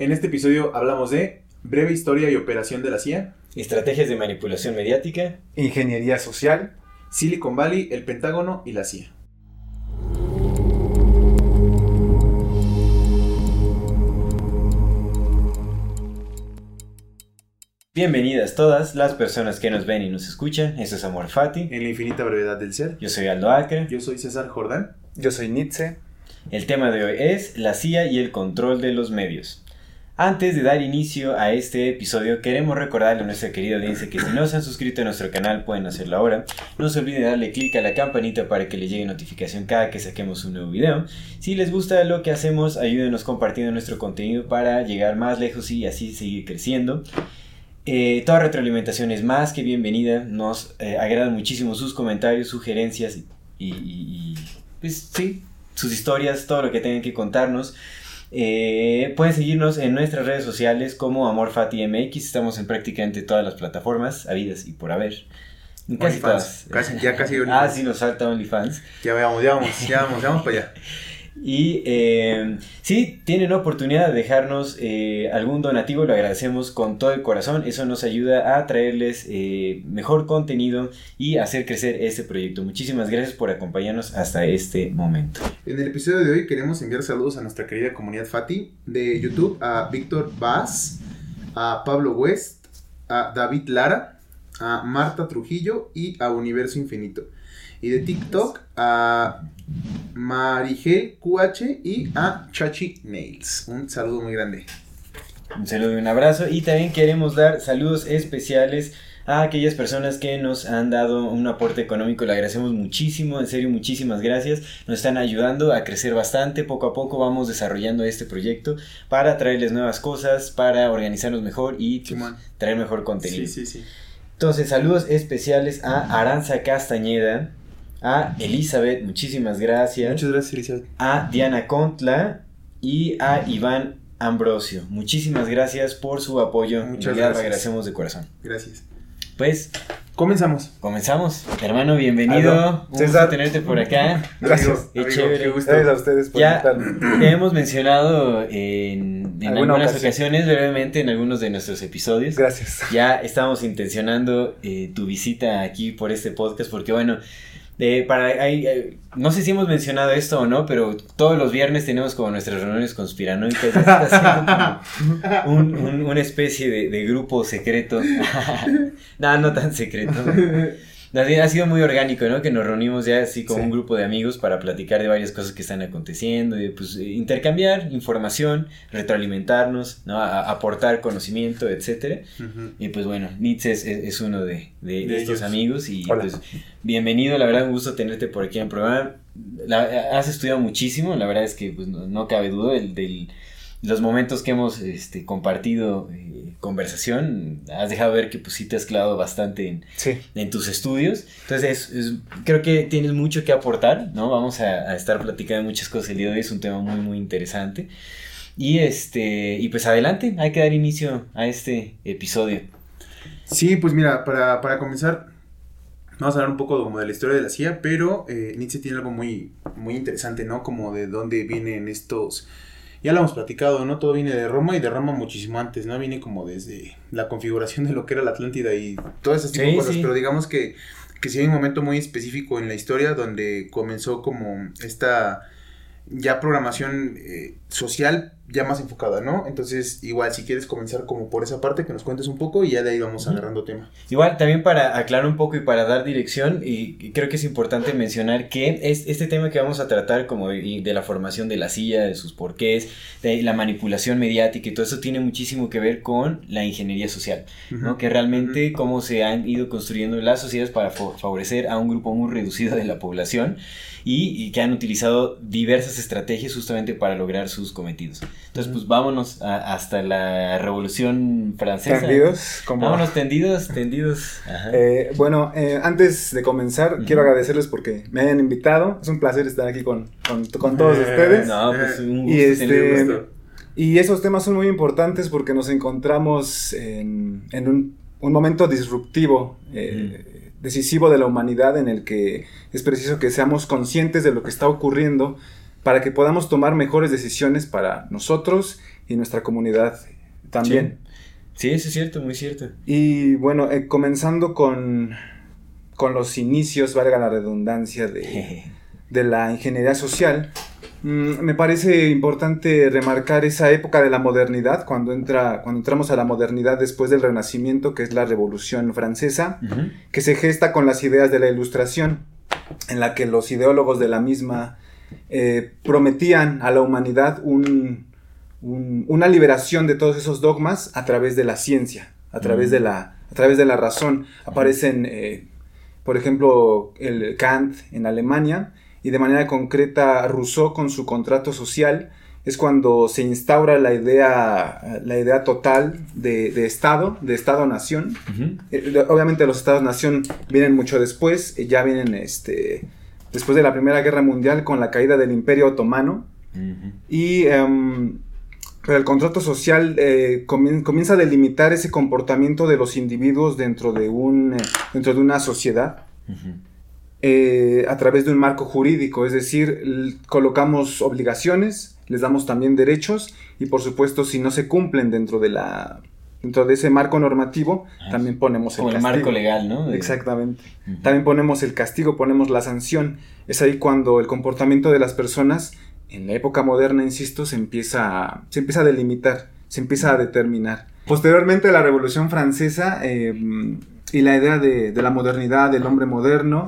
En este episodio hablamos de breve historia y operación de la CIA, Estrategias de manipulación mediática. Ingeniería social. Silicon Valley, el Pentágono y la CIA. Bienvenidas todas las personas que nos ven y nos escuchan. Eso es Amor Fati. En la infinita brevedad del ser. Yo soy Aldo Acre. Yo soy César Jordán. Yo soy Nietzsche. El tema de hoy es la CIA y el control de los medios. Antes de dar inicio a este episodio, queremos recordarle a nuestra querida audiencia que si no se han suscrito a nuestro canal pueden hacerlo ahora. No se olviden darle clic a la campanita para que les llegue notificación cada que saquemos un nuevo video. Si les gusta lo que hacemos, ayúdenos compartiendo nuestro contenido para llegar más lejos y así seguir creciendo. Eh, toda retroalimentación es más que bienvenida. Nos eh, agradan muchísimo sus comentarios, sugerencias y, y- y, pues sí, sus historias, todo lo que tengan que contarnos. Eh, pueden seguirnos en nuestras redes sociales como AmorFatiMX. Estamos en prácticamente todas las plataformas, habidas y por haber. Casi todas. Casi- ya casi ah, sí, nos falta OnlyFans. Ya veamos, ya vamos, ya vamos, ya vamos para allá. Y eh, si tienen oportunidad de dejarnos eh, algún donativo, lo agradecemos con todo el corazón. Eso nos ayuda a traerles eh, mejor contenido y hacer crecer este proyecto. Muchísimas gracias por acompañarnos hasta este momento. En el episodio de hoy queremos enviar saludos a nuestra querida comunidad Fati de YouTube, a Víctor Vaz, a Pablo West, a David Lara, a Marta Trujillo y a Universo Infinito. Y de TikTok a Marigel QH y a Chachi Nails. Un saludo muy grande. Un saludo y un abrazo. Y también queremos dar saludos especiales a aquellas personas que nos han dado un aporte económico. Le agradecemos muchísimo, en serio, muchísimas gracias. Nos están ayudando a crecer bastante. Poco a poco vamos desarrollando este proyecto para traerles nuevas cosas, para organizarnos mejor y pues, traer mejor contenido. Sí, sí, sí. Entonces, saludos especiales a Aranza Castañeda, a Elizabeth, muchísimas gracias Muchas gracias, Elizabeth. a Diana Contla y a Iván Ambrosio. Muchísimas gracias por su apoyo. Muchas gracias. agradecemos de corazón. Gracias. Pues, Comenzamos. comenzamos. Hermano, bienvenido. Aló. Un César. gusto tenerte por acá. Gracias. Qué chévere. qué gusto. Gracias a ustedes por Ya hemos mencionado en, en Alguna algunas ocasión. ocasiones, brevemente, en algunos de nuestros episodios. Gracias. Ya estamos intencionando eh, tu visita aquí por este podcast porque bueno, eh, para no sé si hemos mencionado esto o no, pero todos los viernes tenemos como nuestras reuniones conspiranoicas. está como un- un- una especie de, de grupo secreto. no, no tan secreto. Ha sido muy orgánico, ¿no? Que nos reunimos ya así con Sí. un grupo de amigos para platicar de varias cosas que están aconteciendo, y pues eh, intercambiar información, retroalimentarnos, ¿no? A- aportar conocimiento, etcétera. Y pues bueno, Nitz es, es- es uno de, de- de De estos ellos. amigos y Hola. pues bienvenido, la verdad un gusto tenerte por aquí en el programa. La- has estudiado muchísimo, la verdad es que pues, no, no cabe duda del, del- los momentos que hemos este, compartido eh, conversación, has dejado ver que pues sí te has clavado bastante en, Sí. en tus estudios. Entonces, es- es- creo que tienes mucho que aportar, ¿no? Vamos a, a estar platicando muchas cosas el día de hoy, es un tema muy, muy interesante. Y este, y pues adelante, hay que dar inicio a este episodio. Sí, pues mira, para, para comenzar, vamos a hablar un poco como de la historia de la CIA, pero eh, Nietzsche tiene algo muy, muy interesante, ¿no? Como de dónde vienen estos... Ya lo hemos platicado, ¿no? Todo viene de Roma y de Roma muchísimo antes, ¿no? Viene como desde la configuración de lo que era la Atlántida y todas esas tipo de cosas, sí. pero digamos que, que sí hay un momento muy específico en la historia donde comenzó como esta ya programación eh, social ya más enfocada, ¿no? Entonces, igual, si quieres comenzar como por esa parte, que nos cuentes un poco y ya de ahí vamos agarrando tema. Igual, también para aclarar un poco y para dar dirección, y y creo que es importante mencionar que es, este tema que vamos a tratar como de, de la formación de la silla, de sus porqués, de la manipulación mediática y todo eso tiene muchísimo que ver con la ingeniería social, ¿no? Que realmente cómo se han ido construyendo las sociedades para fa- favorecer a un grupo muy reducido de la población y, y que han utilizado diversas estrategias justamente para lograr sus sus cometidos. Entonces, pues vámonos a- hasta la Revolución Francesa. Tendidos, como... Vámonos tendidos, tendidos. Ajá. Eh, bueno, eh, antes de comenzar, quiero agradecerles porque me hayan invitado. Es un placer estar aquí con, con, con todos Eh, ustedes. no, pues un y este- gusto. Y esos temas son muy importantes porque nos encontramos en, en un, un momento disruptivo, eh, decisivo de la humanidad en el que es preciso que seamos conscientes de lo que está ocurriendo para que podamos tomar mejores decisiones para nosotros y nuestra comunidad también. Sí, eso es cierto, muy cierto. Y bueno, eh, comenzando con, con los inicios, valga la redundancia, de, de la ingeniería social, mm, me parece importante remarcar esa época de la modernidad, cuando, entra, cuando entramos a la modernidad después del Renacimiento, que es la Revolución Francesa, que se gesta con las ideas de la Ilustración, en la que los ideólogos de la misma eh, prometían a la humanidad un- un- una liberación de todos esos dogmas a través de la ciencia, a través, Mm. de, la, a través de la razón. Aparecen, eh, por ejemplo, el Kant en Alemania y de manera concreta Rousseau con su contrato social. Es cuando se instaura la idea, la idea total de, de Estado, de Estado-nación, eh, Obviamente los estados-nación vienen mucho después, ya vienen este, después de la Primera Guerra Mundial con la caída del Imperio Otomano. Y em, pero el contrato social eh, comien- comienza a delimitar ese comportamiento de los individuos dentro de, un, eh, dentro de una sociedad eh, a través de un marco jurídico, es decir, colocamos obligaciones, les damos también derechos y por supuesto si no se cumplen dentro de la dentro de ese marco normativo, Ah, también ponemos Como el castigo. marco legal, ¿no? De- Exactamente. Ujú. También ponemos el castigo, ponemos la sanción. Es ahí cuando el comportamiento de las personas, en la época moderna, insisto, se empieza a, se empieza a delimitar, se empieza a determinar. Posteriormente la Revolución Francesa eh, y la idea de, de la modernidad, del hombre moderno,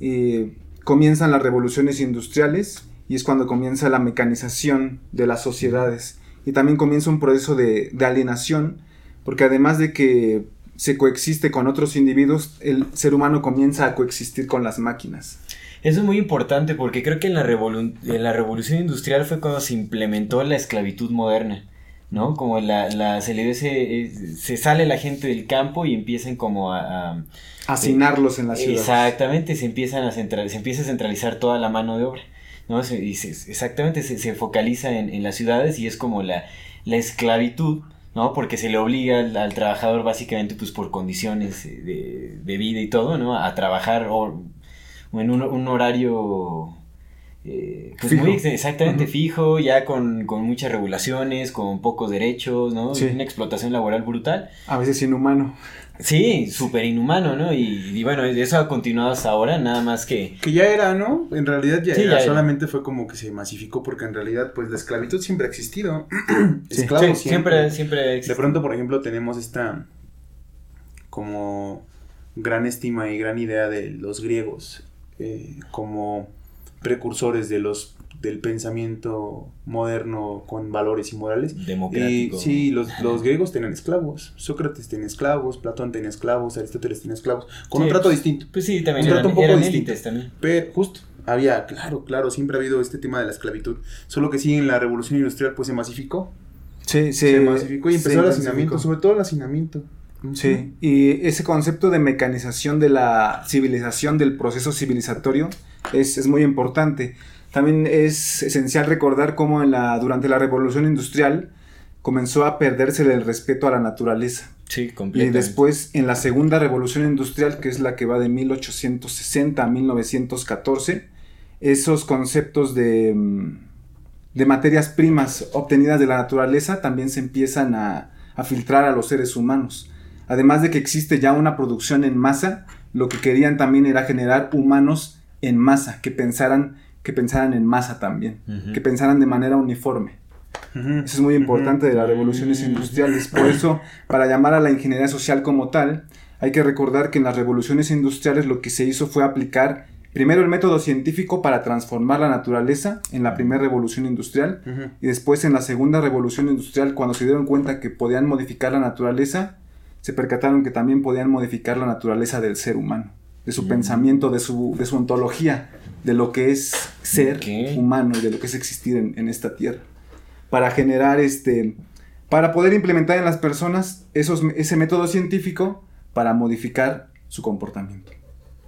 eh, comienzan las revoluciones industriales y es cuando comienza la mecanización de las sociedades. Y también comienza un proceso de, de alienación, porque además de que se coexiste con otros individuos, el ser humano comienza a coexistir con las máquinas. Eso es muy importante porque creo que en la, revolu- en la revolución industrial fue cuando se implementó la esclavitud moderna, ¿no? Como la, la se, le dio ese- eh, se sale la gente del campo y empiezan como a... a- Hacinarlos en la ciudad. exactamente, se empiezan a central, se empieza a centralizar toda la mano de obra, ¿no? Se- exactamente, se, se focaliza en, en las ciudades y es como la, la esclavitud, ¿no? Porque se le obliga al, al trabajador básicamente pues por condiciones eh, de, de vida y todo, ¿no? A trabajar o, en un, un horario eh, pues Fijo. muy ex- exactamente fijo, ya con, con muchas regulaciones, con pocos derechos, ¿no? Sí. Una explotación laboral brutal. A veces inhumano. Sí, súper inhumano, ¿no? Y, y bueno, eso ha continuado hasta ahora, nada más que... Que ya era, ¿no? En realidad ya Sí, era, ya era. solamente fue como que se masificó porque en realidad pues la esclavitud siempre ha existido. Sí. Esclavos Sí, siempre, siempre... De pronto, por ejemplo, tenemos esta como gran estima y gran idea de los griegos eh, como precursores de los del pensamiento moderno con valores y morales. Y Democrático. sí, los, los griegos tenían esclavos. Sócrates tenía esclavos, Platón tenía esclavos, Aristóteles tenía esclavos, con un Sí, trato pues, distinto. Pues sí, también Un trato un poco eran distinto. élites también. Pero justo, había, claro, claro, siempre ha habido este tema de la esclavitud. Solo que sí, en la revolución industrial pues se masificó. Sí, Se, masificó y empezó el hacinamiento, sobre todo el hacinamiento. Sí, y ese concepto de mecanización de la civilización, del proceso civilizatorio, es, es muy importante. También es esencial recordar cómo en la, durante la revolución industrial comenzó a perderse el respeto a la naturaleza. Sí, Y completamente. después en la segunda revolución industrial, que es la que va de 1860 a 1914, esos conceptos de, mm, de materias primas obtenidas de la naturaleza también se empiezan a, a filtrar a los seres humanos. Además de que existe ya una producción en masa, lo que querían también era generar humanos en masa, que pensaran, que pensaran en masa también, que pensaran de manera uniforme. Eso es muy importante de las revoluciones industriales. Por eso, para llamar a la ingeniería social como tal, hay que recordar que en las revoluciones industriales lo que se hizo fue aplicar primero el método científico para transformar la naturaleza en la primera revolución industrial y después en la segunda revolución industrial cuando se dieron cuenta que podían modificar la naturaleza, se percataron que también podían modificar la naturaleza del ser humano, de su pensamiento, de su, de su ontología, de lo que es ser Ok. humano y de lo que es existir en, en esta tierra. para generar este, para poder implementar en las personas esos, ese método científico para modificar su comportamiento.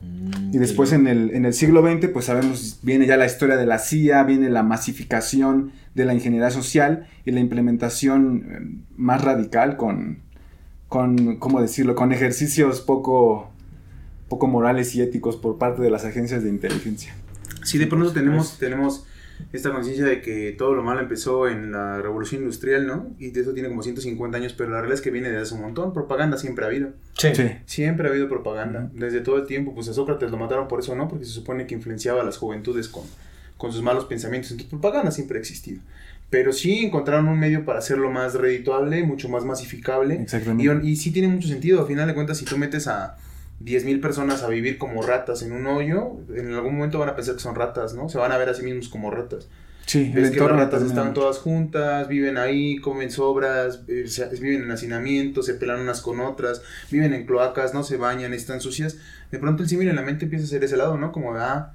Mm, Y después en el, en el siglo XX, pues sabemos, viene ya la historia de la CIA, viene la masificación de la ingeniería social y la implementación eh, más radical con, con, ¿cómo decirlo?, con ejercicios poco, poco morales y éticos por parte de las agencias de inteligencia. Sí, de pronto tenemos, tenemos esta conciencia de que todo lo malo empezó en la revolución industrial, ¿no? Y de eso tiene como 150 años, pero la realidad es que viene de hace un montón. Propaganda siempre ha habido. Sí. Sí. Siempre ha habido propaganda. Desde todo el tiempo, pues a Sócrates lo mataron por eso, ¿no? Porque se supone que influenciaba a las juventudes con, con sus malos pensamientos. Entonces, propaganda siempre ha existido. Pero sí encontraron un medio para hacerlo más redituable, mucho más masificable. Exactamente. Y, y sí tiene mucho sentido. A final de cuentas, si tú metes a 10.000 personas a vivir como ratas en un hoyo, en algún momento van a pensar que son ratas, ¿no? Se van a ver a sí mismos como ratas. Sí, el Ves que las ratas están todas juntas, viven ahí, comen sobras, eh, se- viven en hacinamiento, se pelan unas con otras, viven en cloacas, no se bañan, están sucias. De pronto el símil en la mente empieza a ser ese lado, ¿no? Como, ah,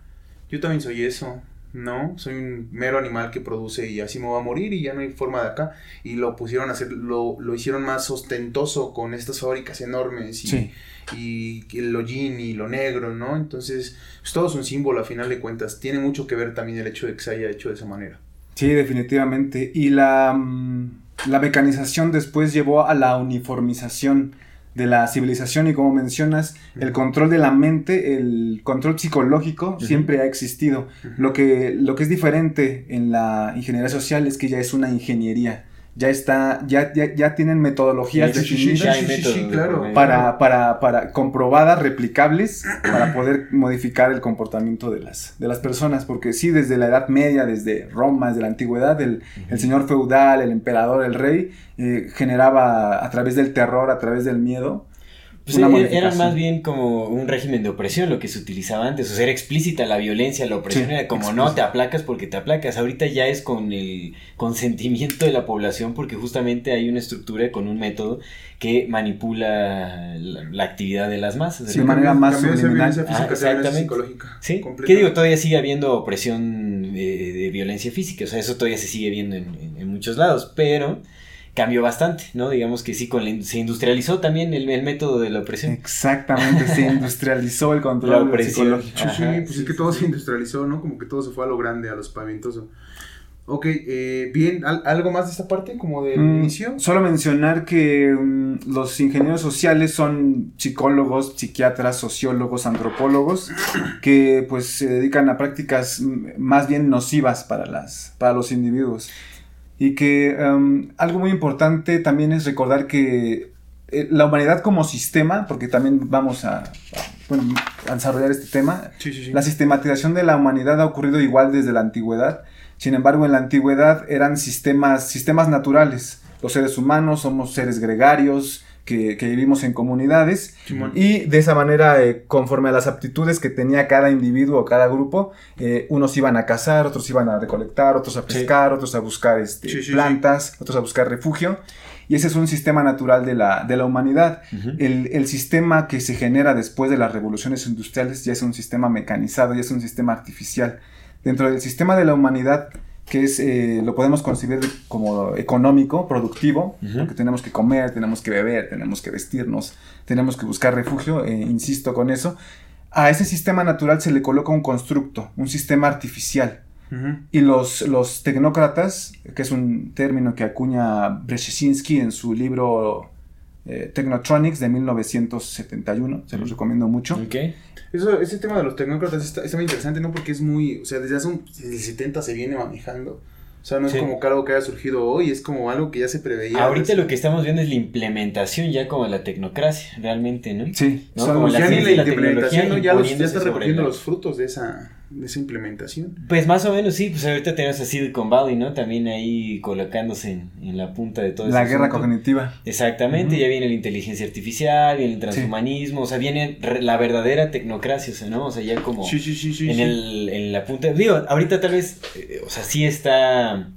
yo también soy eso, ¿no? Soy un mero animal que produce y así me va a morir y ya no hay forma de acá. Y lo pusieron a hacer, lo, lo hicieron más ostentoso con estas fábricas enormes y, Sí. y el hollín y lo negro, ¿no? Entonces, pues todo es un símbolo a final de cuentas. Tiene mucho que ver también el hecho de que se haya hecho de esa manera. Sí, definitivamente. Y la, mm, la mecanización después llevó a la uniformización de la civilización y como mencionas, el control de la mente, el control psicológico siempre ha existido. Lo que, lo que es diferente en la ingeniería social es que ya es una ingeniería. Ya está, ya, ya, ya tienen metodologías Sí, sí, sí, definidas Sí, claro. para, para, para comprobadas, replicables, para poder modificar el comportamiento de las, de las personas. Porque sí, desde la Edad Media, desde Roma, desde la antigüedad, el, el señor feudal, el emperador, el rey, eh, generaba a través del terror, a través del miedo. Pues una e- modificación. era más bien como un régimen de opresión lo que se utilizaba antes. O sea, era explícita la violencia, la opresión. Sí, era como, explícita. no, te aplacas porque te aplacas. Ahorita ya es con el consentimiento de la población porque justamente hay una estructura con un método que manipula la, la actividad de las masas. Sí, de manera más de subliminal. violencia física Ah, exactamente. psicológica. ¿Sí? ¿Qué digo? Todavía sigue habiendo opresión eh, de violencia física, o sea, eso todavía se sigue viendo en, en- en muchos lados, pero cambió bastante, ¿no? Digamos que sí, con la se industrializó también el, el método de la opresión. Exactamente, se industrializó el La control opresión. psicológico. Sí, sí, pues sí, es que sí, todo sí. se industrializó, ¿no? Como que todo se fue a lo grande, a lo espavientoso. Ok, eh, bien, ¿al- ¿algo más de esta parte? Como del Mm, inicio. Solo mencionar que mm, los ingenieros sociales son psicólogos, psiquiatras, sociólogos, antropólogos, que pues se dedican a prácticas mm, más bien nocivas para, las, para los individuos. Y que em, algo muy importante también es recordar que eh, la humanidad como sistema, porque también vamos a, a, bueno, a desarrollar este tema, Sí, sí, sí. la sistematización de la humanidad ha ocurrido igual desde la antigüedad. Sin embargo, en la antigüedad eran sistemas, sistemas naturales. Los seres humanos somos seres gregarios que, que vivimos en comunidades y de esa manera, eh, conforme a las aptitudes que tenía cada individuo o cada grupo, eh, unos iban a cazar, otros iban a recolectar, otros a Sí. pescar, otros a buscar este, Sí, sí, sí. plantas, otros a buscar refugio. Y ese es un sistema natural de la, de la humanidad. El, el sistema que se genera después de las revoluciones industriales ya es un sistema mecanizado, ya es un sistema artificial. Dentro del sistema de la humanidad, que es, eh, lo podemos concebir como económico, productivo, Ujú. porque tenemos que comer, tenemos que beber, tenemos que vestirnos, tenemos que buscar refugio, eh, insisto con eso. A ese sistema natural se le coloca un constructo, un sistema artificial. Y los, los tecnócratas, que es un término que acuña Brzezinski en su libro eh, Technotronics de 1971, se los recomiendo mucho. Ok. Eso, ese tema de los tecnócratas está, está muy interesante, ¿no? Porque es muy, o sea, desde hace un, desde el 70 se viene manejando. O sea, no es Sí. como que algo que haya surgido hoy, es como algo que ya se preveía. Ahorita lo que estamos viendo es la implementación ya como la tecnocracia, realmente, ¿no? Sí, No, son- como la ya ni la y la implementación, tecnología ¿no? Ya, los, ya imponiéndose está recogiendo los frutos de esa, esa implementación. Pues más o menos sí, pues ahorita tenemos a Silicon Valley, ¿no? También ahí colocándose en, en la punta de todo la ese guerra asunto. cognitiva. Exactamente, ya viene la inteligencia artificial, viene el transhumanismo, o sea, viene re- la verdadera tecnocracia, o sea, ¿no? O sea, ya como Sí, sí, sí, sí. en, sí. el, en la punta, digo, ahorita tal vez, eh, o sea, sí está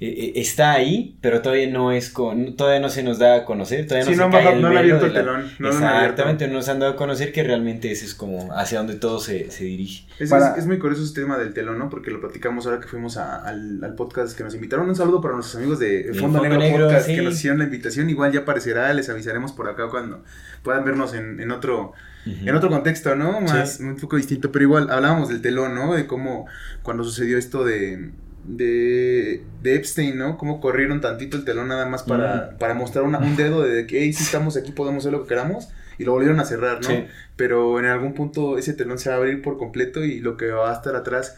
eh, eh, está ahí, pero todavía no es con, todavía no se nos da a conocer, todavía no Sí, se no, cae no, el no abierto de el la- telón. No. Exactamente, no nos han dado a conocer que realmente ese es como hacia donde todo se, se dirige. Es, Para- es- es muy curioso este tema del telón, ¿no? Porque lo platicamos ahora que fuimos a- al, al podcast que nos invitaron. Un saludo para nuestros amigos de Fondo, Fondo Negro, Negro, Podcast sí. que nos hicieron la invitación. Igual ya aparecerá, les avisaremos por acá cuando puedan vernos en, en otro en otro contexto, ¿no? Más, Sí. un poco distinto, pero igual hablábamos del telón, ¿no? De cómo cuando sucedió esto de, de, de Epstein, ¿no? Cómo corrieron tantito el telón nada más para, para mostrar una- un dedo de que, hey, sí estamos aquí, podemos hacer lo que queramos, y lo volvieron a cerrar, ¿no? Sí. Pero en algún punto ese telón se va a abrir por completo y lo que va a estar atrás,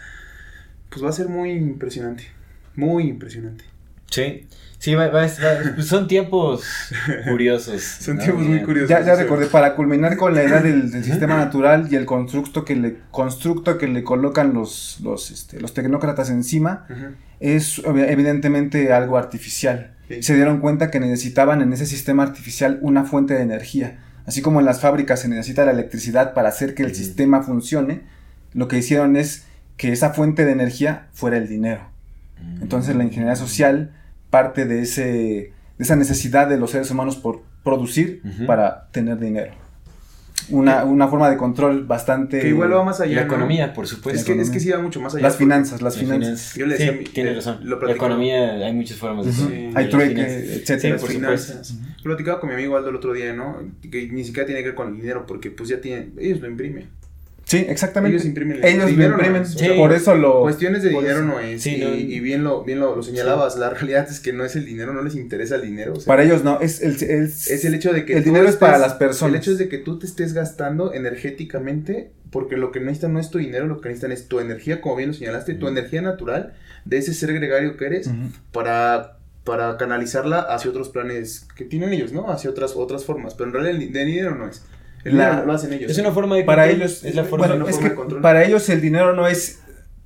pues va a ser muy impresionante, muy impresionante. Sí, sí, va- va- va- pues son tiempos curiosos. Son ¿no? tiempos muy curiosos. Ya, ya recordé, para culminar con la edad del, del sistema natural y el constructo que le, constructo que le colocan los, los, este, los tecnócratas encima, Ujú. es evidentemente algo artificial. Sí. Se dieron cuenta que necesitaban en ese sistema artificial una fuente de energía. Así como en las fábricas se necesita la electricidad para hacer que el sistema funcione, lo que hicieron es que esa fuente de energía fuera el dinero. Entonces la ingeniería social parte de, ese, de esa necesidad de los seres humanos por producir para tener dinero. Una, una forma de control bastante... Que igual va más allá. La ¿no? economía, por supuesto. Es que, es que sí va mucho más allá. Las finanzas, las Las finanzas. Yo le decía sí, a mi- tienes eh, razón. lo la economía, hay muchas formas de Ujú. de Hay las trueque, finanzas. etcétera. Sí, las por finanzas. supuesto. Lo platicaba con mi amigo Aldo el otro día, ¿no? Que ni siquiera tiene que ver con el dinero, porque pues ya tienen, ellos lo imprimen. Sí, exactamente. Ellos imprimen el Ellos lo dinero, no imprimen. es, o sea, por eso lo... Cuestiones de dinero eso. no es. Sí, y, no. y bien lo, bien lo, lo señalabas, la realidad es que no es el dinero, no les interesa el dinero. o sea, Para ellos no, es el, el- es el hecho de que el dinero es para las personas. El hecho es de que tú te estés gastando energéticamente, porque lo que necesitan no es tu dinero, lo que necesitan es tu energía, como bien lo señalaste, tu Ujú. energía natural de ese ser gregario que eres, para, para canalizarla hacia otros planes que tienen ellos, ¿no? Hacia otras, otras formas. Pero en realidad el dinero no es. La- lo hacen ellos. Es una forma de para control, ellos es la forma bueno, una es forma que de control. para ellos el dinero no es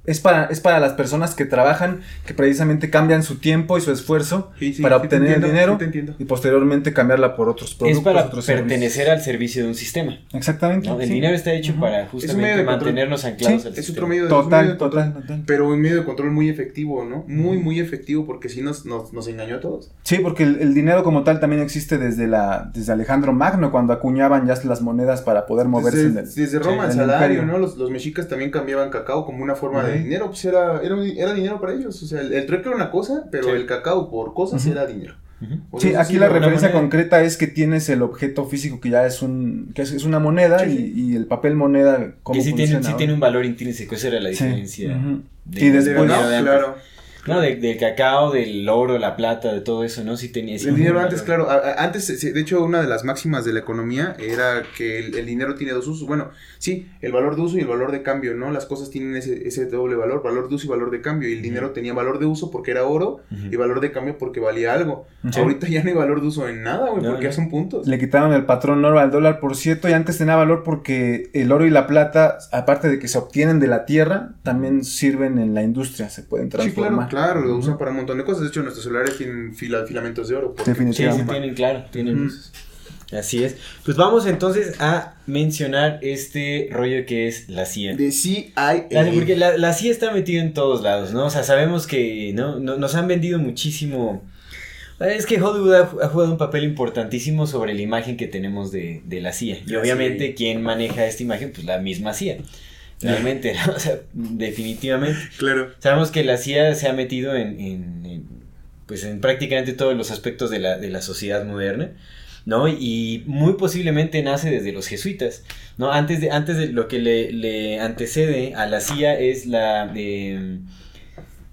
es para es para las personas que trabajan que precisamente cambian su tiempo y su esfuerzo Sí, sí, para obtener el dinero entiendo. y posteriormente cambiarla por otros productos es para otros pertenecer servicios. al servicio de un sistema. exactamente ¿no? El sí. dinero está hecho para justamente mantenernos anclados Sí, al Es sistema. otro medio de, es un medio total de control, total total Pero un medio de control muy efectivo, ¿no? Muy, muy efectivo porque sí nos, nos, nos engañó a todos. sí porque el, el dinero como tal también existe desde la desde Alejandro Magno cuando acuñaban ya las monedas para poder moverse Desde, en el- desde Roma, en el salario, imperio. ¿no? Los, los mexicas también cambiaban cacao como una forma de. Dinero. Pues era, era, un- era dinero para ellos. O sea, el, el trueque era una cosa, pero Sí. el cacao por cosas era dinero. O Sí, sea, aquí la referencia moneda. concreta es que tienes el objeto físico que ya es un que es, es una moneda Sí, y, sí. y el papel moneda cómo Que sí tiene, tiene un valor intrínseco, esa era la Sí, diferencia. de- Y de después- dinero ¿no? de antes. Claro. No, de- del cacao, del oro, la plata, de todo eso, ¿no? Sí tenía sí El dinero antes, claro, antes, de hecho, una de las máximas de la economía era que el, el dinero tiene dos usos. Bueno, sí, el valor de uso y el valor de cambio, ¿no? Las cosas tienen ese, ese doble valor, valor de uso y valor de cambio. Y el dinero tenía valor de uso porque era oro y valor de cambio porque valía algo. Ahorita ya no hay valor de uso en nada, güey, No, porque ya son puntos. Le quitaron el patrón oro al dólar por cierto y antes tenía valor porque el oro y la plata, aparte de que se obtienen de la tierra, también sirven en la industria, se pueden Sí, claro, transformar. Claro, lo usan para un montón de cosas. De hecho, nuestros celulares tienen fila- filamentos de oro. porque- Sí, sí, Definitivamente. tienen, claro, tienen. Así es. Pues vamos entonces a mencionar este rollo que es la CIA. De CIA. La- porque la, la CIA está metida en todos lados, ¿no? O sea, sabemos que ¿no? No- nos han vendido muchísimo. Es que Hollywood ha, ha jugado un papel importantísimo sobre la imagen que tenemos de, de la CIA. Y obviamente, CIA. ¿quién maneja esta imagen? Pues la misma CIA. Realmente, ¿no? O sea, definitivamente. Claro. Sabemos que la CIA se ha metido en, en- en, pues en prácticamente todos los aspectos de la, de la sociedad moderna, ¿no? Y muy posiblemente nace desde los jesuitas, ¿no? Antes de, antes de lo que le, le antecede a la CIA es la.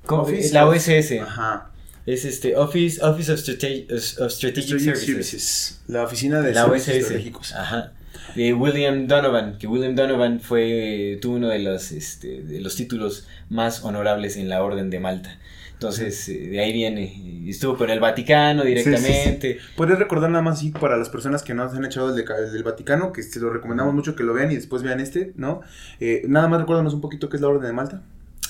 Office la OSS. Ajá. Es este Office, Office of, Strate- of Strategic, Strategic Services. Services. La oficina de La servicios OSS. estratégicos. Ajá. De William Donovan, que William Donovan fue, tuvo uno de los, este, de los títulos más honorables en la Orden de Malta. Entonces, eh, de ahí viene. Estuvo con el Vaticano directamente. ¿Puedes recordar nada más, sí, para las personas que no se han echado el, de el del Vaticano, que se lo recomendamos mucho que lo vean y después vean este, ¿no? Eh, nada más recuérdanos un poquito qué es la Orden de Malta.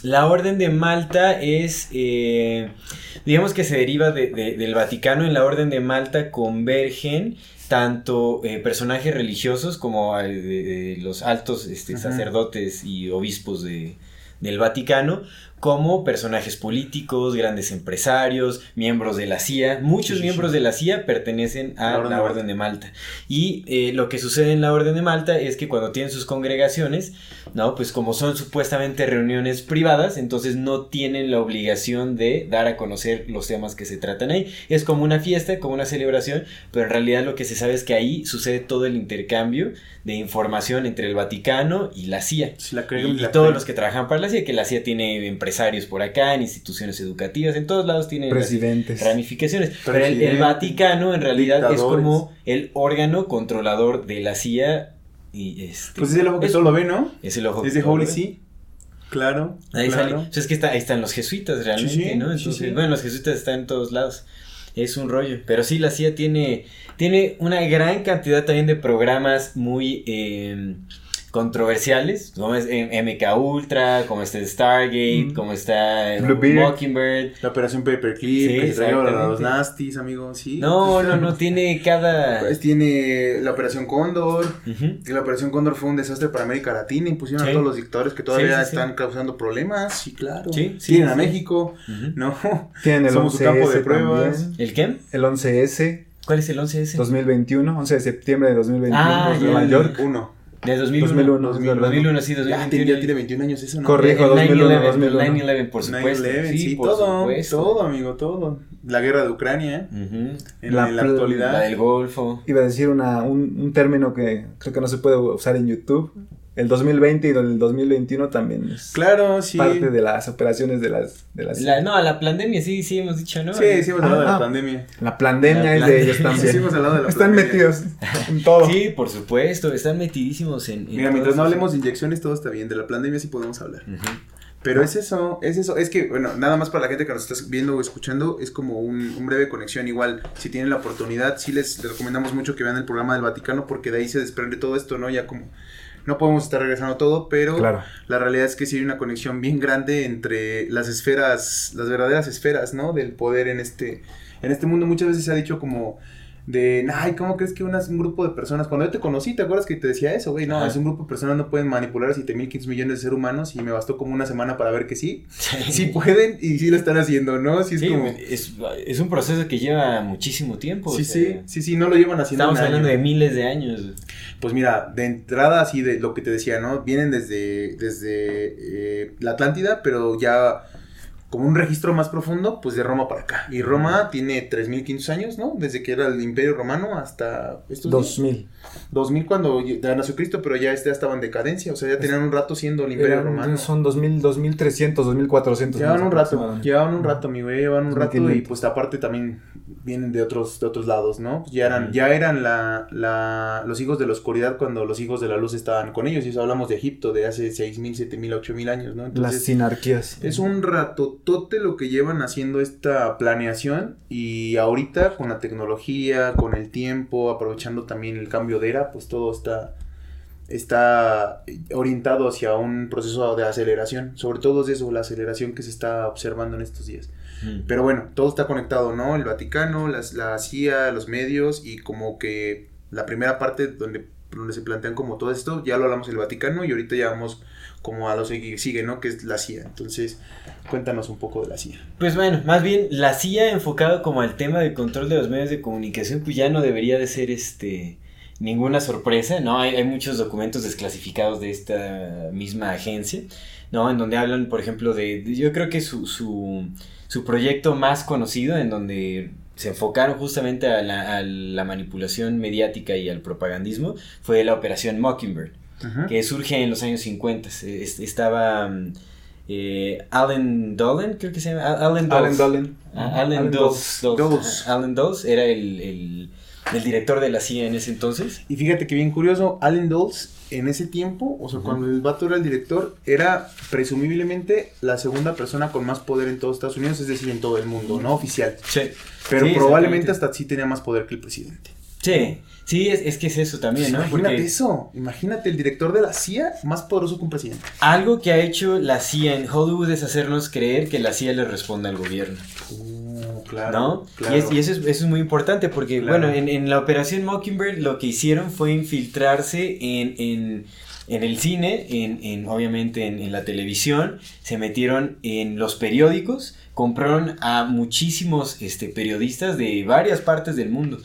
La Orden de Malta es, eh, digamos que se deriva de- de- del Vaticano. En la Orden de Malta convergen tanto eh, personajes religiosos como eh, los altos este, sacerdotes y obispos de, del Vaticano como personajes políticos, grandes empresarios, miembros de la CIA. Muchos miembros de la CIA pertenecen a la Orden, de, Malta. Y eh, lo que sucede en la Orden de Malta es que cuando tienen sus congregaciones, ¿no? Pues como son supuestamente reuniones privadas, entonces no tienen la obligación de dar a conocer los temas que se tratan ahí. Es como una fiesta, como una celebración, pero en realidad lo que se sabe es que ahí sucede todo el intercambio de información entre el Vaticano y la CIA. y, todos los que trabajan para la CIA, que la CIA tiene empresarios por acá, en instituciones educativas, en todos lados tiene Presidentes. ramificaciones. Pero el, Vaticano en realidad es como el órgano controlador de la CIA. Y este, pues es el ojo que todo lo ve, ¿no? Es el ojo es de Holy See. Claro. Ahí sale. Pues es que está, ahí están los jesuitas realmente, ¿no? Entonces, bueno, los jesuitas están en todos lados. Es un rollo. Pero sí, la CIA tiene, tiene una gran cantidad también de programas muy eh, controversiales, como es MK Ultra, como está Stargate, como está Mockingbird. La operación Paperclip, sí, que se a los Nasties, amigos, sí. No, no, no, tiene cada... Pues tiene la operación Cóndor, que la operación Cóndor fue un desastre para América Latina, impusieron a todos los dictadores que todavía están causando problemas, sí, claro. Sí, Tienen a México, ¿no? Tienen el 11 campo de pruebas. ¿El qué? El 11S. ¿Cuál es el 11S? 2021, 11 de septiembre de 2021, ah, Nueva York. 1. De 2001. 2001, 2001, sí, 2021. Ya, tiene 21 años eso, ¿no? Corrijo, 2001, 2001. 9-11, por supuesto. 9-11, sí, sí, por todo, supuesto. todo, amigo, todo. La guerra de Ucrania, uh -huh. en, la, en, la, actualidad. La del Golfo. Iba a decir una, un, un término que creo que no se puede usar en YouTube, el 2020 y el 2021 también es claro, sí. parte de las operaciones de las... De las... La, no, la pandemia sí, sí hemos dicho, ¿no? Sí, sí hemos hablado ah, de la ah, pandemia. La pandemia es de ellos también. Sí, hemos hablado de la Están metidos en todo. Sí, por supuesto, están metidísimos en... en Mira, mientras no hablemos de inyecciones todo está bien, de la pandemia sí podemos hablar. Uh -huh. Pero es eso, es eso. Es que, bueno, nada más para la gente que nos está viendo o escuchando, es como un, un, breve conexión. Igual, si tienen la oportunidad, sí les, les recomendamos mucho que vean el programa del Vaticano, porque de ahí se desprende todo esto, ¿no? Ya como no podemos estar regresando todo, pero claro. la realidad es que sí hay una conexión bien grande entre las esferas, las verdaderas esferas, ¿no? Del poder en este, en este mundo. Muchas veces se ha dicho como de, ay, ¿cómo crees que un grupo de personas, cuando yo te conocí, ¿te acuerdas que te decía eso, güey? No, Ajá. es un grupo de personas, no pueden manipular a 7.500 millones de seres humanos y me bastó como una semana para ver que sí. Sí, sí pueden y sí lo están haciendo, ¿no? Sí, es, sí, como... es, es, un proceso que lleva muchísimo tiempo. Sí, o sea, sí, sí, sí, no lo llevan haciendo Estamos hablando año. de miles de años. Pues mira, de entrada así de lo que te decía, ¿no? Vienen desde, desde eh, la Atlántida, pero ya como un registro más profundo, pues de Roma para acá. Y Roma tiene 3.500 años, ¿no? Desde que era el Imperio Romano hasta estos 2000. Días. 2000 cuando nació Cristo, pero ya este ya estaba en decadencia, o sea, ya tenían un rato siendo el Imperio Eran, Romano. Son 2000, 2300, 2400. Llevan un rato, llevan un rato, amigo, llevan un rato y pues aparte también vienen de otros de otros lados, ¿no? Ya eran ya eran la, la los hijos de la oscuridad cuando los hijos de la luz estaban con ellos, y eso hablamos de Egipto de hace 6000, 7000, 8000 años, ¿no? Entonces, Las sinarquías. Es un ratotote lo que llevan haciendo esta planeación y ahorita con la tecnología, con el tiempo, aprovechando también el cambio de pues todo está está orientado hacia un proceso de aceleración, sobre todo es eso, la aceleración que se está observando en estos días. Mm. Pero bueno, todo está conectado, ¿no? El Vaticano, las, la CIA, los medios y como que la primera parte donde, donde se plantean como todo esto, ya lo hablamos el Vaticano y ahorita ya vamos como a lo que sigue, ¿no? Que es la CIA. Entonces, cuéntanos un poco de la CIA. Pues bueno, más bien la CIA enfocado como al tema del control de los medios de comunicación, pues ya no debería de ser este ninguna sorpresa, ¿no? Hay, hay, muchos documentos desclasificados de esta misma agencia, ¿no? En donde hablan, por ejemplo, de, de yo creo que su, su, su, proyecto más conocido, en donde se enfocaron justamente a la, a la, manipulación mediática y al propagandismo, fue la operación Mockingbird, uh -huh. que surge en los años 50. Estaba... Eh, Allen Dolan, creo que se llama. Allen Dulles. Allen Dolan. Ah, Allen Dulles. Dulles. Allen Dulles era el, el el director de la CIA en ese entonces. Y fíjate que bien curioso, Allen Dulles en ese tiempo, o sea, uh -huh. cuando el vato era el director, era presumiblemente la segunda persona con más poder en todos Estados Unidos, es decir, en todo el mundo, no oficial. Sí. Pero sí, probablemente hasta sí tenía más poder que el presidente. Sí, sí, es, es que es eso también, pues ¿no? Imagínate Porque eso, imagínate el director de la CIA más poderoso que un presidente. Algo que ha hecho la CIA en Hollywood es hacernos creer que la CIA le responde al gobierno. Uh, claro, ¿No? claro. Y, es, y eso, es, eso, es, muy importante porque, claro. bueno, en, en, la operación Mockingbird lo que hicieron fue infiltrarse en, en en el cine, en, en obviamente en, en, la televisión, se metieron en los periódicos, compraron a muchísimos este, periodistas de varias partes del mundo.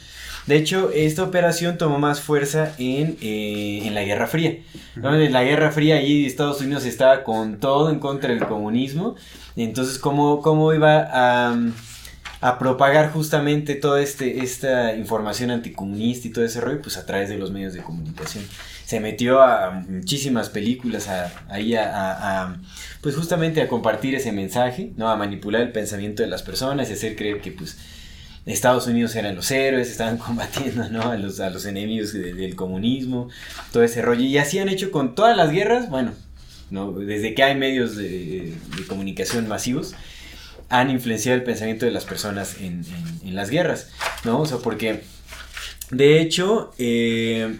De hecho, esta operación tomó más fuerza en, eh, en la Guerra Fría. ¿no? En la Guerra Fría, allí Estados Unidos estaba con todo en contra del comunismo. Entonces, ¿cómo, cómo iba a, a propagar justamente toda este, esta información anticomunista y todo ese rollo? Pues a través de los medios de comunicación. Se metió a muchísimas películas ahí a, pues justamente a compartir ese mensaje, ¿no? A manipular el pensamiento de las personas y hacer creer que pues Estados Unidos eran los héroes, estaban combatiendo ¿no? a, los, a los enemigos de, del comunismo, todo ese rollo. Y así han hecho con todas las guerras, bueno, ¿no? desde que hay medios de comunicación masivos, han influenciado el pensamiento de las personas en, en, en las guerras, ¿no? O sea, porque, de hecho, eh,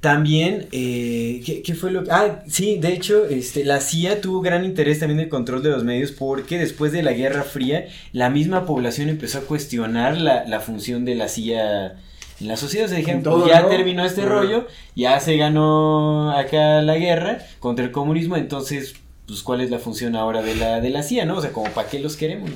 también, eh, ¿qué, ¿qué, fue lo que...? Ah, sí, de hecho, este, la CIA tuvo gran interés también en el control de los medios porque después de la Guerra Fría, la misma población empezó a cuestionar la, la función de la CIA en la sociedad. Se dijeron, pues ya ¿no? terminó este rollo, ya se ganó acá la guerra contra el comunismo, entonces, pues, ¿cuál es la función ahora de la, de la CIA, no? O sea, como, ¿para qué los queremos?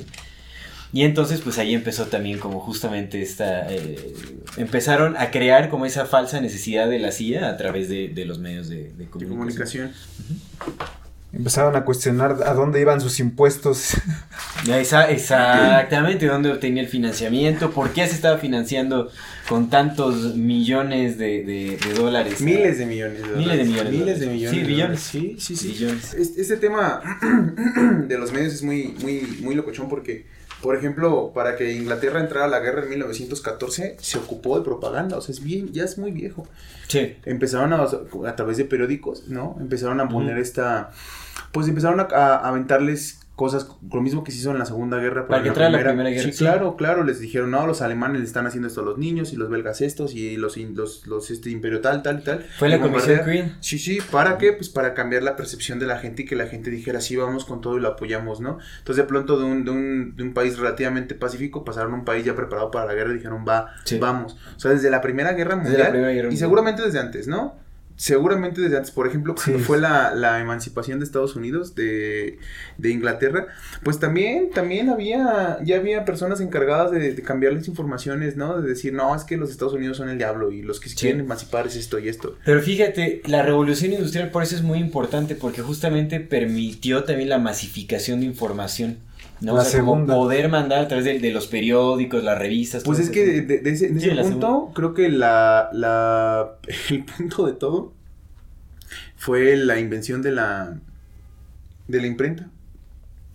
Y entonces pues ahí empezó también como justamente esta... Eh, empezaron a crear como esa falsa necesidad de la CIA a través de, de los medios de, de comunicación. De comunicación. Uh -huh. Empezaron a cuestionar a dónde iban sus impuestos. Esa, exactamente, dónde obtenía el financiamiento, por qué se estaba financiando con tantos millones de, de, de dólares. Miles de millones de dólares. Miles de millones. Miles de millones. Sí, billones. Sí, sí, sí. Billones. Este, este tema de los medios es muy, muy, muy locochón porque por ejemplo, para que Inglaterra entrara a la guerra en 1914, se ocupó de propaganda, o sea, es bien, ya es muy viejo. Sí. Empezaron a, a través de periódicos, ¿no? Empezaron a poner uh -huh. esta, pues empezaron a, a aventarles cosas, lo mismo que se hizo en la Segunda Guerra. Para que entrara la Primera Guerra. Sí, sí, claro, claro, les dijeron, no, los alemanes le están haciendo esto a los niños y los belgas estos y los, los, los este imperio tal, tal, tal. Fue la Comisión Queen. Sí, sí, ¿para qué? Pues para cambiar la percepción de la gente y que la gente dijera, sí, vamos con todo y lo apoyamos, ¿no? Entonces de pronto de un, de un, de un país relativamente pacífico pasaron a un país ya preparado para la guerra y dijeron, va, sí. vamos. O sea, desde la Primera Guerra Mundial primera guerra y seguramente desde antes, ¿no? Seguramente desde antes, por ejemplo, cuando sí. fue la, la, emancipación de Estados Unidos, de, de, Inglaterra, pues también, también había, ya había personas encargadas de, de, cambiarles informaciones, ¿no? De decir, no, es que los Estados Unidos son el diablo y los que se sí. quieren emancipar es esto y esto. Pero fíjate, la revolución industrial por eso es muy importante, porque justamente permitió también la masificación de información. ¿No? La o sea, segunda. poder mandar a través de, de, los periódicos, las revistas. Pues es que de, de, de ese, de ese punto, creo que la, la, el punto de todo fue la invención de la, de la imprenta.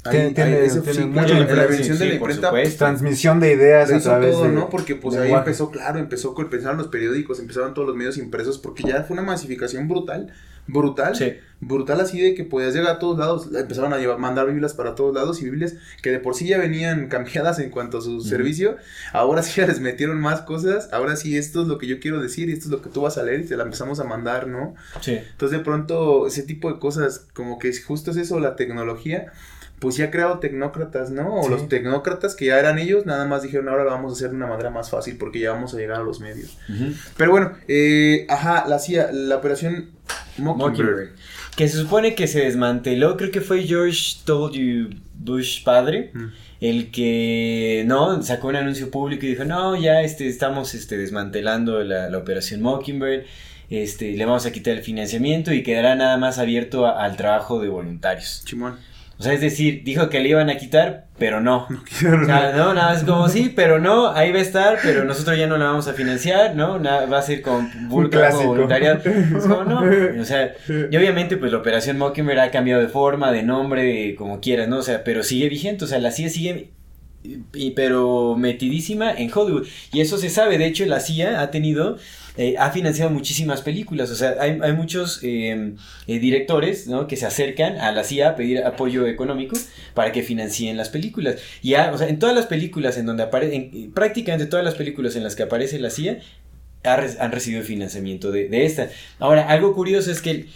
Ahí, tiene, ahí, ese, tiene sí, mucho la, la invención sí, de la imprenta. Pues, transmisión de ideas a través todo, de, ¿no? Porque pues ahí empezó, claro, empezó, empezaron los periódicos, empezaron todos los medios impresos, porque ya fue una masificación brutal brutal, sí. brutal así de que podías llegar a todos lados, empezaron a llevar, mandar Biblias para todos lados y Biblias que de por sí ya venían cambiadas en cuanto a su uh -huh. servicio, ahora sí ya les metieron más cosas, ahora sí esto es lo que yo quiero decir y esto es lo que tú vas a leer y te la empezamos a mandar, ¿no? Sí. Entonces de pronto ese tipo de cosas, como que justo es eso, la tecnología, pues ya ha creado tecnócratas, ¿no? O sí. los tecnócratas que ya eran ellos, nada más dijeron, ahora lo vamos a hacer de una manera más fácil porque ya vamos a llegar a los medios. Uh -huh. Pero bueno, eh, ajá, la CIA, la operación Mockingbird. Mockingbird. Que se supone que se desmanteló, creo que fue George W. Bush padre. Mm. El que no sacó un anuncio público y dijo: No, ya este, estamos este, desmantelando la, la operación Mockingbird. Este, le vamos a quitar el financiamiento y quedará nada más abierto a, al trabajo de voluntarios. Chimón. O sea, es decir, dijo que le iban a quitar, pero no. No, o sea, no nada más como sí, pero no, ahí va a estar, pero nosotros ya no la vamos a financiar, ¿no? Nada, va a ser con voluntariado. Es como, no. O sea, y obviamente, pues la operación Mockingbird ha cambiado de forma, de nombre, de como quieras, ¿no? O sea, pero sigue vigente, o sea, la CIA sigue y, pero metidísima en Hollywood. Y eso se sabe, de hecho la CIA ha tenido, eh, ha financiado muchísimas películas, o sea, hay, hay muchos eh, eh, directores ¿no? que se acercan a la CIA a pedir apoyo económico para que financien las películas. Y ha, o sea, en todas las películas en donde aparecen, prácticamente todas las películas en las que aparece la CIA, ha, han recibido financiamiento de, de esta. Ahora, algo curioso es que...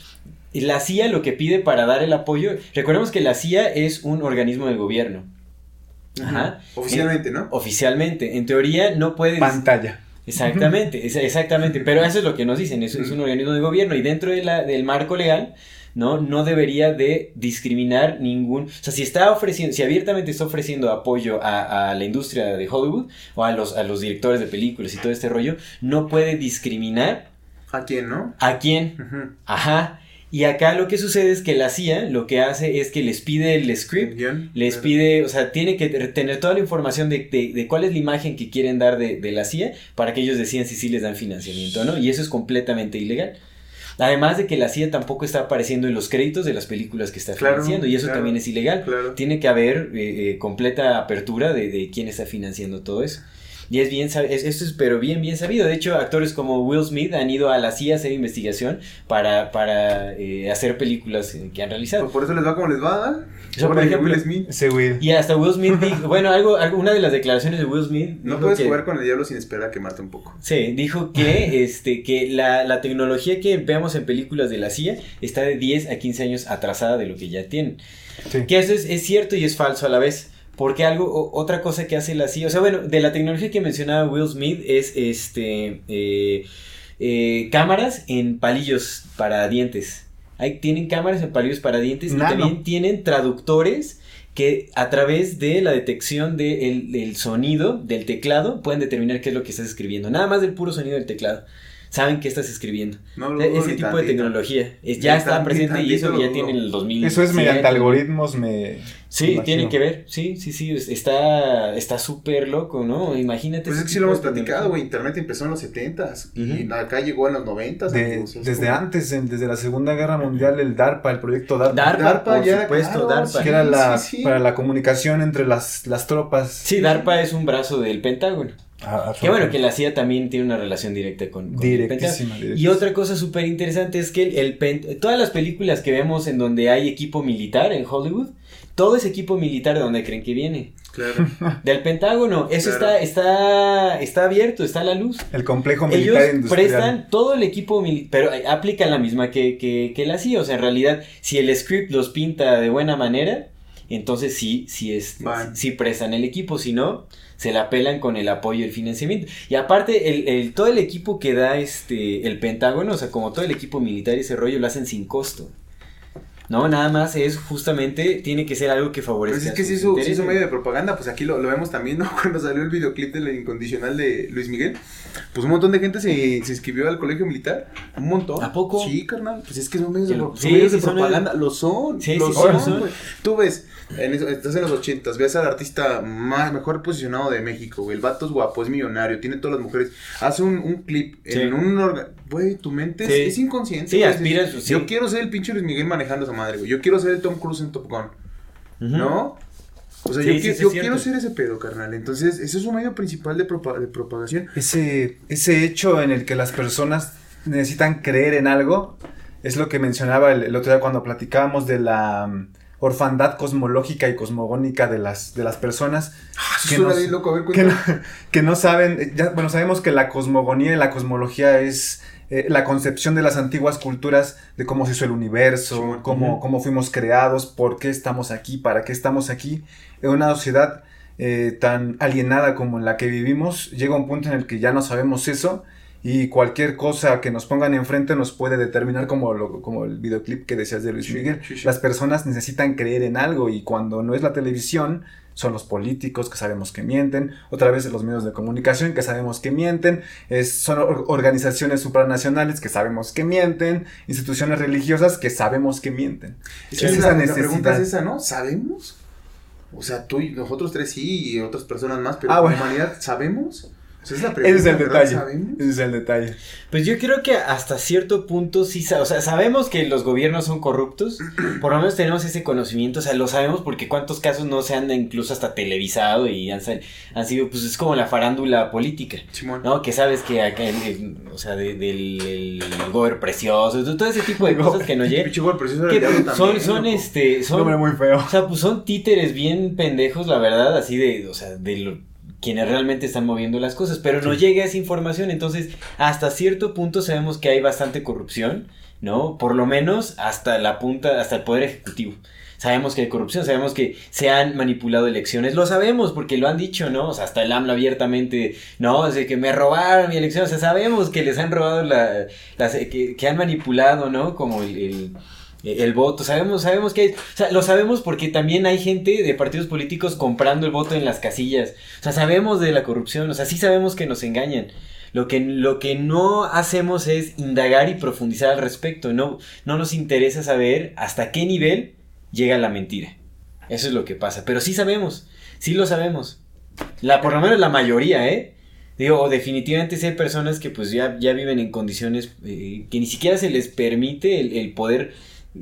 La CIA lo que pide para dar el apoyo, recordemos que la CIA es un organismo del gobierno, Ajá. Oficialmente, ¿no? Oficialmente. En teoría no puede. Pantalla. Exactamente, es- exactamente. Pero eso es lo que nos dicen, eso es un organismo de gobierno y dentro de la, del marco legal, ¿no? No debería de discriminar ningún... O sea, si está ofreciendo, si abiertamente está ofreciendo apoyo a, a la industria de Hollywood o a los, a los directores de películas y todo este rollo, no puede discriminar ¿A quién, no? a quién. Ajá. Y acá lo que sucede es que la CIA lo que hace es que les pide el script les Claro. pide, o sea, tiene que tener toda la información de, de- de cuál es la imagen que quieren dar de, de la CIA para que ellos decidan si sí les dan financiamiento o no. Y eso es completamente ilegal. Además de que la CIA tampoco está apareciendo en los créditos de las películas que está Claro, financiando y eso claro. también es ilegal. Tiene que haber eh, eh, completa apertura de, de quién está financiando todo eso. Y es bien, es, esto es pero bien, bien sabido. De hecho, actores como Will Smith han ido a la CIA a hacer investigación para, para eh, hacer películas que han realizado. Pues por eso les va como les va. ¿eh? O sea, por ejemplo, Will Smith. Güey. Y hasta Will Smith dijo, bueno, algo, algo- una de las declaraciones de Will Smith. No puedes que- jugar con el diablo sin esperar a quemarte un poco. Sí, dijo que, este, que la, la tecnología que veamos en películas de la CIA está de 10 a 15 años atrasada de lo que ya tienen. Sí. Que eso es, es cierto y es falso a la vez. Porque algo, o- otra cosa que hace la CIA, o sea, bueno, de la tecnología que mencionaba Will Smith es este eh, eh, cámaras en palillos para dientes. Ahí tienen cámaras en palillos para dientes Nano. y también tienen traductores que a través de la detección del del sonido del teclado pueden determinar qué es lo que estás escribiendo. Nada más del puro sonido del teclado. Saben qué estás escribiendo. No lo dudo Ese tipo de tecnología es- ya está presente y eso ya tiene en el 2000. Eso es mediante algoritmos, me... Sí, imagino. tiene que ver, sí, sí, sí, es- está está súper loco, ¿no? Imagínate. Pues es que sí lo hemos platicado, güey. Internet empezó en los 70s y Ujú. acá llegó en los 90s. De- desde como- antes, en- desde la Segunda Guerra Mundial, el DARPA, el proyecto DARPA, DARPA, DARPA por ya, supuesto, claro, DARPA. que era la, Sí, sí. para la comunicación entre las, las tropas. Sí, DARPA es un brazo del Pentágono. Ah, Que bueno, que la CIA también tiene una relación directa con, con el Pentágono. Y otra cosa súper interesante es que el, el Pen- todas las películas que vemos en donde hay equipo militar en Hollywood, todo ese equipo militar de donde creen que viene. Claro. Del Pentágono. Eso Claro. está, está, está abierto, está a la luz. El complejo Ellos militar industrial. prestan todo el equipo militar, pero eh, aplican la misma que, que, que la CIA. O sea, en realidad, si el script los pinta de buena manera, entonces sí, sí, es, Van. sí prestan el equipo. Si no, se la pelan con el apoyo y el financiamiento. Y aparte, el, el- todo el equipo que da este el Pentágono, o sea, como todo el equipo militar y ese rollo, lo hacen sin costo. No, nada más es justamente, tiene que ser algo que favorezca. Pues es que se intereses. hizo medio de propaganda, pues aquí lo, lo vemos también, ¿no? Cuando salió el videoclip del incondicional de Luis Miguel, pues un montón de gente se, se inscribió al colegio militar, un montón. ¿A poco? Sí, carnal, pues es que son medios de, Sí, pro- son sí, medios sí, de son propaganda, lo son, Sí, lo sí, sí, son, son. güey. Tú ves, en estás en los ochentas, ves al artista más, mejor posicionado de México, güey, el vato es guapo, es millonario, tiene todas las mujeres, hace un, un clip en un orga- güey, tu mente es- inconsciente. Sí, güey, aspiras. Yo quiero ser el pinche Luis Miguel manejando esa madre, güey, yo quiero ser el Tom Cruise en Top Gun. ¿No? O sea, Sí, yo, sí, qui- sí, yo quiero ser ese pedo, carnal. Entonces, ese es un medio principal de, propa- de propagación. Ese, ese hecho en el que las personas necesitan creer en algo es lo que mencionaba el, el otro día cuando platicábamos de la mm, orfandad cosmológica y cosmogónica de las, de las personas Eso Que suena no- bien loco, a ver, que no, que no saben, ya, bueno, sabemos que la cosmogonía y la cosmología es eh, la concepción de las antiguas culturas de cómo se hizo el universo, Simón. cómo, cómo fuimos creados, por qué estamos aquí, para qué estamos aquí. En una sociedad eh, tan alienada como en la que vivimos, llega un punto en el que ya no sabemos eso y cualquier cosa que nos pongan enfrente nos puede determinar como, lo- como el videoclip que decías de Luis Sí, Miguel. sí, sí. Las personas necesitan creer en algo y cuando no es la televisión, son los políticos que sabemos que mienten, otra vez los medios de comunicación que sabemos que mienten, es- son or- organizaciones supranacionales que sabemos que mienten, instituciones religiosas que sabemos que mienten. Que es la, esa la pregunta es esa, ¿no? ¿Sabemos? O sea, tú y nosotros tres sí y otras personas más, pero Ah, la bueno. humanidad, ¿sabemos? O sea, es la pregunta. Ese es el detalle. Ese es el detalle. Pues yo creo que hasta cierto punto sí, o sea, sabemos que los gobiernos son corruptos, por lo menos tenemos ese conocimiento, o sea, lo sabemos porque cuántos casos no se han incluso hasta televisado y han, sido, pues es como la farándula política, Simón. ¿no? Que sabes que acá, o sea, de- del el gober precioso, todo ese tipo de cosas que no llegan, que diablo son, también, son este, son, Nombre muy feo. o sea, pues son títeres bien pendejos, la verdad, así de, o sea, de lo- quienes realmente están moviendo las cosas, pero no llega esa información, entonces hasta cierto punto sabemos que hay bastante corrupción, ¿no? Por lo menos hasta la punta, hasta el poder ejecutivo. sabemos que hay corrupción, sabemos que se han manipulado elecciones, lo sabemos porque lo han dicho, ¿no? O sea, hasta el AMLO abiertamente, ¿no? O sea, que me robaron mi elección, o sea, sabemos que les han robado la, las, que, que han manipulado, ¿no? Como el, el el voto, sabemos, sabemos que hay, o sea, lo sabemos porque también hay gente de partidos políticos comprando el voto en las casillas, o sea, sabemos de la corrupción, o sea, sí sabemos que nos engañan, lo que, lo que no hacemos es indagar y profundizar al respecto, no, no nos interesa saber hasta qué nivel llega la mentira, eso es lo que pasa, pero sí sabemos, sí lo sabemos, la, por lo menos la mayoría, ¿eh? Digo, definitivamente sí hay personas que pues ya, ya viven en condiciones eh, que ni siquiera se les permite el poder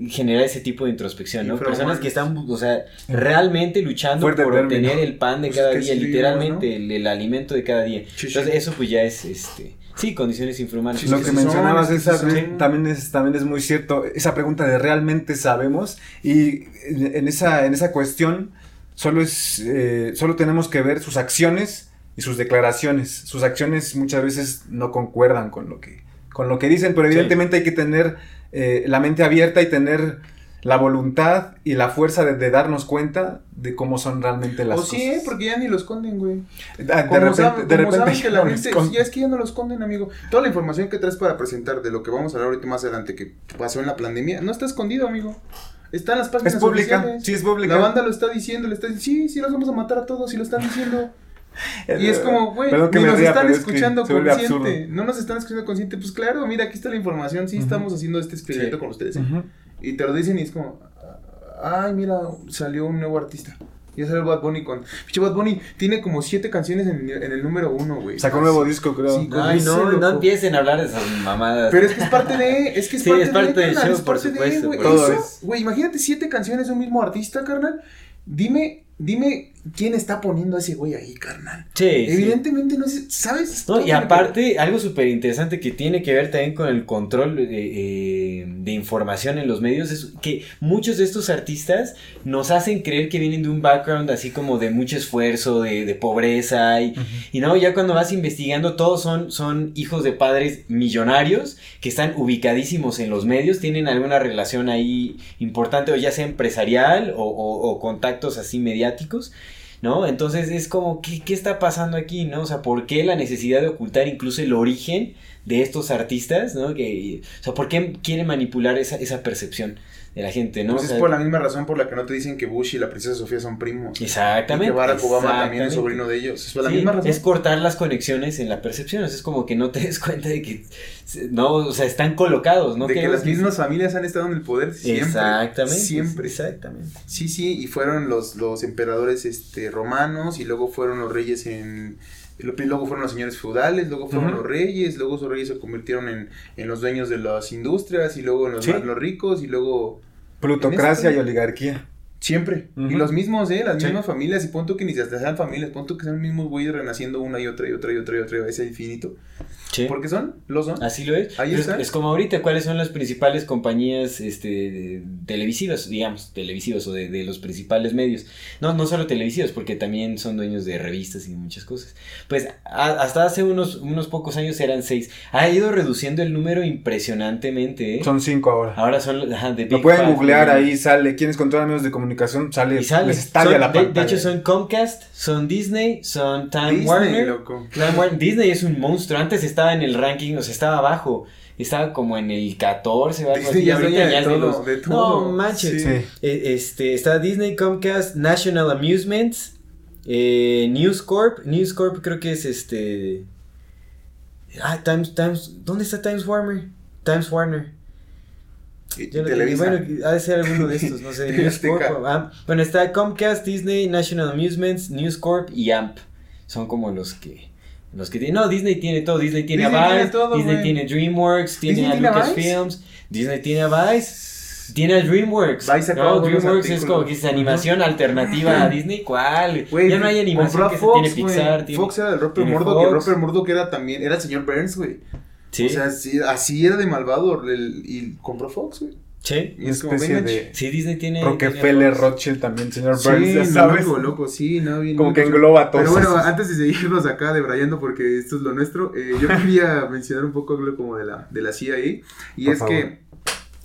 generar ese tipo de introspección, ¿no? Personas que están, o sea, realmente luchando por obtener el pan de cada día, literalmente, el, alimento de cada día. Entonces, eso pues ya es, este, sí, condiciones infrahumanas. Lo que mencionabas, esa, también, es, también es muy cierto, esa pregunta de realmente sabemos, y en esa, en esa cuestión, solo es, eh, solo tenemos que ver sus acciones y sus declaraciones. Sus acciones muchas veces no concuerdan con lo que, con lo que dicen, pero evidentemente hay que tener eh, la mente abierta y tener la voluntad y la fuerza de, darnos cuenta de cómo son realmente las cosas. O sí, porque ya ni lo esconden, güey. De, repente, de repente que la gente, ya es que ya no lo esconden, amigo. Toda la información que traes para presentar de lo que vamos a hablar ahorita más adelante que pasó en la pandemia, no está escondido, amigo. Está en las páginas Es pública, sí es pública. La banda lo está diciendo, le está diciendo, sí, sí los vamos a matar a todos, y lo están diciendo. Y es como, güey, ni nos están escuchando consciente. No nos están escuchando consciente. Pues claro, mira, aquí está la información. Sí, estamos haciendo este experimento con ustedes. ¿eh? Y te lo dicen y es como, ay, mira, salió un nuevo artista. Y es el Bad Bunny con. Piche Bad Bunny tiene como siete canciones en, en el número uno, güey. Sacó un nuevo disco, creo. Sí, Ay, no, no empiecen a hablar de esas mamadas. Pero es que es parte de. Es que es sí, parte, es parte de, del show, por supuesto. De, güey. Güey, imagínate siete canciones de un mismo artista, carnal. Dime Dime quién está poniendo a ese güey ahí, carnal. Sí. Evidentemente no es, ¿sabes? No, y aparte, algo súper interesante que tiene que ver también con el control de, eh, de, información en los medios es que muchos de estos artistas nos hacen creer que vienen de un background así como de mucho esfuerzo, de, de pobreza, y, y, no, ya cuando vas investigando, todos son, son hijos de padres millonarios que están ubicadísimos en los medios, tienen alguna relación ahí importante, o ya sea empresarial o, o, o contactos así mediáticos ¿no? Entonces es como, ¿qué, ¿qué, está pasando aquí, no? O sea, ¿por qué la necesidad de ocultar incluso el origen de estos artistas, ¿no? Que, o sea, ¿por qué quieren manipular esa, esa percepción? de la gente, ¿no? Pues es por la misma razón por la que no te dicen que Bush y la princesa Sofía son primos. Exactamente. Y que Barack Obama también es sobrino de ellos. Es por la misma razón. Es cortar las conexiones en la percepción. Es como que no te des cuenta de que, no, o sea, están colocados, ¿no? De que las mismas familias han estado en el poder siempre. Exactamente. Siempre. Exactamente. Sí, sí, y fueron los, los emperadores este, romanos y luego fueron los reyes en luego fueron los señores feudales, luego fueron los reyes, luego esos reyes se convirtieron en, en, los dueños de las industrias y luego en los más los ricos y luego Plutocracia y oligarquía. Siempre. Y los mismos, ¿eh? Las mismas familias. Y punto que ni hasta sean familias. Punto que sean los mismos güeyes renaciendo una y otra y otra y otra y otra. Ese infinito. Sí. Porque son, lo son. Así lo es. Ahí está. Es, como ahorita, ¿cuáles son las principales compañías este, televisivas, digamos, televisivas o de, de, los principales medios? No, no solo televisivos, porque también son dueños de revistas y muchas cosas. Pues hasta hace unos, unos pocos años eran seis. Ha ido reduciendo el número impresionantemente. ¿eh? Son cinco ahora. Ahora son ajá, de Lo pueden googlear ahí, sale. ¿Quiénes controlan medios de comunicación? Sale. Y sale. Les son, la de, de, hecho, son Comcast, son Disney, son Time Disney, Warner. Loco. Time Warner. Disney es un monstruo. Antes estaba en el ranking, o sea, estaba abajo. Estaba como en el 14 o algo así. Ya ahorita de ya todo, es de los... de todo. No, manches. Sí. Eh, Este, está Disney, Comcast, National Amusements, eh, News Corp. News Corp creo que es este... Ah, Times, Times... ¿Dónde está Times Warner? Times Warner. Yo Televisa. bueno, ha de ser alguno de estos, no sé. News. Corp, ah, bueno, está Comcast, Disney, National Amusements, News Corp y AMP. Son como los que. Los que. No, Disney tiene todo. Disney tiene Disney a Vice, tiene todo, Disney güey. tiene DreamWorks, tiene ¿Disney a tiene Lucasfilms, Disney tiene a Vice. Tiene a DreamWorks. Vice no, DreamWorks es como que es animación alternativa a Disney. ¿Cuál? Ya no hay animación que Fox, se tiene Pixar. tiene- Fox era Rupert tiene Murdoch, Fox. Rupert Murdoch era también, era el señor Burns, güey. Sí. O sea, sí, así era de malvado, el- y compró Fox, güey. Sí. Y es especie de Sí, Disney tiene. Rockefeller, tiene. Rothschild también, señor Sí, Burns, ya sabes. loco, sí, no, bien Como que engloba a todos. Pero bueno, antes de seguirnos acá debrayando, porque esto es lo nuestro, eh, yo quería mencionar un poco algo como de la, de la CIA, y Por es favor. que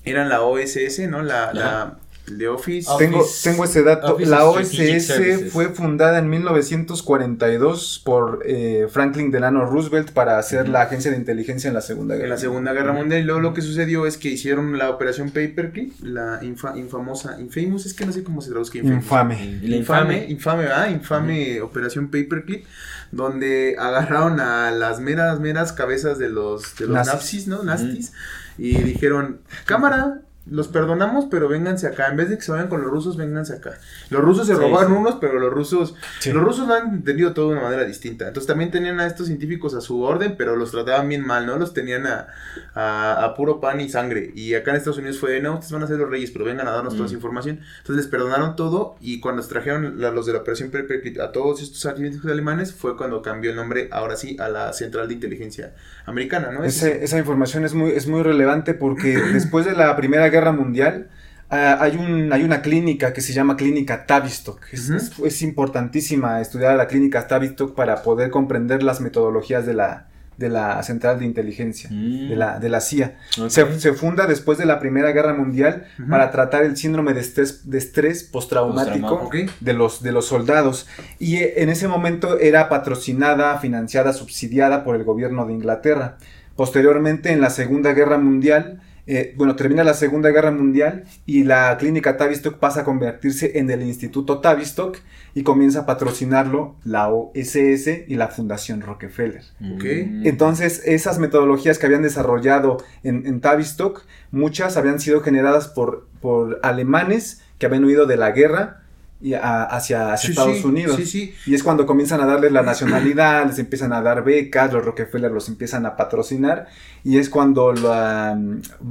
eran la OSS, ¿no? La, la, El de Office. Office- Tengo, tengo ese dato. Office La OSS fue fundada en 1942 por eh, Franklin Delano Roosevelt para hacer la agencia de inteligencia en la Segunda Guerra. En la Segunda Guerra Mundial y luego lo que sucedió es que hicieron la operación Paperclip, la infa- infamosa, infamous, es que no sé cómo se traduzca infamous. Infame. La infame, infame. infame, ¿verdad? Infame operación Paperclip, donde agarraron a las meras, meras cabezas de los, de los Nazis. nazis, ¿no? Nazis, y dijeron, cámara, los perdonamos, pero vénganse acá, en vez de que se vayan con los rusos, vénganse acá. Los rusos se Sí, robaron sí. unos, pero los rusos, Sí. los rusos lo han entendido todo de una manera distinta. Entonces también tenían a estos científicos a su orden, pero los trataban bien mal, ¿no? Los tenían a, a, a puro pan y sangre. Y acá en Estados Unidos fue, no, ustedes van a ser los reyes, pero vengan a darnos toda esa Mm. información. Entonces les perdonaron todo y cuando trajeron la- los de la operación Paperclip a todos estos científicos alemanes fue cuando cambió el nombre, ahora sí, a la Central de Inteligencia Americana, ¿no? Ese- Ese- esa información es muy, es muy relevante porque después de la Primera Guerra Mundial ah, hay, un, hay una clínica que se llama Clínica Tavistock. Es, Ujú. es- es importantísima estudiar la Clínica Tavistock para poder comprender las metodologías de la, de la Central de Inteligencia, Mm. de, la, de la CIA. Se, se funda después de la Primera Guerra Mundial para tratar el síndrome de estrés, de estrés postraumático. Ok. de los, de los soldados. Y eh, en ese momento era patrocinada, financiada, subsidiada por el gobierno de Inglaterra. Posteriormente, en la Segunda Guerra Mundial, eh, bueno, termina la Segunda Guerra Mundial y la clínica Tavistock pasa a convertirse en el Instituto Tavistock y comienza a patrocinarlo la OSS y la Fundación Rockefeller. Ok. Mm. Entonces, esas metodologías que habían desarrollado en, en Tavistock, muchas habían sido generadas por, por alemanes que habían huido de la guerra y a- hacia, hacia Sí, Estados sí, Unidos. Sí. Y es cuando comienzan a darles la nacionalidad, les empiezan a dar becas, los Rockefeller los empiezan a patrocinar. Y es cuando, la,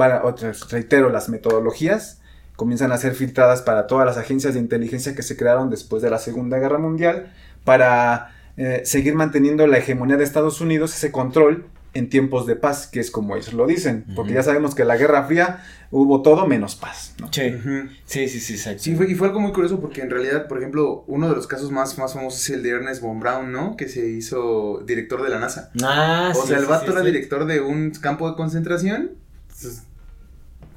va- reitero, las metodologías comienzan a ser filtradas para todas las agencias de inteligencia que se crearon después de la Segunda Guerra Mundial para eh, seguir manteniendo la hegemonía de Estados Unidos, ese control en tiempos de paz, que es como ellos lo dicen. Porque ya sabemos que en la Guerra Fría hubo todo menos paz. ¿no? Sí. Sí, sí, sí, exacto. Sí, fue, y fue algo muy curioso porque en realidad, por ejemplo, uno de los casos más, más famosos es el de Ernest von Braun, ¿no? Que se hizo director de la NASA. Ah, o sí, sea, el vato sí, era sí. director de un campo de concentración. Entonces,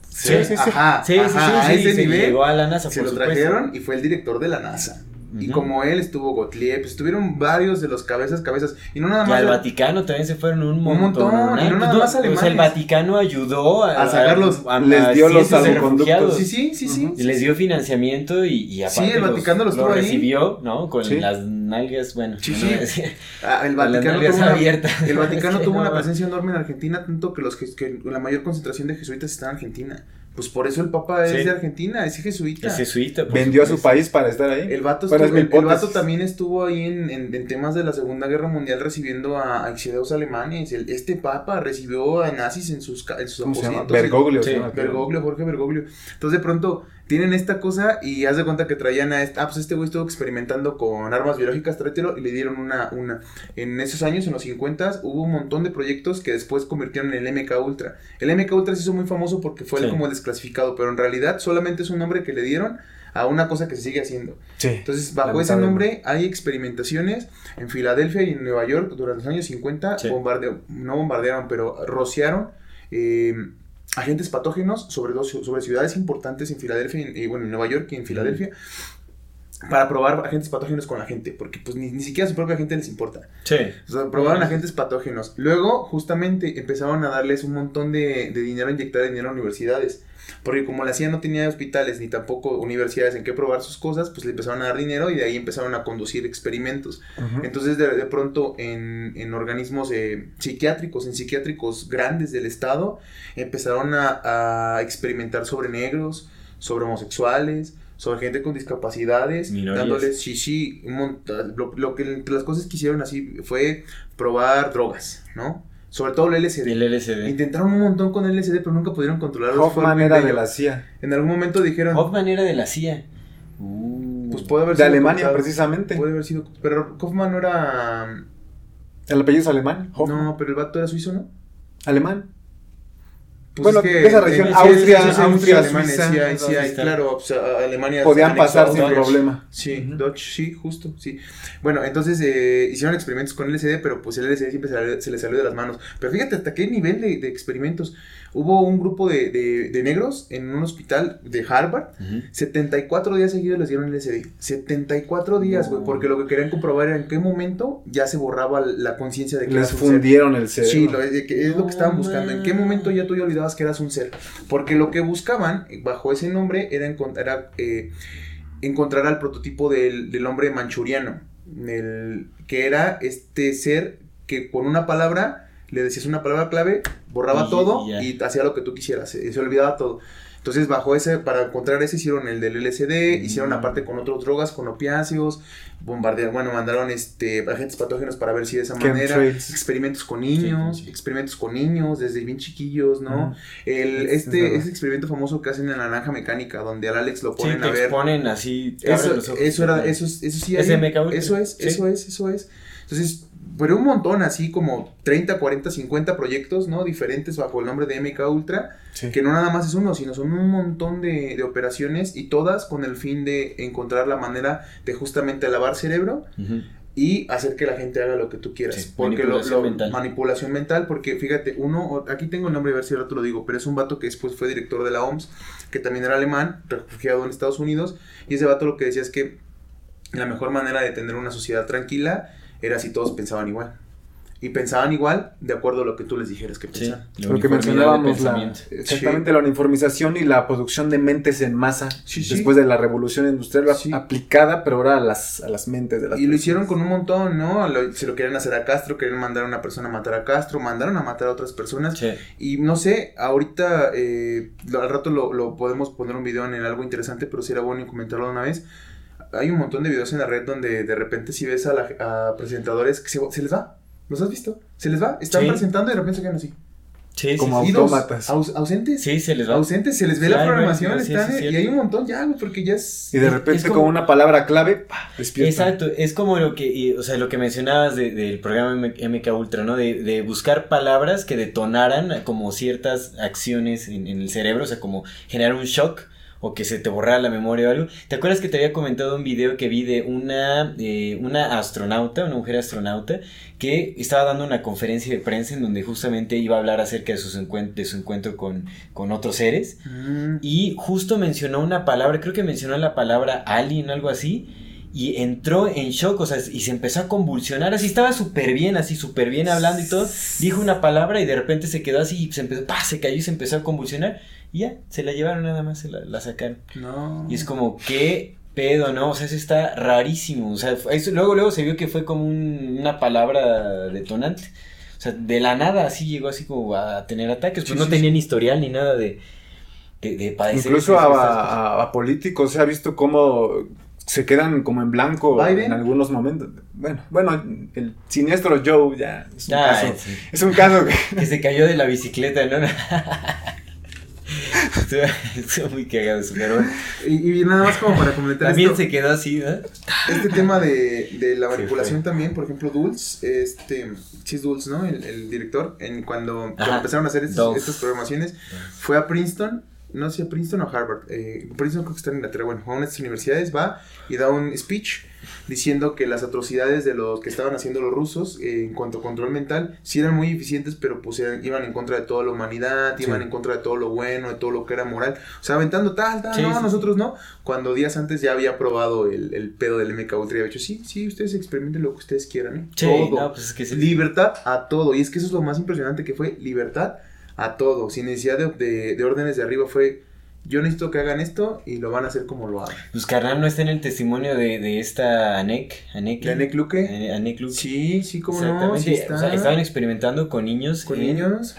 Sí, sí, sí. Ajá, Sí, sí, sí, ajá, a ese nivel llegó a la NASA, se por lo supuesto. trajeron y fue el director de la NASA. Y Ujú. como él estuvo Gottlieb, pues, estuvieron varios de los cabezas, cabezas. Y no nada Y más. al Vaticano también se fueron un Un montón. montón, y no nada Pues más o sea, el alemanes. Vaticano ayudó a, A sacarlos. Les dio los salvoconductos. refugiados. Sí, sí, sí, sí. Y les dio financiamiento y, y aparte el Vaticano los tuvo ahí. recibió, ¿no? Con Sí. las nalgas, bueno. Sí, no sí. a. Ah, el Vaticano tuvo una, el Vaticano Es que tuvo no, una no. presencia enorme en Argentina, tanto que, los, que la mayor concentración de jesuitas está en Argentina. Pues por eso el Papa Sí. es de Argentina, es jesuita. Es jesuita. Vendió a su país para estar ahí. El vato, Bueno, estuvo- es mi el, el vato hipótesis. también estuvo ahí en, en- en temas de la Segunda Guerra Mundial recibiendo a, a exiliados alemanes. El- este papa recibió a nazis en sus, ca- en sus aposentos. Bergoglio. Sí. Bergoglio, Jorge Bergoglio. Entonces de pronto tienen esta cosa y haz de cuenta que traían a este, ah, pues este güey estuvo experimentando con armas biológicas, tráetelo, y le dieron una, una, en esos años, en los 50 hubo un montón de proyectos que después convirtieron en el MK Ultra. El MK Ultra se hizo muy famoso porque fue el Sí. como desclasificado, pero en realidad solamente es un nombre que le dieron a una cosa que se sigue haciendo. Sí. Entonces, bajo ese nombre hay experimentaciones en Filadelfia y en Nueva York durante los años 50. Sí. no bombardearon, pero rociaron eh, agentes patógenos sobre, dos, sobre ciudades importantes en Filadelfia, y, bueno, en Nueva York y en Filadelfia. Para probar agentes patógenos con la gente, porque pues ni, ni siquiera a su propia gente les importa. Sí. O sea, probaron agentes patógenos. Luego, justamente, empezaron a darles un montón de, de dinero, a inyectar dinero a universidades. Porque como la CIA no tenía hospitales ni tampoco universidades en que probar sus cosas, pues le empezaron a dar dinero y de ahí empezaron a conducir experimentos. Entonces, de, de pronto, en, en organismos eh, psiquiátricos, en psiquiátricos grandes del Estado, empezaron a, a experimentar sobre negros, sobre homosexuales, sobre gente con discapacidades, Minorías. dándoles, sí, sí, un montón- lo, lo que las cosas que hicieron así fue probar drogas, ¿no? Sobre todo el LSD. El LSD. Intentaron un montón con el LSD, pero nunca pudieron controlarlo. Hoffman era de la CIA. En algún momento dijeron, Hoffman era de la CIA. Uh. pues puede haber De sido Alemania, controlado. precisamente. Puede haber sido, pero Kaufman no era... El apellido es alemán. Hoffman. No, pero el vato era suizo, ¿no? Alemán. Pues Bueno, es que de esa región, Austria, sí, sí, sí, Austria, alemanes, Suiza, sí hay, sí hay, claro, o sea, Alemania Podían pasar sin Dodge. problema. Sí, Ujú. Dodge, sí, justo, sí. Bueno, entonces eh, hicieron experimentos con LSD, pero pues el LSD siempre se, le- se le salió de las manos. Pero fíjate hasta qué nivel de, de experimentos. Hubo un grupo de, de- de negros en un hospital de Harvard. Ujú. 74 días seguidos les dieron LSD. 74 días, güey, No. porque lo que querían comprobar era en qué momento ya se borraba la conciencia de que Les eras un ser. fundieron el cerebro. Sí, lo, es, que es lo que estaban buscando. ¿En qué man. momento ya tú ya olvidabas que eras un ser? Porque lo que buscaban eh, bajo ese nombre era, encont- era, eh, encontrar al prototipo del, del hombre manchuriano. El, que era este ser que con una palabra, le decías una palabra clave, borraba Y- todo y hacía lo que tú quisieras. Se, se olvidaba todo. Entonces, bajo ese, para encontrar ese, hicieron el del LSD, Mm. hicieron aparte con otras drogas, con opiáceos, bombardearon, bueno, mandaron este agentes patógenos para ver si de esa manera Chemtrails. experimentos con niños, Sí, sí. experimentos con niños desde bien chiquillos, ¿no? Ujú. El, Es- es este, verdad. este experimento famoso que hacen en la naranja mecánica, donde al Alex lo Sí, ponen te a ver. exponen así. Eso, los ojos. eso era, eso, es- eso sí Es. Eso es, Sí. eso es, eso es. Entonces, pero un montón, así como 30, 40, 50 proyectos, ¿no? Diferentes bajo el nombre de MK Ultra, Sí. que no nada más es uno, sino son un montón de, de operaciones y todas con el fin de encontrar la manera de justamente lavar cerebro y hacer que la gente haga lo que tú quieras. Sí, porque lo- manipulación lo- mental. manipulación mental, porque fíjate, uno, aquí tengo el nombre, a ver si ahora te lo digo, pero es un vato que después fue director de la OMS, que también era alemán, refugiado en Estados Unidos, y ese vato lo que decía es que la mejor manera de tener una sociedad tranquila era si todos pensaban igual. Y pensaban igual de acuerdo a lo que tú les dijeras que pensaban. Lo que mencionábamos, la, exactamente la uniformización y la producción de mentes en masa Sí, sí. después de la revolución industrial Sí. aplicada, pero ahora a las, a las mentes de las Y lo hicieron con un montón, ¿no? Lo- se lo querían hacer a Castro, querían mandar a una persona a matar a Castro, mandaron a matar a otras personas. Sí. Y no sé, ahorita eh, al rato lo, lo podemos poner un video en el algo interesante, pero sería bueno comentarlo de una vez. Hay un montón de videos en la red donde de repente si ves a, la- a presentadores que se, se les va. ¿Los has visto? Se les va. Están Sí. presentando y de repente se quedan así. Sí, Como sí. Autómatas. aus- ausentes. Sí, se les va. Ausentes, se les ve Sí, la programación, sí, están, sí, sí, y hay un montón ya, porque ya es... Y de repente es con como- una palabra clave, ¡pah! despierta. Exacto, es como lo que, y, o sea, lo que mencionabas de- del programa M- MK Ultra, ¿no? De, de buscar palabras que detonaran como ciertas acciones en, en el cerebro, o sea, como generar un shock o que se te borrara la memoria o algo. ¿Te acuerdas que te había comentado un video que vi de una, eh, una astronauta, una mujer astronauta, que estaba dando una conferencia de prensa en donde justamente iba a hablar acerca de, sus de su encuentro con, con otros seres? Mm, Y justo mencionó una palabra, creo que mencionó la palabra alien, algo así. Y entró en shock, o sea, y se empezó a convulsionar, así estaba súper bien, así súper bien hablando y todo. Dijo una palabra y de repente se quedó así y se empezó, ¡pah! se cayó y se empezó a convulsionar. Y ya, se la llevaron nada más, se la, la sacaron. no. Y es como, ¿qué pedo, no? O sea, eso está rarísimo. O sea, eso, luego, luego se vio que fue como un- una palabra detonante. O sea, de la nada así llegó así como a tener ataques. Pues Sí, no sí, tenía sí. ni historial ni nada de, de, de padecer Incluso a, cosas. a- a políticos se ha visto cómo se quedan como en blanco Biden. en algunos momentos. Bueno, bueno, el siniestro Joe ya es un Ah, caso. sí. Es un caso que Que se cayó de la bicicleta, ¿no? Estuvo, muy cagado eso, pero bueno. Y, y nada más como para comentar También esto, se quedó así, ¿no? este tema de, de la manipulación también, por ejemplo, Dulce, este, es Dulce, ¿no? El, el director, en cuando, empezaron a hacer estos- estas programaciones, fue a Princeton, no sé, a Princeton o Harvard, eh, Princeton creo que está en Inglaterra, bueno, a una de estas universidades va y da un speech diciendo que las atrocidades de los que estaban haciendo los rusos eh, en cuanto a control mental sí eran muy eficientes, pero pues eran- iban en contra de toda la humanidad, iban en contra de todo lo bueno, de todo lo que era moral, o sea, aventando tal, tal, Sí, no, sí, nosotros no, cuando días antes ya había probado el, el pedo del MK Ultra y había dicho, sí, sí, ustedes experimenten lo que ustedes quieran, ¿eh? Todo. no, pues es que sí. Libertad a todo. Y es que eso es lo más impresionante que fue libertad a todo. Sin necesidad de, de- de órdenes de arriba fue yo necesito que hagan esto y lo van a hacer como lo hagan. Pues carnal no está en el testimonio de, de esta Anek. Anek. ¿De Anek Luque? Eh, Anek Luque. Sí, sí, como no, Exactamente. sí está. O sea, estaban experimentando con niños. con en- niños,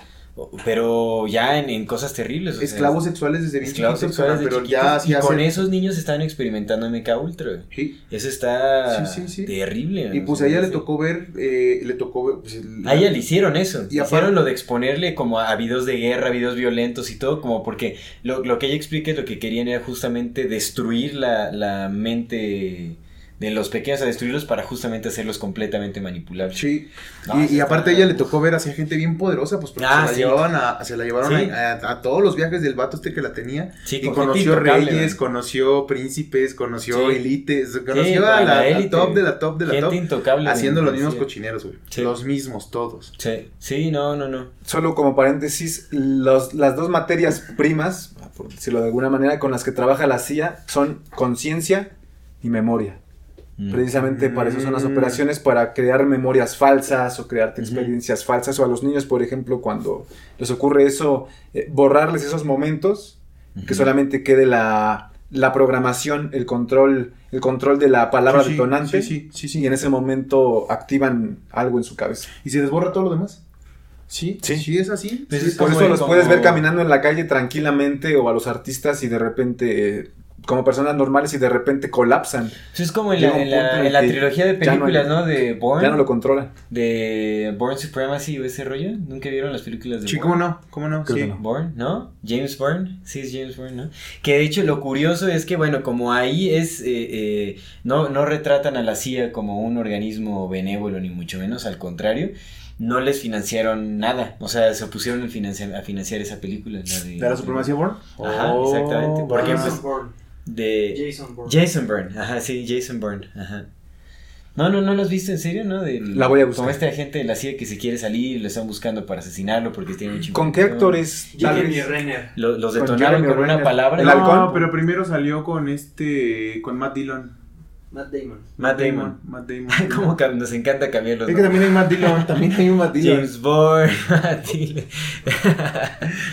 Pero ya en, en cosas terribles. o sea, esclavos sexuales desde bien esclavos chiquitos, sexuales de pero ya y con esos niños estaban experimentando MK Ultra. Sí. Eso está Sí, sí, sí. terrible. Y pues a ella le tocó ver, eh, le tocó ver, pues, el- A ella le hicieron eso. Y hicieron lo de exponerle como a videos de guerra, videos violentos y todo, como porque lo, lo que ella explica es lo que querían era justamente destruir la, la mente de los pequeños a destruirlos para justamente hacerlos completamente manipulables. Sí. No, y, aparte a ella le tocó ver así a gente bien poderosa, pues porque Ah, se la sí. llevaban a, se la llevaron Sí. a, a- a todos los viajes del vato este que la tenía. Sí, y conoció reyes, conoció príncipes, conoció Sí. élites, conoció a a la, élite, top de la top de la Gente top. intocable. Haciendo los mismos cochineros, güey. Sí. Los mismos, todos. Sí, sí, no, no, no. Solo como paréntesis, los, las dos materias primas, por decirlo de alguna manera, con las que trabaja la CIA son conciencia y memoria. Mm. Precisamente para eso son las Mm. operaciones, para crear memorias falsas o crearte experiencias falsas. O a los niños, por ejemplo, cuando les ocurre eso, eh, borrarles esos momentos, que solamente quede la, la programación, el control, el control de la palabra Sí, detonante. Sí, sí, sí, sí. Y en ese momento activan algo en su cabeza. ¿Y se desborra todo lo demás? Sí, Sí. sí, es así. Pues sí, es es Por eso los como- puedes ver caminando en la calle tranquilamente o a los artistas y de repente, eh, como personas normales y de repente colapsan. Pues es como en Llega la, en la- en trilogía de ya no hay- películas, ¿no? De Bourne. Ya no lo controlan. De Born Supremacy o ese rollo. ¿Nunca vieron las películas de Sí, cómo no, cómo no, Creo sí. que no. Bourne, ¿no? James Bourne, sí es James Bourne, ¿no? Que de hecho lo curioso es que, bueno, como ahí es, eh, eh, no, no retratan a la CIA como un organismo benévolo, ni mucho menos, al contrario, no les financiaron nada, o sea, se opusieron a financiar, a financiar esa película, la de... ¿De la supremacía Born? Ajá, exactamente, porque va. pues-. De Jason Bourne. Jason Bourne, ajá, sí, Jason Bourne, ajá. No, no, no lo has visto en serio, ¿no? Del- La voy a buscar. Como este agente de la CIA que se quiere salir y lo están buscando para asesinarlo porque tiene mucha ¿Con qué actores? Jeremy? Renner. Lo- los Con detonaron Jeremy con una palabra. El no, halcón. pero primero salió con este, con Matt Dillon. Matt Damon. Matt Damon. Matt Damon. Como que nos encanta cambiar los Es que también hay Matt Dillon, también hay un Matt Dillon. James Bourne, Matt Dillon.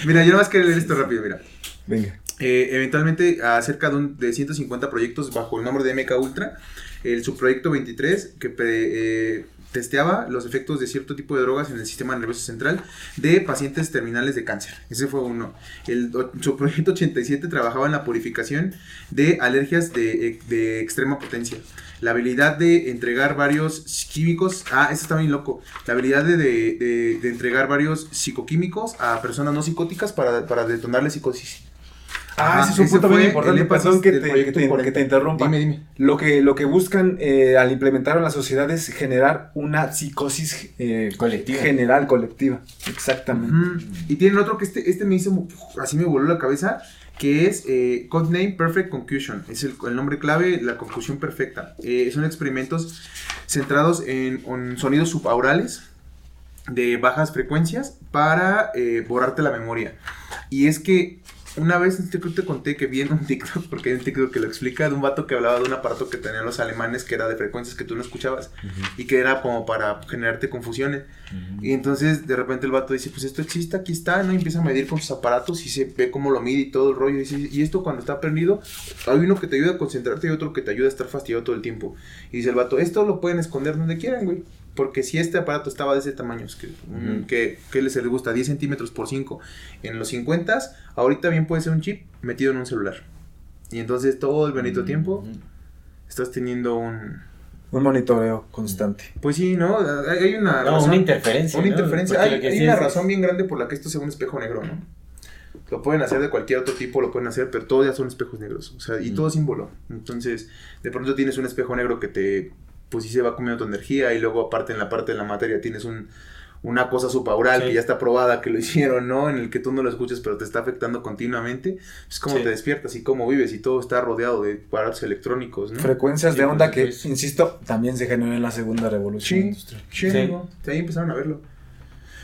Mira, yo nomás quiero leer esto rápido, mira. Venga. Eh, eventualmente, acerca de, un- de 150 proyectos bajo el nombre de MK Ultra, el subproyecto 23, que eh, testeaba los efectos de cierto tipo de drogas en el sistema nervioso central de pacientes terminales de cáncer. Ese fue uno. El subproyecto 87 trabajaba en la purificación de alergias de, eh, de extrema potencia. La habilidad de entregar varios químicos. Ah, eso está bien loco. La habilidad de- de- de entregar varios psicoquímicos a personas no psicóticas para, para detonarle psicosis. Ah, Ajá, ese es un ese punto muy importante. Perdón que te, que te- 40. que te interrumpa. Dime, dime. Lo que, lo que buscan eh, al implementar en la sociedad es generar una psicosis eh, Colectiva. general, colectiva. Exactamente. Y tienen otro que este, este me hizo, así me voló la cabeza, que es eh, Codename Perfect Concussion. Es el, el nombre clave, la conclusión perfecta. Eh, son experimentos centrados en, en sonidos subaurales de bajas frecuencias para eh, borrarte la memoria. Y es que una vez te, creo te conté que vi en un TikTok, porque hay un TikTok que lo explica, de un vato que hablaba de un aparato que tenían los alemanes que era de frecuencias que tú no escuchabas y que era como para generarte confusiones. Y entonces de repente el vato dice, pues esto existe, aquí está, ¿no? Y empieza a medir con sus aparatos y se ve cómo lo mide y todo el rollo. Y dice, y esto cuando está prendido, hay uno que te ayuda a concentrarte y otro que te ayuda a estar fastidiado todo el tiempo. Y dice el vato, esto lo pueden esconder donde quieran, güey. Porque si este aparato estaba de ese tamaño, es que, mm, que, que gusta, 10 centímetros por 5, en los 50, ahorita bien puede ser un chip metido en un celular. Y entonces todo el bendito tiempo estás teniendo un... Un monitoreo constante. Pues sí, ¿no? Hay una... No, razón. una interferencia. Una ¿no? interferencia. Porque Hay, sí una es- razón bien grande por la que esto sea un espejo negro, ¿no? Lo pueden hacer de cualquier otro tipo, lo pueden hacer, pero todos ya son espejos negros. O sea, y Mm. todo símbolo. Entonces, de pronto tienes un espejo negro que te, pues sí se va comiendo tu energía y luego aparte en la parte de la materia tienes un, una cosa subaural Sí. que ya está probada, que lo hicieron, ¿no? En el que tú no lo escuchas, pero te está afectando continuamente. Es como Sí. te despiertas y cómo vives y todo está rodeado de aparatos electrónicos, ¿no? Frecuencias Sí, de onda que, supuesto. insisto, también se generó en la segunda revolución Sí. industrial. Sí. Ahí empezaron a verlo.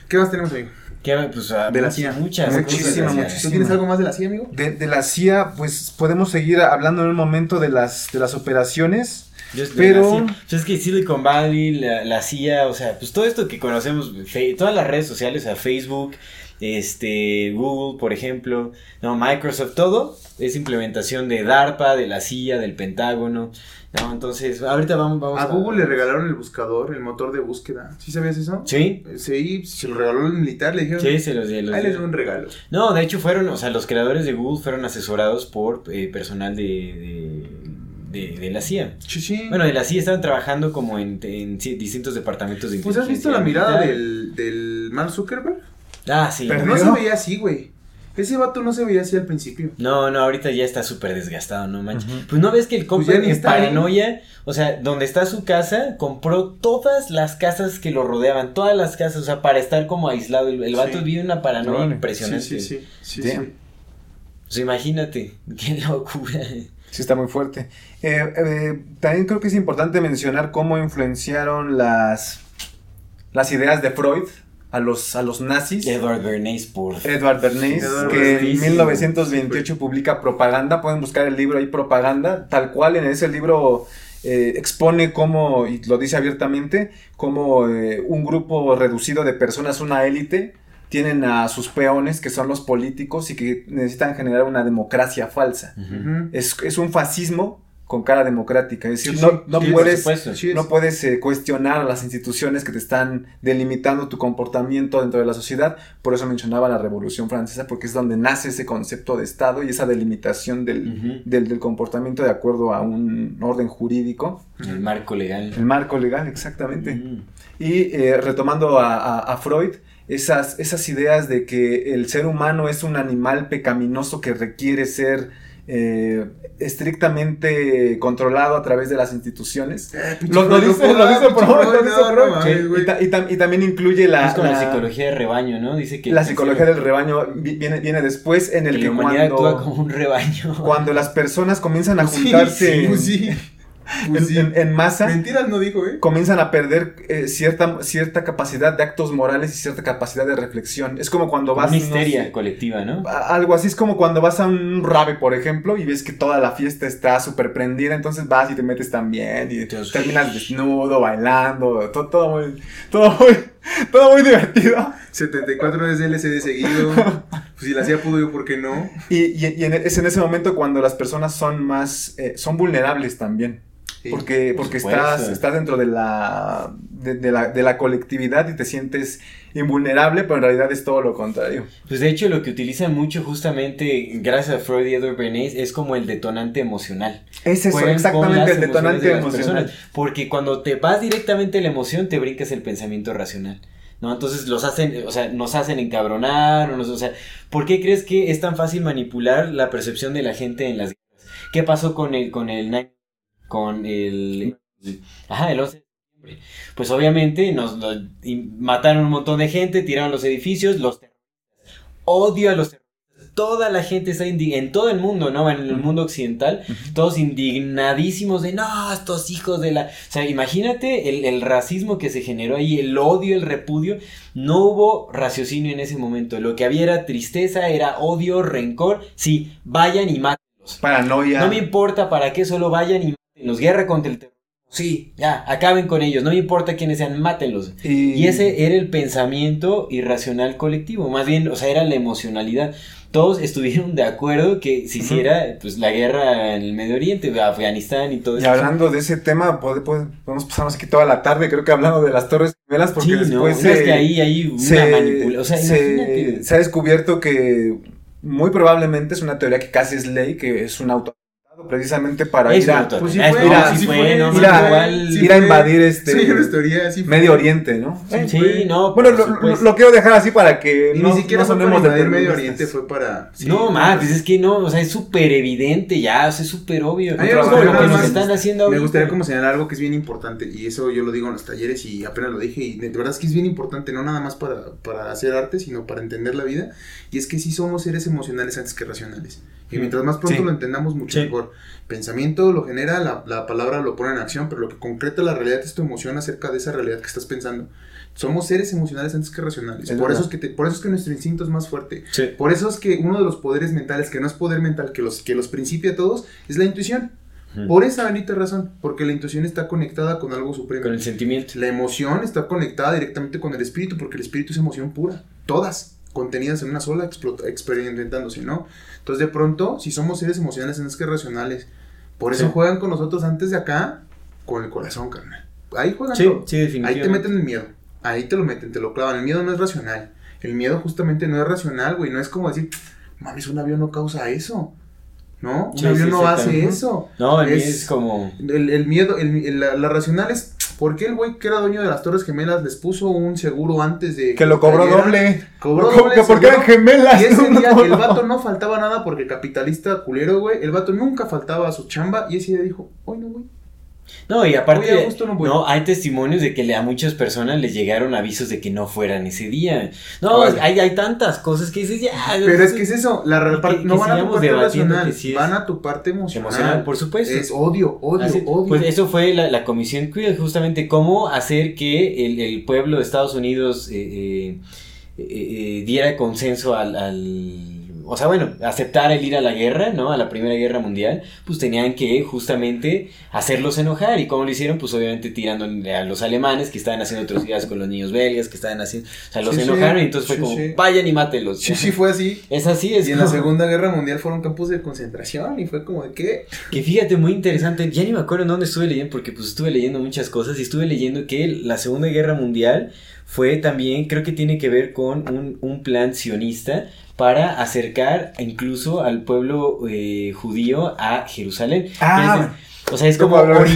¿Qué más tenemos, amigo? ¿Qué? Pues, ah, De la muchas, CIA. Muchas. Muchísima, cosas de la CIA. muchísima. ¿Tú tienes algo más de la CIA, amigo? De, de la CIA, pues podemos seguir hablando en un momento de las, de las operaciones. Yo estoy Pero- es que Silicon Valley, la, la CIA, o sea, pues todo esto que conocemos, todas las redes sociales, o sea, Facebook, este, Google, por ejemplo, no, Microsoft, todo es implementación de DARPA, de la CIA, del Pentágono, ¿no? Entonces, ahorita vamos, vamos A Google le regalaron el buscador, el motor de búsqueda. ¿Sí sabías eso? Sí, Sí, se lo regaló el militar, le dijeron. sí, se los, se los Ahí les doy un regalo. No, de hecho fueron, o sea, los creadores de Google fueron asesorados por eh, personal de, de, de, de la CIA. Sí, sí. Bueno, de la CIA estaban trabajando como en, en distintos departamentos de pues has visto la inteligencia mirada del, del Mark Zuckerberg. Ah, sí. Pero- No se veía así, güey. Ese vato no se veía así al principio. No, no, ahorita ya está súper desgastado, no manches. Pues no ves que el compa ni en ahí. paranoia, o sea, donde está su casa, compró todas las casas que lo rodeaban, todas las casas, o sea, para estar como aislado. El, el vato Sí. vive una paranoia impresionante. Sí, sí, sí. sí, sí. Pues imagínate, qué locura. Sí, está muy fuerte. Eh, eh, también creo que es importante mencionar cómo influenciaron las, las ideas de Freud a los, a los nazis. Edward Bernays por... Edward Bernays, Edward que en Bernays, 1928 publica Propaganda, pueden buscar el libro ahí, Propaganda, tal cual en ese libro eh, expone cómo, y lo dice abiertamente, cómo eh, un grupo reducido de personas, una élite, tienen a sus peones, que son los políticos, y que necesitan generar una democracia falsa. Es, es un fascismo con cara democrática, es decir, Sí, no, sí, no sí, puedes... No puedes eh, cuestionar a las instituciones que te están delimitando tu comportamiento dentro de la sociedad. Por eso mencionaba la Revolución Francesa, porque es donde nace ese concepto de Estado y esa delimitación del, del, del comportamiento de acuerdo a un orden jurídico. El marco legal. El marco legal, exactamente. Ujú. Y eh, retomando a, a- a Freud, esas, esas ideas de que el ser humano es un animal pecaminoso que requiere ser eh, estrictamente controlado a través de las instituciones. Eh, Lo, dice, lo dice Sí, güey. Y, ta- y tam- y también incluye la, es como la, la- psicología de rebaño, ¿no? Dice que la psicología del rebaño vi- viene, viene después en que el la que, humanidad cuando, actúa como un rebaño. cuando las personas comienzan a sí, juntarse sí, en, pues sí. Pues en- sí. en- en masa, Mentiras no dijo, ¿eh? comienzan a perder eh, cierta, cierta capacidad de actos morales y cierta capacidad de reflexión. Es como cuando Como vas... una no histeria sé, colectiva, ¿no? a- algo así es como cuando vas a un rave, por ejemplo, y ves que toda la fiesta está súper prendida, entonces vas y te metes también y Dios. terminas desnudo, bailando, todo, todo muy, todo muy, todo muy divertido. 74 veces LCD seguido. Pues si la hacía pudo yo, ¿por qué no? Y, y- y en- es en ese momento cuando las personas son más, eh, son vulnerables también. Sí. Porque, por porque supuesto. estás, estás dentro de la, de, de la, de la colectividad y te sientes invulnerable, pero en realidad es todo lo contrario. Pues de hecho lo que utilizan mucho justamente gracias a Freud y Edward Bernays es como el detonante emocional. Es eso, Juegan exactamente el detonante de emocional. personas, porque cuando te vas directamente a la emoción te brincas el pensamiento racional. ¿No? Entonces los hacen, o sea, nos hacen encabronar, o, nos- o sea, ¿por qué crees que es tan fácil manipular la percepción de la gente en las guerras? ¿Qué pasó con el, con el, nine- con el, ajá, el 11 de septiembre? Pues obviamente nos, mataron un montón de gente, tiraron los edificios, los terroristas. Odio a los terroristas. Toda la gente está indi- en todo el mundo, ¿no? En el mundo occidental, todos indignadísimos de no, estos hijos de la. O sea, imagínate el, el racismo que se generó ahí, el odio, el repudio. No hubo raciocinio en ese momento. Lo que había era tristeza, era odio, rencor. Sí, vayan y mátenlos. Paranoia. No me importa para qué, solo vayan y mátenlos. Guerra contra el terrorismo. Sí, ya, acaben con ellos. No me importa quiénes sean, mátenlos. y, Y ese era el pensamiento irracional colectivo, más bien, o sea, era la emocionalidad. Todos estuvieron de acuerdo que se hiciera pues la guerra en el Medio Oriente, Afganistán y todo y eso. hablando de ese tema, pode- pode- podemos pasarnos aquí toda la tarde, creo que hablando de las Torres Gemelas, porque Sí, después no, se, es que ahí hay una se- manipulación. O sea, se- se ha descubierto que muy probablemente es una teoría que casi es ley, que es un auto precisamente para Es ir a, pues sí es- fue, no, mira, sí sí fue, fue, no, ir no, a- igual- sí ir a fue. invadir este Sí, la historia, sí fue. Medio Oriente, ¿no? Sí, no, Bueno, lo, lo- supuesto. lo quiero dejar así para que Y no, ni siquiera no sonemos de invadir Medio. Oriente, fue para. sí, no, más, pues, es que no, o sea, es súper evidente ya, o sea, es súper obvio. Me como gustaría lo que nada nos más- están haciendo Me ahorita. gustaría como señalar algo que es bien importante y eso yo lo digo en los talleres y apenas lo dije y de verdad es que es bien importante no nada más para, para hacer arte sino para entender la vida y es que sí somos seres emocionales antes que racionales y mientras más pronto Sí. lo entendamos mucho Sí. mejor pensamiento lo genera la, la palabra lo pone en acción pero lo que concreta la realidad es tu emoción acerca de esa realidad que estás pensando somos seres emocionales antes que racionales Es por verdad. eso es que te- por eso es que nuestro instinto es más fuerte Sí. por eso es que uno de los poderes mentales que no es poder mental que los que los principia a todos es la intuición por esa bendita razón, porque la intuición está conectada con algo supremo. Con el sentimiento. La emoción está conectada directamente con el espíritu, porque el espíritu es emoción pura. Todas contenidas en una sola, experimentándose, ¿no? Entonces, de pronto, si somos seres emocionales antes que racionales, por eso Sí. juegan con nosotros antes de acá, con el corazón, carnal. Ahí juegan Sí, todo. sí, Ahí definitivamente. te meten el miedo. Ahí te lo meten, te lo clavan. El miedo no es racional. El miedo justamente no es racional, güey. No es como decir, mames, un avión no causa eso. ¿No? Un Sí, avión sí, no hace eso. No, el Es- es como... El, el miedo, el- el- la, la racional es, ¿Por qué el güey que era dueño de las Torres Gemelas les puso un seguro antes de Que lo cobró doble. Cobró doble que porque eran gemelas. Y ese ¿no? día el vato no faltaba nada porque capitalista culero, güey. El vato nunca faltaba a su chamba y ese día dijo, hoy no, güey. No, y aparte, Oye, no hay testimonios de que a muchas personas les llegaron avisos de que no fueran ese día. No, hay, hay tantas cosas que dices, ya. Pero es que es eso, la que- no que van a tu parte racional, que sí van a tu parte emocional. emocional, por supuesto. Es odio, odio, Así- odio. Pues eso fue la, la comisión queer, justamente cómo hacer que el, el pueblo de Estados Unidos eh, eh, eh, eh, diera consenso al, al- O sea, bueno, aceptar el ir a la guerra, ¿no? A la Primera Guerra Mundial, pues tenían que justamente hacerlos enojar. ¿Y cómo lo hicieron? Pues obviamente tirando a los alemanes que estaban haciendo atrocidades con los niños belgas, que estaban haciendo... O sea, los Sí, enojaron y entonces fue Sí, como, sí. vayan y mátelos. Sí, sí, fue así. Es así, es Y en la Segunda Guerra Mundial fueron campos de concentración y fue como de qué. Que fíjate, muy interesante. Ya ni me acuerdo en dónde estuve leyendo, porque pues estuve leyendo muchas cosas y estuve leyendo que la Segunda Guerra Mundial fue también, creo que tiene que ver con un, un plan sionista para acercar incluso al pueblo eh, judío a Jerusalén. Ah, O sea, es ¿Cómo como fueron-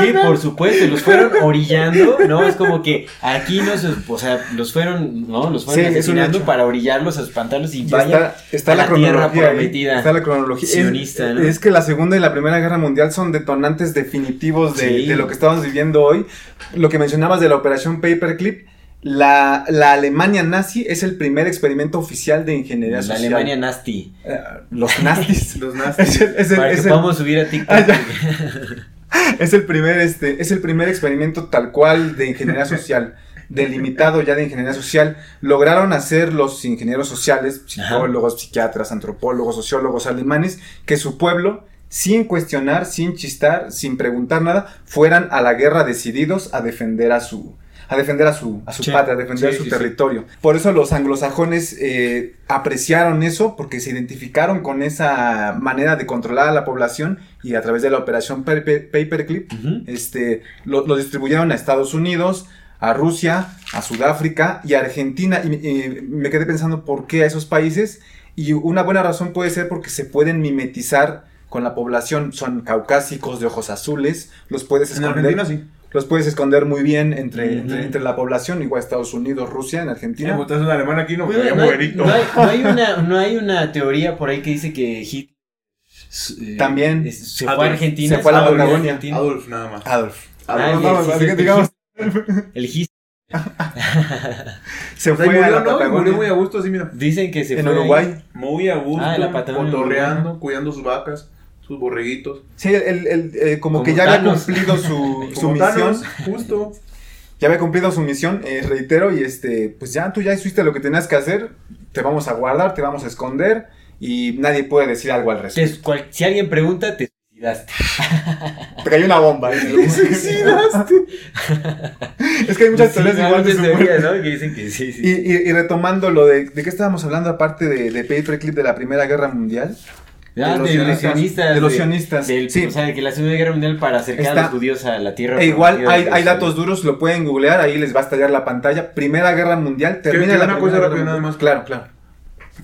sí, por supuesto, los fueron orillando, ¿no? Es como que aquí no se, o sea, los fueron, ¿no? Los fueron Sí, es asesinando para orillarlos, espantarlos y Y vaya. está, está a la, la tierra prometida Está la cronología. Es- sionista, ¿no? Es, que la Segunda y la Primera Guerra Mundial son detonantes definitivos de, Sí. de lo que estamos viviendo hoy. Lo que mencionabas de la operación Paperclip. La, la Alemania nazi es el primer experimento oficial de ingeniería La social. Alemania nasty. Eh, los nazis. Los es, el, es el- Para es que el- podamos subir a TikTok. Ah, es el primer, este, es el primer experimento tal cual de ingeniería social, delimitado ya de ingeniería social. Lograron hacer los ingenieros sociales, psicólogos, psiquiatras, antropólogos, sociólogos alemanes, que su pueblo, sin cuestionar, sin chistar, sin preguntar nada, fueran a la guerra decididos a defender a su a defender a su, a su Sí, patria, a defender sí, su sí, territorio. Por eso los anglosajones eh, apreciaron eso, porque se identificaron con esa manera de controlar a la población y a través de la operación Paper- Paperclip, Ujú. este, lo, lo distribuyeron a Estados Unidos, a Rusia, a Sudáfrica y a Argentina. Y, y me quedé pensando por qué a esos países. Y una buena razón puede ser porque se pueden mimetizar con la población. Son caucásicos de ojos azules. Los puedes En esconder. Argentina sí. Los puedes esconder muy bien entre, Ujú. entre, entre la población, igual Estados Unidos, Rusia, en Argentina. estás un alemán aquí, no, me no, hay, no hay- no hay una, no hay una teoría por ahí que dice que Hitler eh, También. se fue Adolf. a Argentina. Se fue a la Patagonia. Argentina. Adolf, nada más. Adolf. Adolf. ya, no, sí, así sí, digamos- El Hitler. Se O sea, fue y a la murió, ¿no? Patagonia. Murió muy a gusto, así, mira. Dicen que se en fue ahí. Uruguay. Muy a gusto, Ah, en la Patagonia, cotorreando, cuidando sus vacas, sus borreguitos. Sí, el, el- eh, como, Como que ya había cumplido su, su misión. Thanos, justo. Ya había cumplido su misión, eh, reitero, y este, pues ya tú ya hiciste lo que tenías que hacer. Te vamos a guardar, te vamos a esconder y nadie puede decir algo al Te- respecto. cual- si alguien pregunta, te suicidaste. Te cayó una bomba. ¿eh? es que hay muchas Sí, teorías hay igual de muerte. ¿no? Que dicen que sí, sí. Y, y- y retomando lo de, de qué estábamos hablando aparte de, de Paperclip de la Primera Guerra Mundial. Ah, de los de los sionistas, de los sionistas, del- sí. O sea, de que la Segunda Guerra Mundial para acercar a Está- los judíos a la tierra. E igual hay, de hay datos duros, lo pueden googlear, ahí les va a estallar la pantalla. Primera Guerra Mundial, termina que la una Primera cosa Guerra rápida nada Mundial. más. Claro, claro.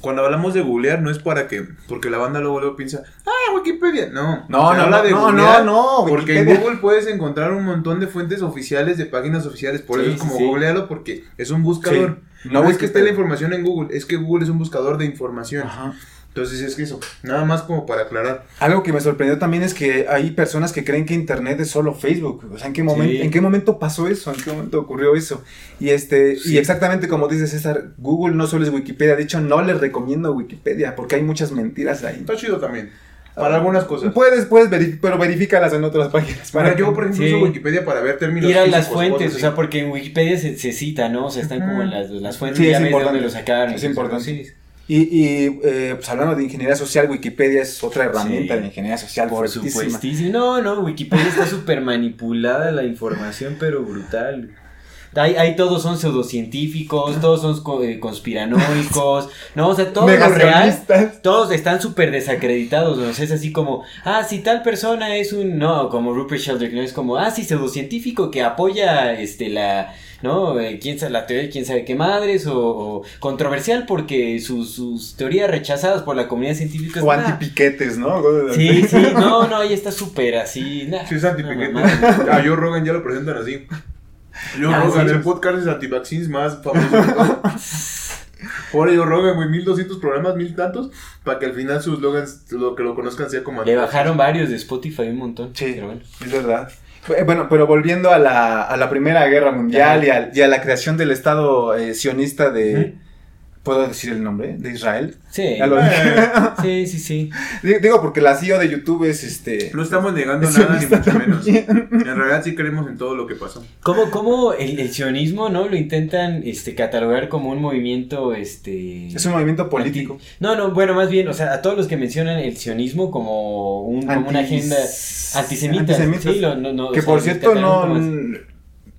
Cuando hablamos de googlear no es para que, porque la banda luego, luego piensa, ah, Wikipedia. No, No, no, habla no, de no, googlear no, no, Porque en. Google puedes encontrar un montón de fuentes oficiales, de páginas oficiales. Por Sí, eso es como sí. googlealo porque es un buscador. Sí. No, No es que esté la información en Google, es que Google es un buscador de información. Ajá. Entonces es que eso, nada más como para aclarar. Algo que me sorprendió también es que hay personas que creen que internet es solo Facebook. O sea, ¿en qué momento, Sí. ¿en qué momento pasó eso? ¿En qué momento ocurrió eso? Y este, Sí. y exactamente como dice César, Google no solo es Wikipedia, de hecho no les recomiendo Wikipedia porque hay muchas mentiras ahí. Está chido también. Para algunas cosas. Puedes, puedes verificar, pero verifícalas en otras páginas. Para yo, por ejemplo, Sí. uso Wikipedia para ver términos. Ir a las fuentes, o sea, porque en Wikipedia se, se cita, ¿no? O sea, están como las, las fuentes, Sí, ya es ves de importante. dónde lo sacaron. Es importante. Sí, Y, y eh, pues hablando de ingeniería social, Wikipedia es otra herramienta Sí. de ingeniería social por supuestísimo. No, no, Wikipedia está súper manipulada la información, pero brutal. Ahí, ahí todos son pseudocientíficos, todos son eh, conspiranoicos, ¿no? O sea, todo lo real, todos están súper desacreditados, ¿no? O sea, es así como, ah, si tal persona es un, no, como Rupert Sheldrake, ¿no? Es como, ah, sí, pseudocientífico que apoya, este, la, ¿no? Eh, quién sabe, la teoría de quién sabe qué madres, o, o controversial porque sus, sus teorías rechazadas por la comunidad científica. O ah, antipiquetes, ¿no? Sí, sí, no, no, ahí está súper así. nah, Sí, es antipiquete. no. A Joe Rogan ya lo presentan así. Joe Ah, Rogan, sí. el podcast de antivaccines más famoso. Por Joe Rogan, güey, 1200 programas, mil tantos, para que al final sus slogans, lo que lo conozcan, sea como Le bajaron varios de Spotify un montón. Sí, pero bueno. es verdad. Eh, Bueno, pero volviendo a la, a la Primera Guerra Mundial y a, y a la creación del Estado eh, sionista de... ¿Puedo decir el nombre? De Israel. Sí. Lo- Sí, sí, sí. Di- Digo porque la CEO de YouTube es este... No estamos negando nada, ni mucho menos. también. En realidad sí creemos en todo lo que pasó. ¿Cómo, cómo el, el sionismo, no? Lo intentan este, catalogar como un movimiento, este... Es un movimiento político. anti- No, no, bueno, más bien, o sea, a todos los que mencionan el sionismo como, un, como una agenda antisemita. antisemitas. Sí, lo- no, no, o que sea, por cierto no...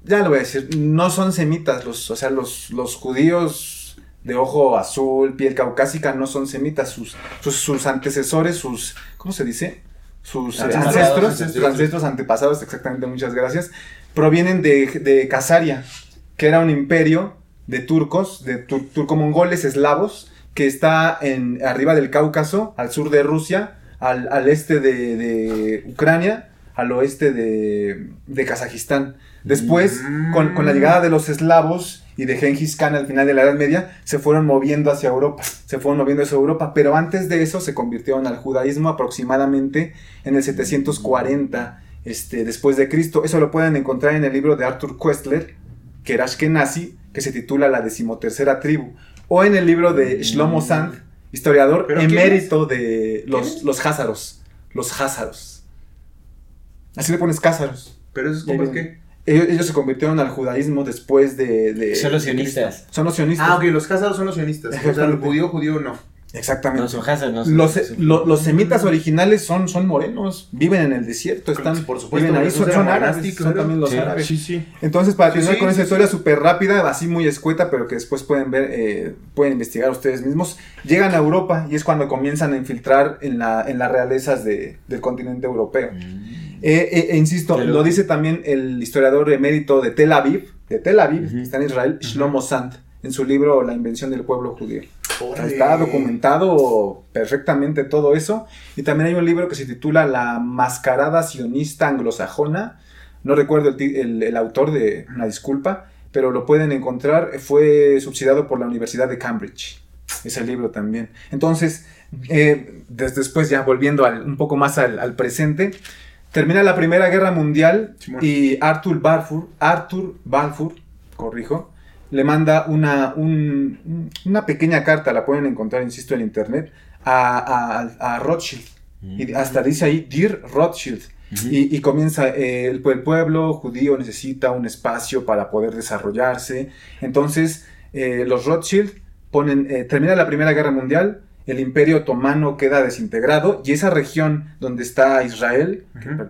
Ya lo voy a decir, no son semitas, los, o sea, los, los judíos de ojo azul, piel caucásica, no son semitas, sus, sus, sus antecesores, sus, ¿cómo se dice? Sus ancestros, ancestros. ancestros antepasados, exactamente, muchas gracias, provienen de, de Casaria, que era un imperio de turcos, de tur- turco-mongoles eslavos, que está en, arriba del Cáucaso, al sur de Rusia, al, al este de, de Ucrania, al oeste de, de Kazajistán. Después, Mm. con, con la llegada de los eslavos y de Genghis Khan al final de la Edad Media, se fueron moviendo hacia Europa, se fueron moviendo hacia Europa, pero antes de eso se convirtieron al judaísmo aproximadamente en el 740 este, después de Cristo. Eso lo pueden encontrar en el libro de Arthur Koestler, que era Ashkenazi, que se titula La decimotercera tribu, o en el libro de Shlomo Sand, historiador ¿Pero quién emérito de ¿Quién los, es? los házaros, los házaros. Así le pones cázaros. Pero esos Ya compas viene. qué? Ellos, ellos se convirtieron al judaísmo después de... de- Son los sionistas. Son los sionistas. Ah, ok, los casados son los sionistas. O sea, el judío, judío no. Exactamente. No, Hazard, no son- los, los semitas originales son, son morenos, viven en el desierto, están, Por supuesto, viven ahí, son, son árabes, son también los Sí, árabes. Sí, sí. Entonces, para Sí, terminar sí, con sí, esa sí. historia súper rápida, así muy escueta, pero que después pueden ver, eh, pueden investigar ustedes mismos, llegan a Europa y es cuando comienzan a infiltrar en, la, en las realezas de- del continente europeo. Mm. Eh, eh, e insisto, lo dice también el historiador emérito de Tel Aviv, de Tel Aviv, que está en Israel, Shlomo Sand, en su libro La invención del pueblo judío. Está documentado perfectamente todo eso. Y también hay un libro que se titula La mascarada sionista anglosajona. No recuerdo el, el- el autor de una disculpa, pero lo pueden encontrar. Fue subsidiado por la Universidad de Cambridge. Ese libro también. Entonces, eh, des- después ya volviendo al- un poco más al, al presente, termina la Primera Guerra Mundial y Arthur Balfour, Arthur Balfour, corrijo, le manda una, un- un- una pequeña carta, la pueden encontrar, insisto, en internet, a, a- a Rothschild. Y hasta dice ahí, Dear Rothschild. Y, y comienza, eh, el, el pueblo judío necesita un espacio para poder desarrollarse. Entonces, eh, los Rothschild ponen, eh, termina la Primera Guerra Mundial, el Imperio Otomano queda desintegrado y esa región donde está Israel,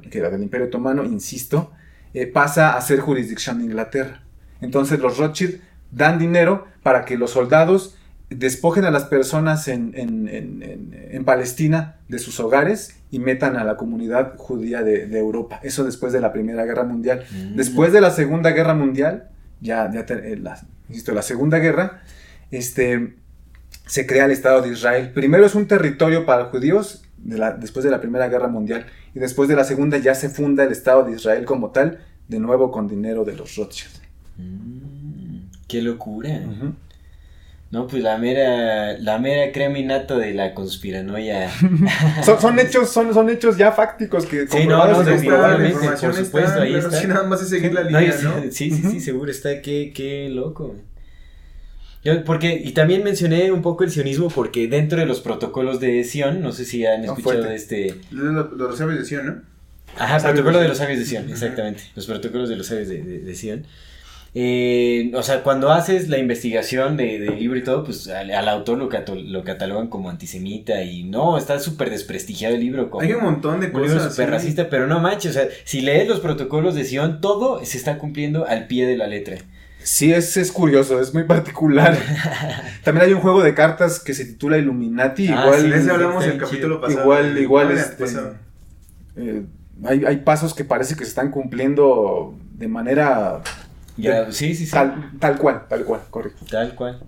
que era del Imperio Otomano, insisto, eh, pasa a ser jurisdicción de Inglaterra. Entonces los Rothschild dan dinero para que los soldados despojen a las personas en, en- en- en- Palestina de sus hogares y metan a la comunidad judía de, de Europa. Eso después de la Primera Guerra Mundial. Mm. Después de la Segunda Guerra Mundial, ya, ya te- eh, la, insisto, la Segunda Guerra, este, se crea el Estado de Israel. Primero es un territorio para judíos de la- después de la Primera Guerra Mundial y después de la Segunda ya se funda el Estado de Israel como tal, de nuevo con dinero de los Rothschild. Mm, qué locura. No, pues la mera, la mera crema innata de la conspiranoia. son, son hechos, son, son hechos ya fácticos que Sí, no, no, definitivamente, por supuesto, está, ahí pero está. sí, nada más es seguir la línea, ¿no? Sí, sí, sí, seguro está, qué, qué loco. Yo, porque, y también mencioné un poco el sionismo porque dentro de los protocolos de Sion, no sé si han escuchado de este... De lo- de los sabios de Sion, ¿no? Ajá, protocolo de de los sabios de Sion, exactamente. Los protocolos de los sabios de, de, de Sion. Eh, o sea, cuando haces la investigación de- del libro y todo, pues al, al autor lo, cato- lo catalogan como antisemita y no, está súper desprestigiado el libro. Como, Hay un montón de un libro cosas. súper sí. racista, pero no manches, o sea, si lees los protocolos de Sion, todo se está cumpliendo al pie de la letra. Sí, es, es curioso, es muy particular. También hay un juego de cartas que se titula Illuminati. Ah, igual, sí, De ese hablamos el capítulo pasado. igual, igual, este, eh, hay, hay pasos que parece que se están cumpliendo de manera Ya, sí, sí, sí. tal, tal cual, tal cual, correcto. Tal cual.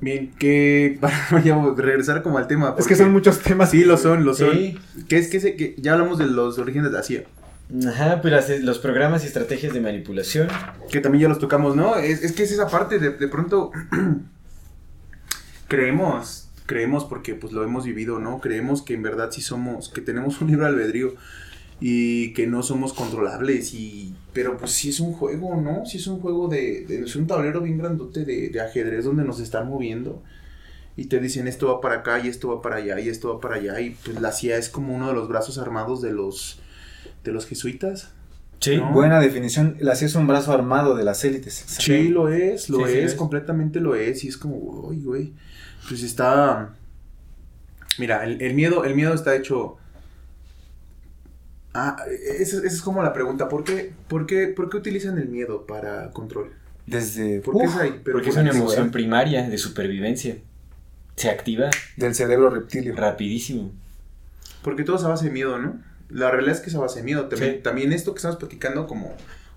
Bien, que para ya regresar como al tema. Es que son muchos temas. Sí, lo son, lo son. Sí. Que es que, se- que ya hablamos de los orígenes de la CIA. Ajá, pues las- los programas y estrategias de manipulación. Que también ya los tocamos, ¿no? Es, es que es esa parte, de, de pronto creemos, creemos porque pues lo hemos vivido, ¿no? Creemos que en verdad sí somos, que tenemos un libre albedrío y que no somos controlables y... Pero pues sí es un juego, ¿no? Sí es un juego de... es un tablero bien grandote de, de ajedrez donde nos están moviendo. Y te dicen esto va para acá y esto va para allá y esto va para allá. Y pues la CIA es como uno de los brazos armados de los, de los jesuitas. Sí. No. Buena definición. La CIA es un brazo armado de las élites. Sí, lo es, lo Sí, sí, es, completamente lo es. Y es como, uy, güey. Pues está. Mira, el, el miedo, el miedo está hecho. Ah, esa, esa es como la pregunta. ¿Por qué, por, qué, ¿Por qué utilizan el miedo para control? Desde ¿Por qué uf, es ahí? Pero Porque es ¿por una emoción primaria de supervivencia. Se activa del cerebro reptilio. rapidísimo. Porque todo es a base de miedo, ¿no? La realidad es que es a base miedo. También, Sí. también esto que estamos platicando, como.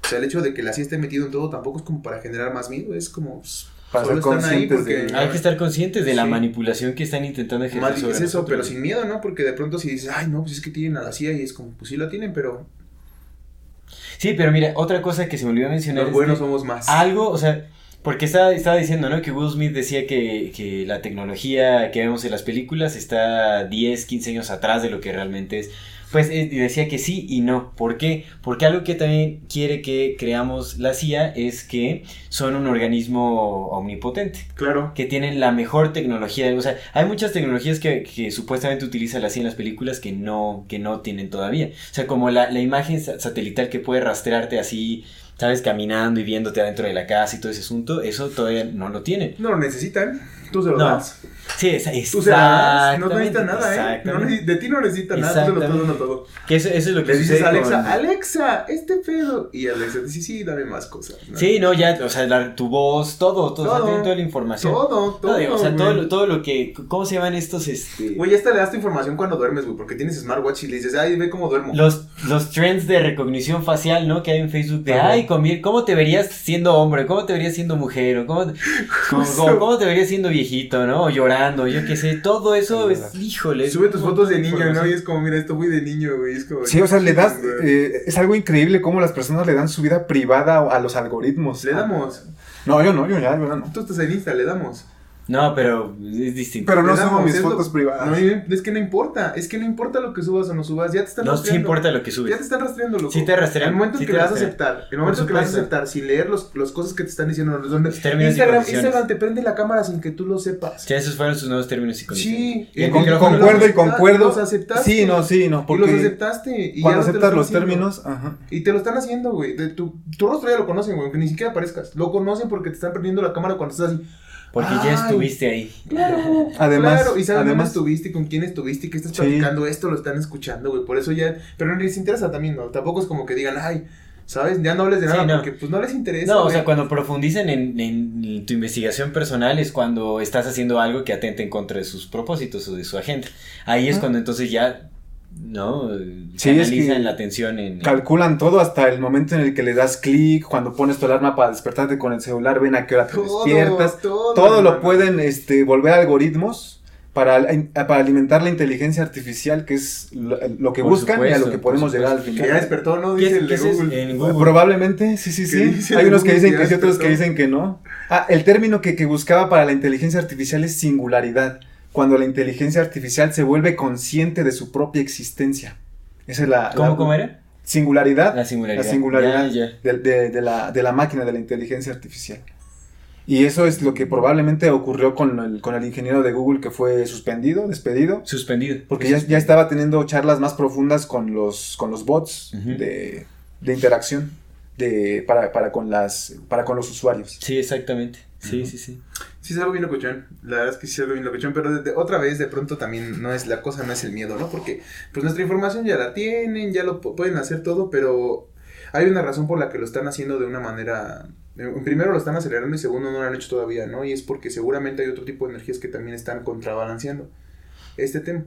O sea, el hecho de que la CIA esté metido en todo tampoco es como para generar más miedo. Es como. pues, Para solo ser están ahí conscientes porque- de- Hay que estar conscientes de la manipulación que están intentando ejercer Mal sobre es eso, pero sin miedo, ¿no? Porque de pronto si dices, ay, no, pues es que tienen a la CIA y es como, pues sí la tienen, pero Sí, pero mira, otra cosa que se me olvidó mencionar los es buenos que somos más. algo, o sea, porque estaba, estaba diciendo, ¿no? Que Will Smith decía que, que la tecnología que vemos en las películas está 10, 15 años atrás de lo que realmente es. Pues eh, decía que sí y no. ¿Por qué? Porque algo que también quiere que creamos la CIA es que son un organismo omnipotente. Claro. que tienen la mejor tecnología. O sea, hay muchas tecnologías que, que supuestamente utiliza la CIA en las películas que no, que no tienen todavía. O sea, como la, la imagen sa- satelital que puede rastrearte así, sabes, caminando y viéndote adentro de la casa y todo ese asunto, eso todavía no lo tiene. No lo necesitan, tú se lo No. das. Sí, es, Tú se das, no exactamente, necesita nada, ¿eh? No de ti no necesita nada, tú se lo estás dando todo. Que eso, eso es lo que Le dices a Alexa, con- Alexa, este pedo. Y Alexa dice, sí, dame más cosas. ¿no? Sí, no, ya, o sea, la- tu voz, todo, todo, o sea, Todo. toda la información. Todo, todo. O sea, todo, lo- todo lo que, ¿cómo se llaman estos, este... Güey, esta le das tu información cuando duermes, güey, porque tienes smartwatch y le dices, ay, ve cómo duermo. Los, los trends de recognición facial, ¿no? Que hay en Facebook de, ay, comi- ¿cómo te verías siendo hombre? ¿Cómo te verías siendo mujer? ¿O ¿Cómo, cómo, cómo- cómo te verías siendo viejito, no? O llorando, yo qué sé. Todo eso Es híjole. Sube tus fotos de niño, ¿no? Y es como, mira, esto muy de niño, güey. Es como, Sí, o sea, le das, eh, es algo increíble cómo las personas le dan su vida privada a los algoritmos. Le damos. No, yo no, yo ya, yo no. Tú estás en Insta, le damos. No, pero es distinto. Pero no subo mis fotos privadas. No, es que no importa. Es que no importa lo que subas o no subas. Ya te están No sí rastreando. importa lo que Ya subes. te están rastreando, loco. Sí te rastrean, El momento en sí que le vas a aceptar, el momento que le vas a aceptar, sin leer los, las cosas que te están diciendo, donde Instagram. Instagram te prende la cámara sin que tú lo sepas. Ya esos fueron sus nuevos términos y condiciones. Sí, Y Con- concuerdo y los concuerdo. los aceptaste. Sí, no, sí, no, Y los porque aceptaste. Y cuando ya aceptas lo los están haciendo. términos, ajá. Y te lo están haciendo, güey. De Tu, tu rostro ya lo conocen, güey, aunque ni siquiera aparezcas. Lo conocen porque te están prendiendo la cámara cuando estás así. Porque ya estuviste ahí. Claro. Además, claro. Y saben dónde además- estuviste y con quién estuviste y qué estás Sí. platicando. Esto lo están escuchando, güey. Por eso ya. Pero no les interesa también, ¿no? Tampoco es como que digan, ay, ¿sabes? Ya no hables de Sí, nada no. porque pues no les interesa. No, o sea, cuando profundizan en, en tu investigación personal es cuando estás haciendo algo que atente en contra de sus propósitos o de su agenda. Ahí es Ah. cuando entonces ya, ¿no? Sí, es analizan que la atención en... Calculan todo hasta el momento en el que le das clic, cuando pones tu alarma para despertarte con el celular, ven a qué hora te todo, despiertas. todo. Todo lo pueden este, volver algoritmos para, para alimentar la inteligencia artificial, que es lo, lo que Por buscan y a lo que podemos llegar al final. Que ya despertó, ¿no? ¿Qué Dice el qué de es Google. en Google? Probablemente, sí, sí, ¿Qué sí. Hay unos que dicen que sí, otros que dicen que no. Ah, el término que, que buscaba para la inteligencia artificial es singularidad. Cuando la inteligencia artificial se vuelve consciente de su propia existencia. Esa es la. ¿Cómo, la- cómo era? Singularidad. La singularidad. La singularidad Ya, ya. De, de- de la, de la máquina, de la inteligencia artificial. Y eso es lo que probablemente ocurrió con el, con el ingeniero de Google que fue suspendido, despedido. Suspendido. Porque ya, ya estaba teniendo charlas más profundas con los, con los bots Ujú. de, de interacción de, para, para, con las, para con los usuarios. Sí, exactamente. Sí, Ujú. sí, sí. Sí, es algo bien locochón. La verdad es que sí es algo bien locochón. Pero de- otra vez, de pronto también no es la cosa, no es el miedo, ¿no? Porque pues nuestra información ya la tienen, ya lo pu- pueden hacer todo, pero hay una razón por la que lo están haciendo de una manera Eh, Primero lo están acelerando y segundo no lo han hecho todavía, ¿no? Y es porque seguramente hay otro tipo de energías que también están contrabalanceando este tema.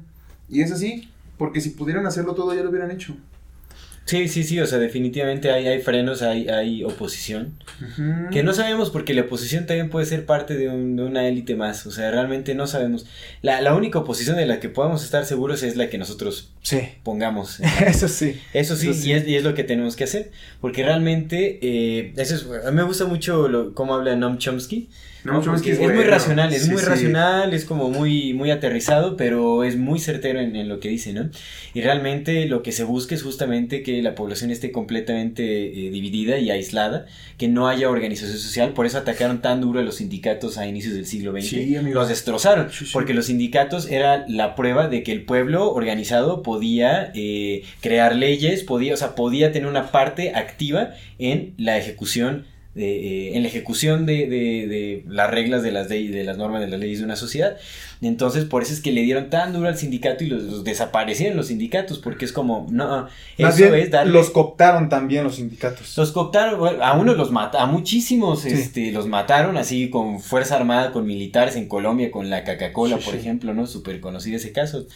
Y es así, porque si pudieran hacerlo todo ya lo hubieran hecho. Sí, sí, sí, o sea, definitivamente hay, hay frenos, hay, hay oposición. Ujú. Que no sabemos porque la oposición también puede ser parte de, un- de una élite más, o sea, realmente no sabemos. La, la única oposición de la que podemos estar seguros es la que nosotros Sí, pongamos. eso sí. Eso sí, Eso sí. Y, es, y es lo que tenemos que hacer, porque realmente, eh, eso es, a mí me gusta mucho lo, cómo habla Noam Chomsky. No, Chomsky Porque es muy racional, es Sí, muy sí. racional, es como muy, muy aterrizado, pero es muy certero en, en lo que dice, ¿no? Y realmente lo que se busca es justamente que la población esté completamente eh, dividida y aislada, que no haya organización social, por eso atacaron tan duro a los sindicatos a inicios del siglo XX. Sí. Los destrozaron, porque los sindicatos era la prueba de que el pueblo organizado podía eh, crear leyes, podía, o sea, podía tener una parte activa en la ejecución de, eh, en la ejecución de, de- de las reglas de las leyes, de las normas de las leyes de una sociedad. Entonces, por eso es que le dieron tan duro al sindicato y los, los desaparecieron los sindicatos, porque es como, no, Más eso bien, es darle... los cooptaron también los sindicatos. Los cooptaron, a unos los mataron, a muchísimos Sí. este, los mataron así con fuerza armada, con militares en Colombia, con la Coca-Cola, Sí, por sí. ejemplo, ¿no? Súper conocido ese caso.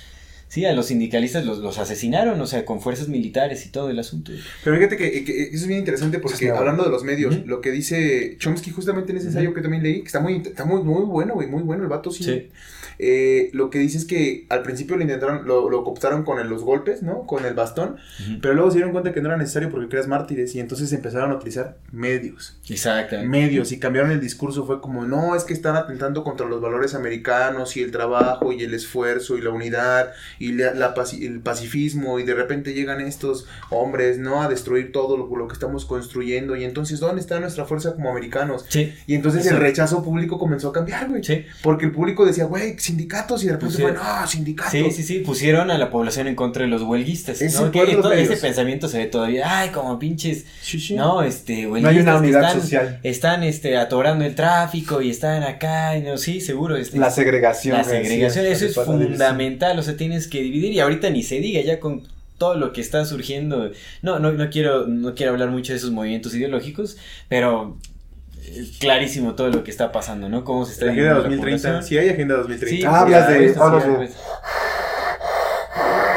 Sí, a los sindicalistas los, los asesinaron, o sea, con fuerzas militares y todo el asunto. Pero fíjate que, que eso es bien interesante porque hablando de los medios, lo que dice Chomsky justamente en ese ensayo que también leí, que está muy, está muy, muy bueno, güey, muy bueno el vato, sí. Sí. Eh, lo que dice es que al principio lo intentaron, lo, lo cooptaron con el- los golpes, ¿no? Con el bastón, pero luego se dieron cuenta que no era necesario porque creas mártires y entonces empezaron a utilizar medios. Exactamente. medios y cambiaron el discurso fue como no es que están atentando contra los valores americanos y el trabajo y el esfuerzo y la unidad y la, la paci- el pacifismo y de repente llegan estos hombres no a destruir todo lo, lo que estamos construyendo y entonces dónde está nuestra fuerza como americanos Sí, y entonces el rechazo público comenzó a cambiar güey sí. porque el público decía güey sindicatos y de repente Pues fue no sindicatos Sí, sí, sí, pusieron a la población en contra de los huelguistas. Fue Que todo ese pensamiento se ve todavía, ay, como pinches, Sí, sí. no, este, No hay huelguistas una unidad están, social. Están, este, atorando el tráfico y están acá, y no, sí, seguro. Este, La segregación. La segregación, sí, eso es fundamental, o sea, tienes que dividir y ahorita ni se diga ya con todo lo que está surgiendo. No, no, no quiero, no quiero hablar mucho de esos movimientos ideológicos, pero es clarísimo todo lo que está pasando, ¿no? Cómo se está la agenda dividiendo la 2030 población. sí hay agenda 2030 Sí, Ah, hablas ya, de- hablas de-.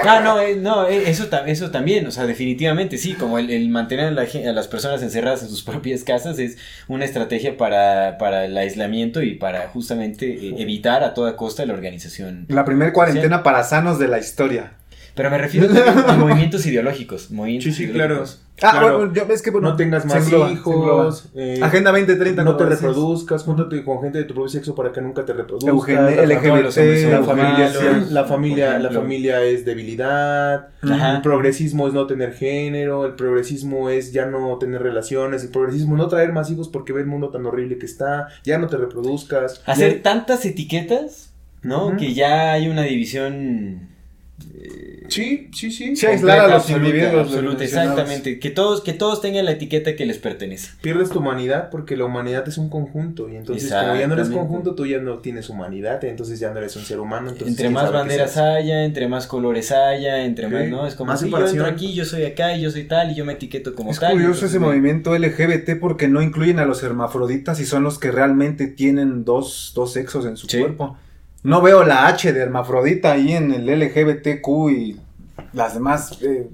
Ah, no, eh, no, eh, eso, eso también, o sea, definitivamente sí, como el, el mantener a, la las personas encerradas en sus propias casas es una estrategia para, para el aislamiento y para justamente eh, evitar a toda costa la organización. La primer cuarentena para sanos de la historia. Pero me refiero a movimientos ideológicos, movimientos Sí, sí, claro. ideológicos. Ah, Claro. bueno, yo, es que bueno, no tengas más engloba, hijos eh, Agenda 2030. no te reproduzcas, júntate con gente de tu propio sexo para que nunca te reproduzcas. Eugenia, la, LGBT, todos los hombres son la familia, la familia, la familia es debilidad. Ajá. El progresismo es no tener género, el progresismo es ya no tener relaciones, el progresismo es no traer más hijos porque ve el mundo tan horrible que está, ya no te reproduzcas. Hacer Ya- tantas etiquetas, ¿no? Que ya hay una división Sí, sí, sí. Sí, aislar a los absoluta, individuos. absoluta, exactamente. Que todos, que todos tengan la etiqueta que les pertenece. Pierdes tu humanidad porque la humanidad es un conjunto y entonces como ya no eres conjunto, tú ya no tienes humanidad, entonces ya no eres un ser humano. Entonces, entre ¿quién más banderas haya, entre más colores haya, entre Sí, más, ¿no? Es como más si yo separación. entro aquí, yo soy acá y yo soy tal y yo me etiqueto como Es tal. curioso entonces ese movimiento LGBT porque no incluyen a los hermafroditas y son los que realmente tienen dos, dos sexos en su Sí. cuerpo. No veo la H de hermafrodita ahí en el LGBTQ y las demás, eh,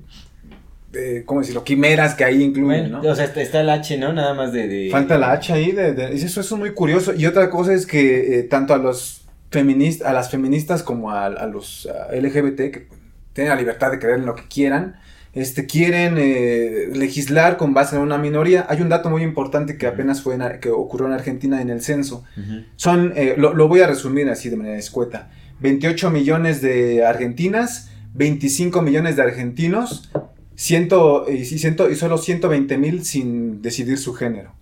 eh, ¿cómo decirlo? Quimeras que ahí incluyen, Bueno, ¿no? o sea, está, está el H, ¿no? Nada más de... de- Falta la H ahí, de, de- eso, eso es muy curioso. Y otra cosa es que eh, tanto a los feministas, a las feministas como a, a los LGBT que tienen la libertad de creer en lo que quieran, este, quieren eh, legislar con base en una minoría. Hay un dato muy importante que apenas fue en que ocurrió en Argentina en el censo. Ujú. Son, eh, lo, lo voy a resumir así de manera escueta. 28 millones de argentinas, 25 millones de argentinos, ciento, y, sí, ciento- y solo 120 mil sin decidir su género.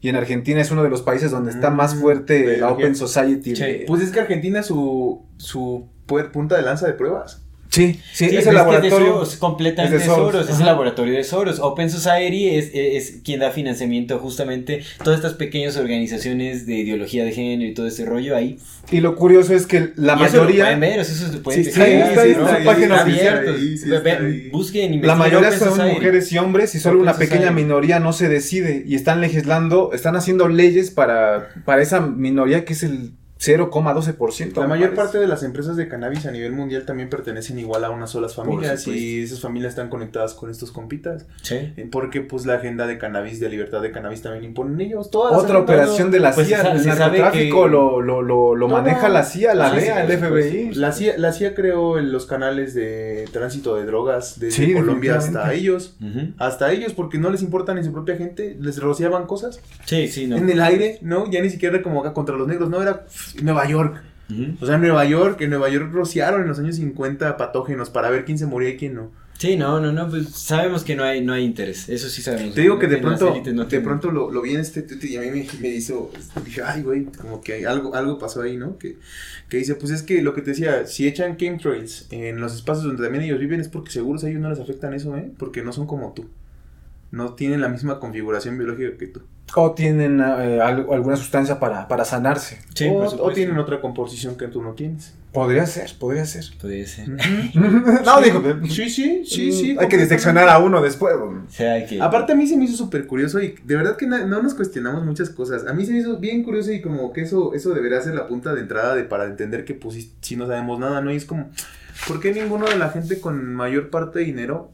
Y en Argentina es uno de los países donde está más Mm, fuerte de la Open Society. De- Pues es que Argentina es su, su pu- punta de lanza de pruebas. Sí, sí, Sí, es es el laboratorio. de Soros, completamente es de Soros, Soros, es el laboratorio de Soros. Open Society es, es, quien da financiamiento justamente todas estas pequeñas organizaciones de ideología de género y todo ese rollo ahí. Y lo curioso es que la Y eso lo mayoría, pueden ver, eso se puede Sí, sí, está, ahí su página. Busquen, la investiguen mayoría Open son Society. mujeres y hombres y solo Open una pequeña Society. minoría no se decide y están legislando, están haciendo leyes para, para esa minoría que es el 0,12%. La mayor parece. parte de las empresas de cannabis a nivel mundial también pertenecen igual a unas solas familias y esas familias están conectadas con estos compitas. Sí. Eh, Porque pues la agenda de cannabis, de libertad de cannabis también imponen ellos. Todas Otra operación de la Pues CIA, el narcotráfico que- lo, lo, lo, lo maneja la CIA, la Sí, sí, DEA, el FBI. La CIA, la CIA creó los canales de tránsito de drogas desde Sí, Colombia hasta ellos. Hasta ellos, porque no les importan ni su propia gente, les rociaban cosas Sí, sí, no. en el aire, ¿no? Ya ni siquiera era como acá contra los negros, no, era pff, Nueva York. O sea, en Nueva York, en Nueva York rociaron en los años 50 patógenos para ver quién se moría y quién no. Sí, no, no, no, pues sabemos que no hay, no hay interés, eso sí sabemos. Te digo que de pronto, no de pronto lo, lo vi en este tweet y a mí me, me hizo, dije, ay, güey, como que hay algo, algo pasó ahí, ¿no? Que, que dice, pues es que lo que te decía, si echan chemtrails en los espacios donde también ellos viven es porque seguros a ellos no les afectan eso, ¿eh? Porque no son como tú. No tienen la misma configuración biológica que tú. O tienen eh, algo- alguna sustancia para, para sanarse. Sí, o, tienen otra composición que tú no tienes. Podría ser, podría ser. Podría ser. no, digo. Sí, sí, sí, sí. Hay que diseccionar a uno después. O sea, hay que... Aparte a mí se me hizo súper curioso y de verdad que no nos cuestionamos muchas cosas. A mí se me hizo bien curioso y como que eso, eso debería ser la punta de entrada de para entender que pues si, si no sabemos nada, ¿no? Y es como, ¿por qué ninguno de la gente con mayor parte de dinero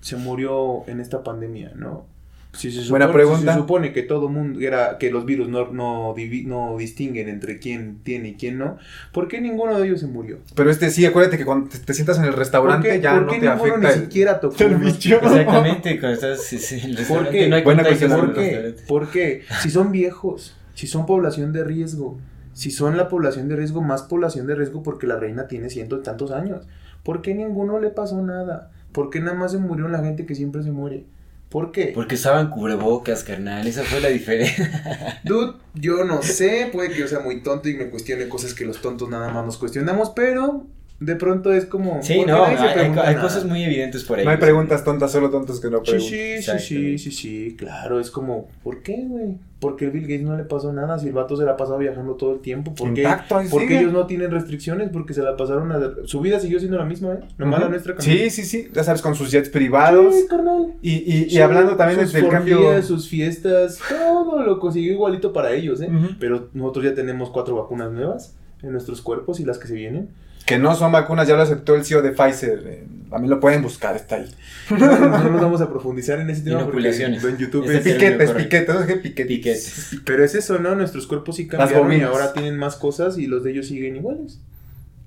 se murió en esta pandemia, no? Si se Buena supone, pregunta. Si se supone que todo mundo era que los virus no, no, divi- no distinguen entre quién tiene y quién no, ¿por qué ninguno de ellos se murió? Pero este sí, acuérdate que cuando te, te sientas en el ¿Por restaurante qué, ya por no te afecta ni el, siquiera tocó el bicho. Exactamente, cuando estás sí, sí, en el restaurante, qué? no hay Buena cuestión, ¿Por qué? ¿Por qué? Si son viejos, si son población de riesgo, si son la población de riesgo, más población de riesgo porque la reina tiene ciento y tantos años. ¿Por qué ninguno le pasó nada? ¿Por qué nada más se murió la gente que siempre se muere? ¿Por qué? Porque usaban cubrebocas, carnal, esa fue la diferencia. Dude, yo no sé, puede que yo sea muy tonto y me cuestione cosas que los tontos nada más nos cuestionamos, pero de pronto es como... Sí, ¿por qué no, hay, cosas muy evidentes por ahí. No hay preguntas tontas, solo tontos que no preguntan. sí, sí, sí, sí, sí, claro, es como, ¿por qué, güey? ¿Por qué Bill Gates no le pasó nada si el vato se la ha pasado viajando todo el tiempo? ¿Por qué? Intacto, ahí Porque sigue. ellos no tienen restricciones, porque se la pasaron a... Su vida siguió siendo la misma, ¿eh? Nomás la nuestra cambió. Sí, sí, sí. Ya sabes, con sus jets privados. Sí, carnal. Y, y, y Sí, hablando también sus del cambio. sus fiestas, todo lo consiguió igualito para ellos, ¿eh? Pero nosotros ya tenemos cuatro vacunas nuevas en nuestros cuerpos y las que se vienen. Que no son vacunas, ya lo aceptó el CEO de Pfizer. eh, a mí lo pueden buscar, está ahí. No, no nos vamos a profundizar en ese tema porque Inoculaciones. en YouTube es- Piquetes, piquetes, ¿no? ¿Qué piquetes? Piquetes. Pero es eso, ¿no? Nuestros cuerpos sí cambiaron y ahora tienen más cosas y los de ellos siguen iguales.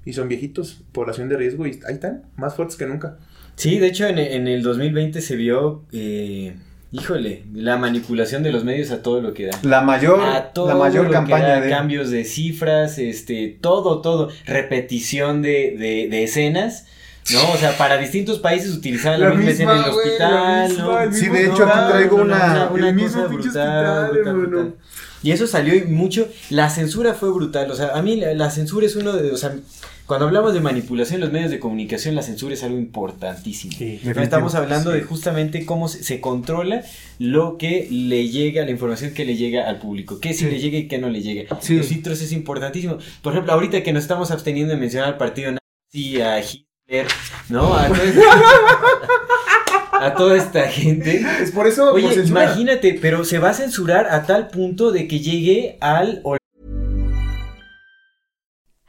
Y son viejitos, población de riesgo y ahí están, más fuertes que nunca. Sí, de hecho en, en el 2020 se vio, eh, híjole, la manipulación de los medios a todo lo que da. La mayor, A todo la mayor lo que campaña da, de. cambios de cifras, este, todo, todo, repetición de, de, de escenas, ¿no? O sea, para distintos países utilizaban la, La misma escena en el hospital, misma, ¿no? el Sí, de hecho, aquí traigo no, una- no, el mismo brutal, hospital, brutal, brutal. Y eso salió y mucho, la censura fue brutal, o sea, a mí la, la censura es uno de, o sea, cuando hablamos de manipulación en los medios de comunicación, la censura es algo importantísimo. Sí, estamos hablando Sí. de justamente cómo se, se controla lo que le llega, la información que le llega al público, qué sí, Sí. le llega y qué no le llega. Sí. Los filtros es importantísimo. Por ejemplo, ahorita que nos estamos absteniendo de mencionar al partido nazi, a Hitler, ¿no? A, toda esta- a toda esta gente. Es por eso, Oye, imagínate, pero se va a censurar a tal punto de que llegue al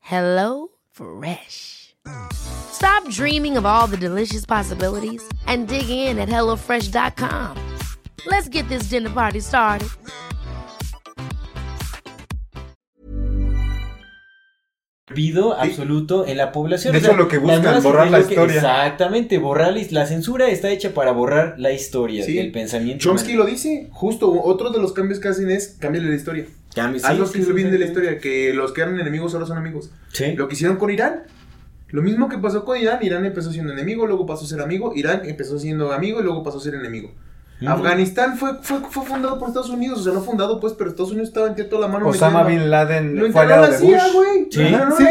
Hello Fresh. Stop dreaming of all the delicious possibilities and dig in at HelloFresh.com. Let's get this dinner party started. olvido absoluto en la población. De O sea, hecho, lo que buscan, borrar la lo que- historia. Exactamente, borrar la, la censura está hecha para borrar la historia Sí. del pensamiento. Chomsky humano. lo dice, justo otro de los cambios que hacen es cambiarle la historia. Cambio- sí, Algo sí, que olviden sí, de la historia, que los que eran enemigos ahora son amigos. Sí. Lo que hicieron con Irán. Lo mismo que pasó con Irán, Irán empezó siendo enemigo, luego pasó a ser amigo, Irán empezó siendo amigo y luego pasó a ser enemigo. Afganistán fue, fue, fue fundado por Estados Unidos, o sea, no fundado pues, pero Estados Unidos estaba entre toda la mano. Osama metiendo- Bin Laden Lo fue aliado de CIA, Bush. güey. Sí. Integró Sí,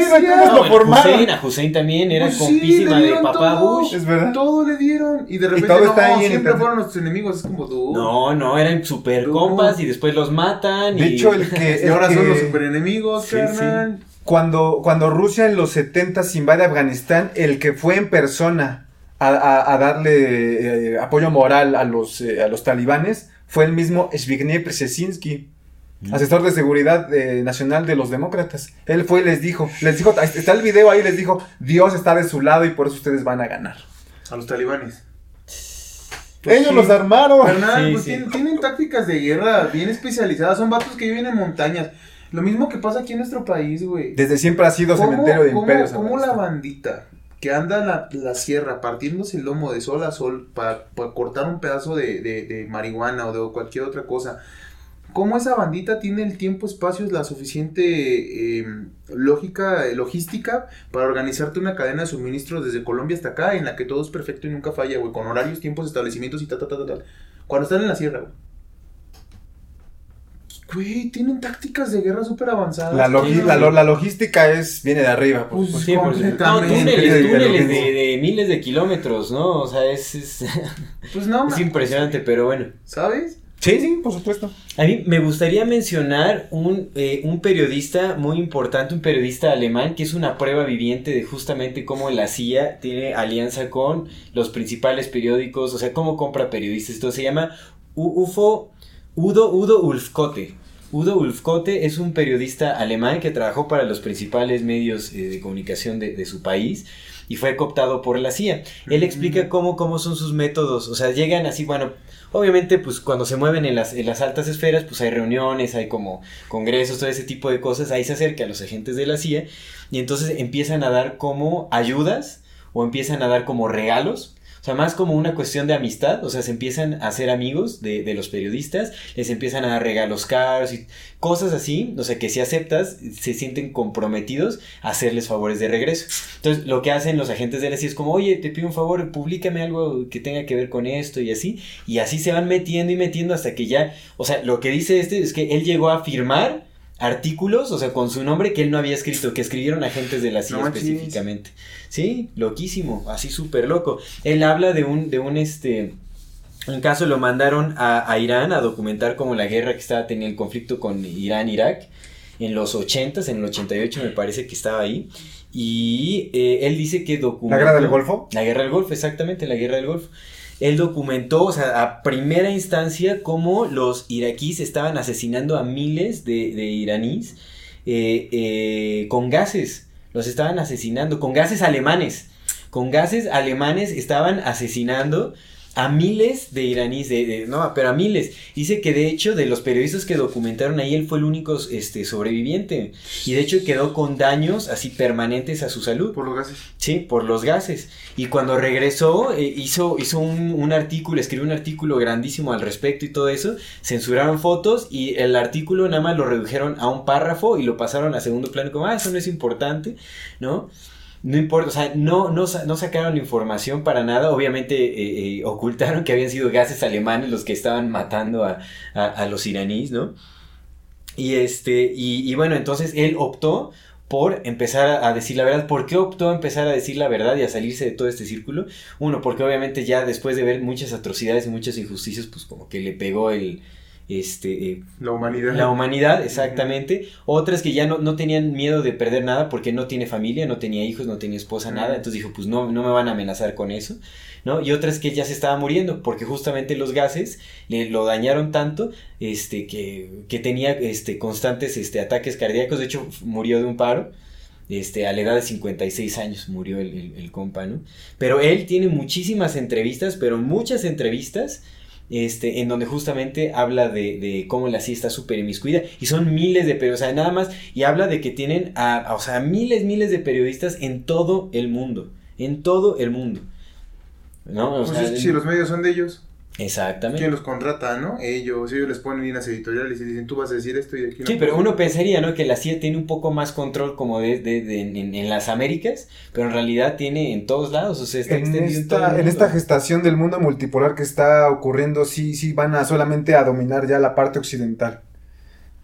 No, lo formaron. Hussein, a Hussein también era Pues compísima de papá todo. Bush. Es verdad. Todo le dieron. Y de repente, todo no, está ahí en siempre internet. fueron nuestros enemigos. Es como tú. No, no, eran super No. compas y después los matan. De y... hecho, el que. Y ahora son los super enemigos, Sí, carnal. Cuando, cuando Rusia en los 70 invade Afganistán, el que fue en persona a, a- a darle eh, apoyo moral a los, eh, a los talibanes fue el mismo Zbigniew Brzezinski, asesor de seguridad eh, nacional de los demócratas. Él fue y les dijo, les dijo, está el video ahí, les dijo, Dios está de su lado y por eso ustedes van a ganar. A los talibanes. Pues Ellos sí. los armaron. Sí, pues sí. Tienen, tienen tácticas de guerra bien especializadas. Son vatos que viven en montañas. Lo mismo que pasa aquí en nuestro país, güey. Desde siempre ha sido ¿Cómo- cementerio de imperios. cómo la bandita que anda la, la sierra partiéndose el lomo de sol a sol para, para cortar un pedazo de, de- de marihuana o de cualquier otra cosa? ¿Cómo esa bandita tiene el tiempo, espacios, la suficiente eh, lógica, logística para organizarte una cadena de suministros desde Colombia hasta acá en la que todo es perfecto y nunca falla, güey, con horarios, tiempos, establecimientos y tal, tal, tal, tal? Cuando están en la sierra, güey. Güey, tienen tácticas de guerra súper avanzadas. La, la, lo- la logística es viene de arriba. pues. Pues, Sí, por supuesto. No, completamente. túneles, túneles de, de miles de kilómetros, ¿no? O sea, es, es, Pues no, es impresionante, pero bueno. ¿sabes? Sí, sí, por supuesto. A mí me gustaría mencionar un, eh, un periodista muy importante, un periodista alemán, que es una prueba viviente de justamente cómo la CIA tiene alianza con los principales periódicos, o sea, cómo compra periodistas. Esto se llama U- UFO, Udo, Udo Ulfkote. Udo Ulfkote es un periodista alemán que trabajó para los principales medios eh, de comunicación de, de su país y fue cooptado por la CIA. Él explica cómo, cómo son sus métodos, o sea, llegan así, bueno, obviamente pues cuando se mueven en las, en las altas esferas pues hay reuniones, hay como congresos, todo ese tipo de cosas, ahí se acerca a los agentes de la CIA y entonces empiezan a dar como ayudas o empiezan a dar como regalos. O sea, más como una cuestión de amistad, o sea, se empiezan a hacer amigos de, de los periodistas, les empiezan a dar regalos caros y cosas así, o sea, que si aceptas, se sienten comprometidos a hacerles favores de regreso. Entonces, lo que hacen los agentes de la CIA es como, oye, te pido un favor, públicame algo que tenga que ver con esto y así, y así se van metiendo y metiendo hasta que ya, o sea, lo que dice este es que él llegó a firmar artículos, o sea, con su nombre que él no había escrito, que escribieron agentes de la CIA No específicamente. Sí, loquísimo, así súper loco. Él habla de un, de un este, un caso lo mandaron a, a Irán a documentar como la guerra que estaba teniendo el conflicto con Irán-Irak en los 80 en el 88 me parece que estaba ahí. Y eh, él dice que documentó... ¿La guerra del Golfo? La guerra del Golfo, exactamente, la guerra del Golfo. Él documentó, o sea, a primera instancia, cómo los iraquíes estaban asesinando a miles de, iraníes eh, eh, con gases. Los estaban asesinando con gases alemanes. Con gases alemanes estaban asesinando a miles de iraníes, de, de- no, pero a miles. Dice que de hecho de los periodistas que documentaron ahí, él fue el único este, sobreviviente. Y de hecho quedó con daños así permanentes a su salud. Por los gases. Sí, por los gases. Y cuando regresó, eh, hizo, hizo un, un artículo, escribió un artículo grandísimo al respecto y todo eso. Censuraron fotos y el artículo nada más lo redujeron a un párrafo y lo pasaron a segundo plano como, ah, eso no es importante, ¿no? No importa, o sea, no, no, no sacaron información para nada. Obviamente eh, eh, ocultaron que habían sido gases alemanes los que estaban matando a, a- a los iraníes, ¿no? Y este, y, y bueno, entonces él optó por empezar a decir la verdad. ¿Por qué optó a empezar a decir la verdad y a salirse de todo este círculo? Uno, porque obviamente ya después de ver muchas atrocidades y muchas injusticias, pues como que le pegó el, este, eh, La humanidad. la humanidad, exactamente. Otras que ya no, no tenían miedo de perder nada porque no tiene familia, no tenía hijos, no tenía esposa, nada. Entonces dijo, pues no, no me van a amenazar con eso, ¿no? Y otras que ya se estaba muriendo porque justamente los gases le, lo dañaron tanto este, que, que tenía este, constantes este, ataques cardíacos. De hecho, murió de un paro. Este, a la edad de 56 años murió el, el, el compa, ¿no? Pero él tiene muchísimas entrevistas, pero muchas entrevistas este, en donde justamente habla de, de cómo la CIA está súper inmiscuida y son miles de periodistas, o sea, nada más, y habla de que tienen a, a, o sea, miles, miles de periodistas en todo el mundo, en todo el mundo. ¿No? O Pues sea, es si los medios son de ellos, Exactamente. ¿quién los contrata, no? Ellos, ellos les ponen líneas editoriales y dicen, tú vas a decir esto y aquí no. Sí, pero uno pensaría, ¿no? Que la CIA tiene un poco más control como de, de- de- en, en las Américas, pero en realidad tiene en todos lados, o sea, está En extendido todo el esta, en esta gestación del mundo multipolar que está ocurriendo, sí, sí van a solamente a dominar ya la parte occidental.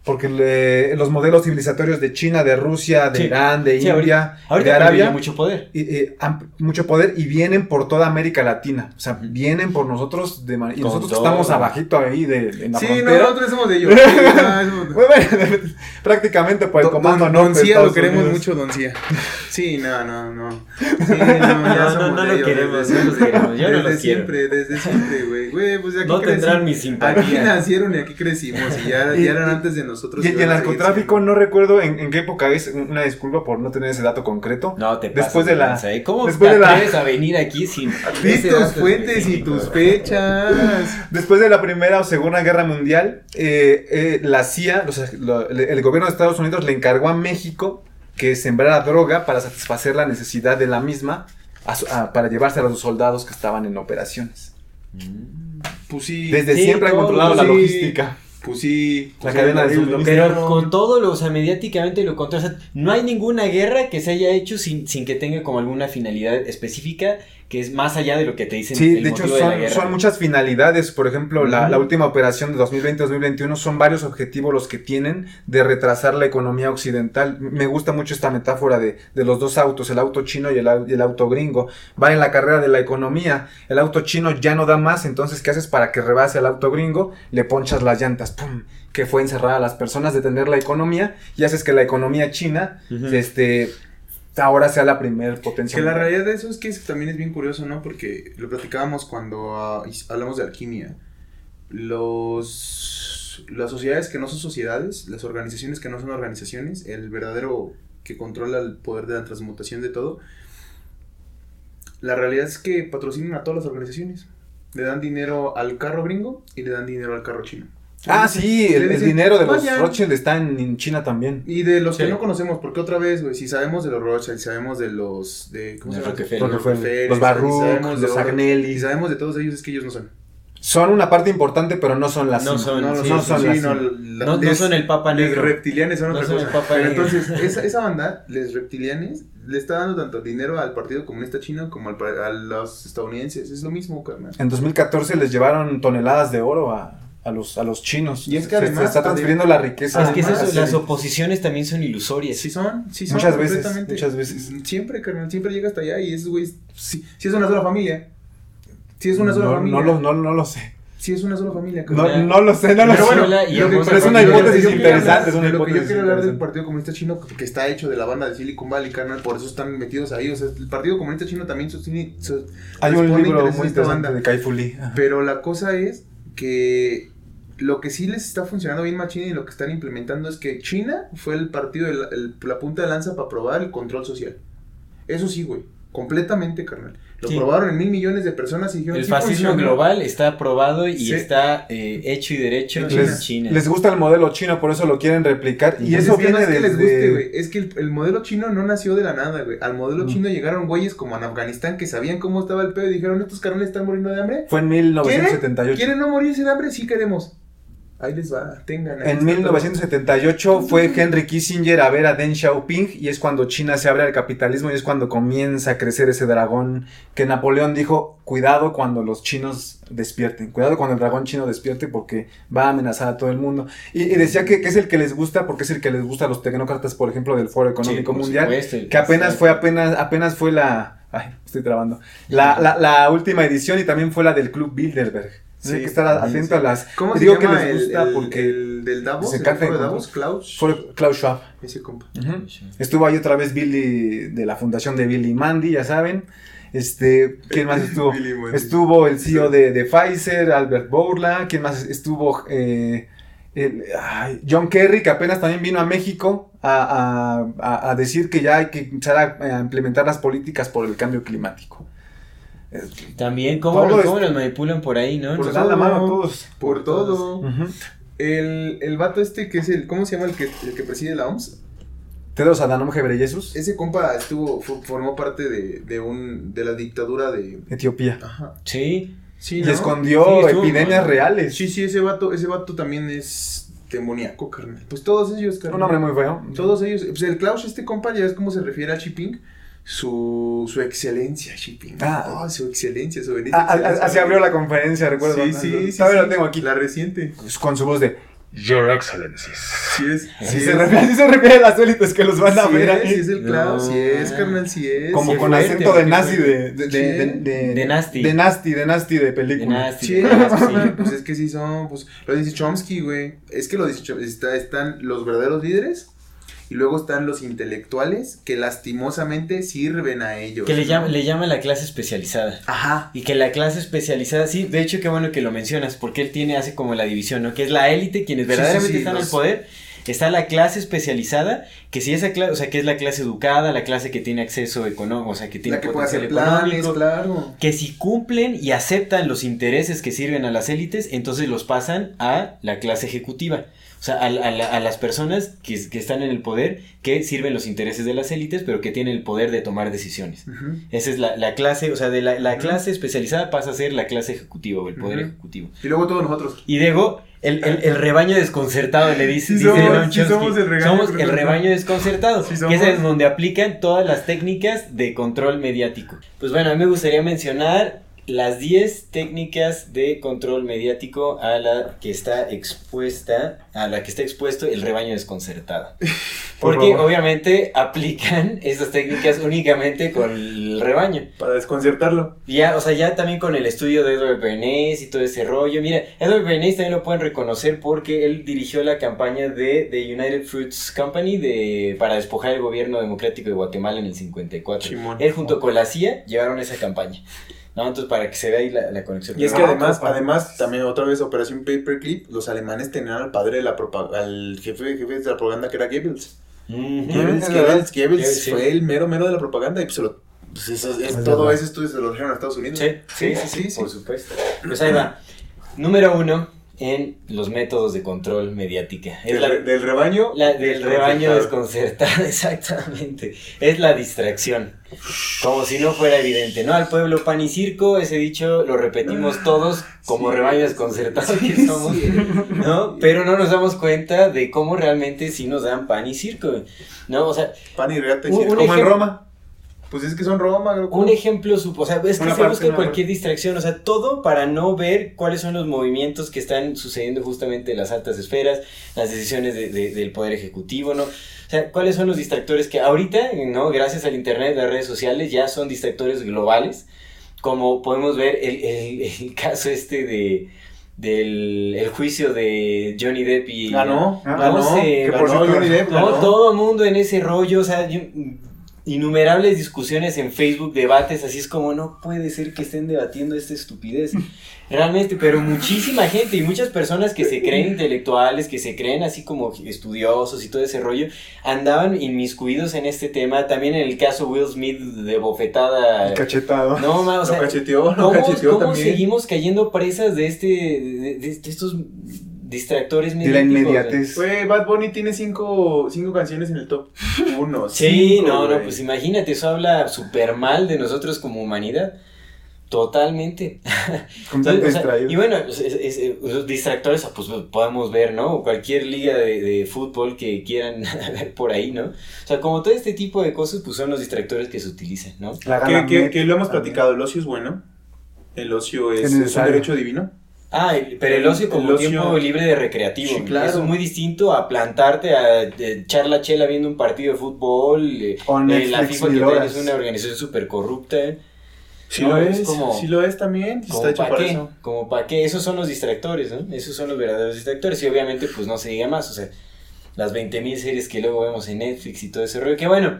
Porque le- los modelos civilizatorios de China, de Rusia, de Sí. Irán, de Sí, India, Ahorita de Arabia, mucho poder. y- y han- mucho poder y vienen por toda América Latina. O sea, vienen por nosotros de y Con nosotros que todo. estamos abajito ahí de, en la Sí, no, frontera. nosotros somos de ellos. Prácticamente por el Don- comando Don, norte Don Cía lo queremos Unidos. mucho, Don Cía. Sí, no, no, no. Sí, no, No, no, no lo ellos queremos, desde no los queremos, yo no desde los quiero. siempre, desde siempre, güey. Güey, pues aquí No tendrán creci- mi Aquí simpatía. nacieron y aquí crecimos y ya, Y- ya eran antes de nosotros. Y, y el narcotráfico, no recuerdo en, en qué época es, una disculpa por no tener ese dato concreto. No, te Después de la- ¿eh? ¿Cómo después te de la- atreves a venir aquí sin Di tus fuentes y tus fechas. Después de la Primera o Segunda Guerra Mundial, eh, eh, la CIA, o sea, lo- el, el gobierno de Estados Unidos le encargó a México que sembrara droga para satisfacer la necesidad de la misma a su- a- para llevarse a los soldados que estaban en operaciones. Mm. Pues sí. Desde Sí, siempre han controlado la logística. Pues sí. La pues cadena de suministro. Pero con todo lo, o sea, mediáticamente lo controla. O sea, no hay ninguna guerra que se haya hecho sin, sin que tenga como alguna finalidad específica que es más allá de lo que te dicen. Sí, el de hecho de son, muchas finalidades. Por ejemplo, la, última operación de 2020-2021 son varios objetivos los que tienen de retrasar la economía occidental. Me gusta mucho esta metáfora de, de los dos autos, el auto chino y el, y el auto gringo. Van en la carrera de la economía. El auto chino ya no da más, entonces ¿qué haces para que rebase al auto gringo? Le ponchas las llantas, ¡pum! Que fue encerrar a las personas, detener la economía y haces que la economía china, Ujú. este, ahora sea la primer potencia. Que la realidad de eso es que también es bien curioso, ¿no? Porque lo platicábamos cuando ah, hablamos de alquimia. Los, las sociedades que no son sociedades, las organizaciones que no son organizaciones, el verdadero que controla el poder de la transmutación de todo, la realidad es que patrocinan a todas las organizaciones. Le dan dinero al carro gringo y le dan dinero al carro chino. Ah, sí, el, dinero de los. Rothschild está en, en China también. Y de los que no conocemos, porque otra vez, güey, si sabemos de los Rothschild, si sabemos de los de ¿cómo De se llama? Rockefeller. Los Rockefeller, los y Baruch, sabemos de los otros- Agnelli. Y sabemos de todos ellos es que ellos no son. Son una parte importante, pero no son las No son- No, sí, no, son sí, las- no, No, la- no les- son el Papa Negro. reptilianes son No otra son cosa. el Papa Pero Negro. entonces, esa, esa banda, les reptilianes, le está dando tanto dinero al Partido Comunista Chino como al, a los estadounidenses. Es lo mismo, carnal. En 2014 les llevaron toneladas de oro a, a los, a los chinos. Y es que además- se está transfiriendo la riqueza. es que es eso, además, las oposiciones también son ilusorias. Sí son, sí son. Muchas veces, completamente. muchas veces. Siempre, carnal, siempre llega hasta allá y esos güeyes, sí, sí es una sola familia. Sí es una sola no, familia. no, lo, no, no lo sé. Sí es una sola familia, No, carnal. no lo sé, no lo Pero sé. bueno, pero es una hipótesis interesante, es una Lo que yo quiero hablar del. Partido Comunista Chino, que está hecho de la banda de Silicon Valley, carnal, por eso están metidos ahí. O sea, el Partido Comunista Chino también sostiene. so- Hay un libro muy interesante banda. de Kai Fu Lee. Pero la cosa es que lo que sí les está funcionando bien machín y lo que están implementando es que China fue el partido, de la, el- la punta de lanza para probar el control social. Eso sí, güey. Completamente, carnal. Lo Sí. probaron en mil millones de personas y dijeron El "Sí fascismo funciona". global está aprobado y Sí. está eh, hecho y derecho En China. Les, China. les gusta el modelo chino, por eso lo quieren replicar. Y eso es que no viene es que les guste, güey. Es que el, el modelo chino no nació de la nada, güey. Al modelo No. chino llegaron güeyes como en Afganistán que sabían cómo estaba el pedo y dijeron, estos carnales están muriendo de hambre. Fue en ¿Quieren? 1978. ¿Quieren no morirse de hambre? Sí queremos. Ahí les va, tengan. ahí En está todo. 1978 fue Henry Kissinger a ver a Deng Xiaoping y es cuando China se abre al capitalismo y es cuando comienza a crecer ese dragón que Napoleón dijo, cuidado cuando los chinos despierten, cuidado cuando el dragón chino despierte porque va a amenazar a todo el mundo. Y, y decía que, que es el que les gusta porque es el que les gusta a los tecnócratas, por ejemplo, del Foro Económico Sí, Mundial, supuesto, que apenas fue, apenas, apenas fue la... Ay, estoy trabando. La, la, la última edición y también fue la del Club Bilderberg. Sí, Hay que estar atento a las... ¿Cómo se digo llama que les el, gusta el- porque... el del Davos? se el encanta de con Davos. Klaus. Fue Klaus Schwab. Ese compa. Estuvo ahí otra vez Billy de la fundación de Billy Mandy, ya saben. Este, ¿quién más estuvo? Billy Mandy. estuvo el CEO de, de Pfizer, Albert Bourla. ¿Quién más estuvo? Eh, el- ay, John Kerry, que apenas también vino a México a, a- a- a decir que ya hay que empezar a, a implementar las políticas por el cambio climático. También, ¿cómo, cómo nos manipulan por ahí, no? Por dan la mano a todos. Por todo. El, el vato este que es el. ¿Cómo se llama el que, el que preside la OMS? Tedros Adhanom Ghebreyesus, Ese compa estuvo, formó parte de, de un, de la dictadura de. Etiopía. Ajá. Sí. Sí, Y ¿no? escondió Sí, estuvo epidemias mal. reales. Sí, sí, ese vato, ese vato también es demoníaco, carnal. Pues todos ellos, carnal. Un hombre muy feo. Todos ellos. Pues el Klaus, este compa, ya es como se refiere a Shipping. Su, su excelencia, Shipping. Ah. Ah, su excelencia, su bendita Ah, ah, excelencia. Así abrió la conferencia, recuerdo. Sí, sí, sí. Todavía sí. lo tengo aquí. La reciente. Con su voz de Your Excellencies. Sí es. Sí, Sí se refiere, sí se refiere a las élites que los van a Sí ver es, ahí. sí es el No. sí es, carnal, sí es. Como Sí, con fuerte, acento de nazi de, de, de, de, de- De nasty. De nasty, de nasty de De película. nasty. Sí, de nasty. pues es que sí son, pues, lo dice Chomsky, güey. Es que lo dice Chomsky, está, están los verdaderos líderes y luego están los intelectuales que lastimosamente sirven a ellos. Que le llama, le llama la clase especializada. Ajá. Y que la clase especializada, sí, de hecho qué bueno que lo mencionas, porque él tiene, hace como la división, ¿no? Que es la élite, quienes verdaderamente sí, sí, están los- al poder, está la clase especializada, que si esa clase, o sea, que es la clase educada, la clase que tiene acceso económico, o sea, que tiene La que puede potencial hacer planes, económico, claro. que si cumplen y aceptan los intereses que sirven a las élites, entonces los pasan a la clase ejecutiva. O sea, a, a la- a las personas que, que están en el poder, que sirven los intereses de las élites, pero que tienen el poder de tomar decisiones. Esa es la, la clase, o sea, de la, la clase especializada pasa a ser la clase ejecutiva o el poder ejecutivo. Y luego todos nosotros. Y luego, el, el, el rebaño desconcertado le dice, Sí dice somos- sí somos el rebaño somos el desconcertado. rebaño desconcertado, Sí que somos. es en donde aplican todas las técnicas de control mediático. Pues bueno, a mí me gustaría mencionar las 10 técnicas de control mediático a la que está expuesta, a la que está expuesto el rebaño desconcertado. Por Porque favor. obviamente aplican estas técnicas únicamente con el rebaño. Para desconcertarlo. Ya, o sea, ya también con el estudio de Edward Bernays y todo ese rollo. Mira, Edward Bernays también lo pueden reconocer porque él dirigió la campaña de, de United Fruits Company de, para despojar el gobierno democrático de Guatemala en el 54. Simón. Él junto con la CIA llevaron esa campaña. ¿No? Entonces, para que se vea ahí la, la conexión. Y es que Pero- además, además, también otra vez Operación Paperclip, los alemanes tenían al padre de la propaganda, al jefe, jefe de la propaganda que era Goebbels. Goebbels, es Goebbels, sí. fue el mero mero de la propaganda y pues, se lo- pues eso, es, Es todo estudio se lo dijeron a Estados Unidos. Sí, sí, sí, sí, sí. por supuesto. Pues ahí va. Número uno en los métodos de control mediática. Es Del, la- del rebaño. La del rebaño desconcertado. exactamente. Es la distracción. Como si no fuera evidente, ¿no? Al pueblo pan y circo, ese dicho lo repetimos todos como Sí. rebaño desconcertado que somos, ¿no? Pero no nos damos cuenta de cómo realmente sí nos dan pan y circo, ¿no? O sea, Pan y reata y circo. Como en Roma. Pues es que son Roma, loco. un ejemplo, supo- o sea, es que Una se busca cualquier distracción, o sea, todo para no ver cuáles son los movimientos que están sucediendo justamente en las altas esferas, las decisiones de- de- del poder ejecutivo, ¿no? O sea, cuáles son los distractores que ahorita, ¿no? Gracias al internet, las redes sociales, ya son distractores globales, como podemos ver el, el- el caso este de del el juicio de Johnny Depp y Ganó. Ah, no sé, que por Johnny Depp, no, ganó. todo el mundo en ese rollo, o sea, yo- innumerables discusiones en Facebook, debates, así es como no puede ser que estén debatiendo esta estupidez. Realmente, pero muchísima gente y muchas personas que se creen intelectuales, que se creen así como estudiosos y todo ese rollo, andaban inmiscuidos en este tema. También en el caso Will Smith de bofetada. Cachetado. No, ma, o sea, lo cacheteó, lo ¿Cómo, cacheteó cómo también. seguimos cayendo presas de este de, de- de estos distractores De la inmediatez. Güey, Bad Bunny tiene cinco, cinco canciones en el top uno. Sí, cinco, no, no, pues imagínate, eso habla súper mal de nosotros como humanidad. Totalmente. Completamente O sea, y bueno, es- es- es- los distractores, pues podemos ver, ¿no? Cualquier liga de, de fútbol que quieran ver por ahí, ¿no? O sea, como todo este tipo de cosas, pues son los distractores que se utilizan, ¿no? Que, que- lo hemos platicado, el ocio es bueno. El ocio es, Es es un derecho divino. Ah, pero el ocio como El ocio- tiempo libre de recreativo. Sí, claro. Eso es muy distinto a plantarte a eh, echar la chela viendo un partido de fútbol. eh, eh, la FIFA que es una organización súper corrupta. Sí No, lo es como- sí lo es también, sí Como está para para qué, eso. como para qué, esos son los distractores, ¿no? Esos son los verdaderos distractores y obviamente pues no se diga más, o sea, las 20.000 series que luego vemos en Netflix y todo ese rollo, que bueno,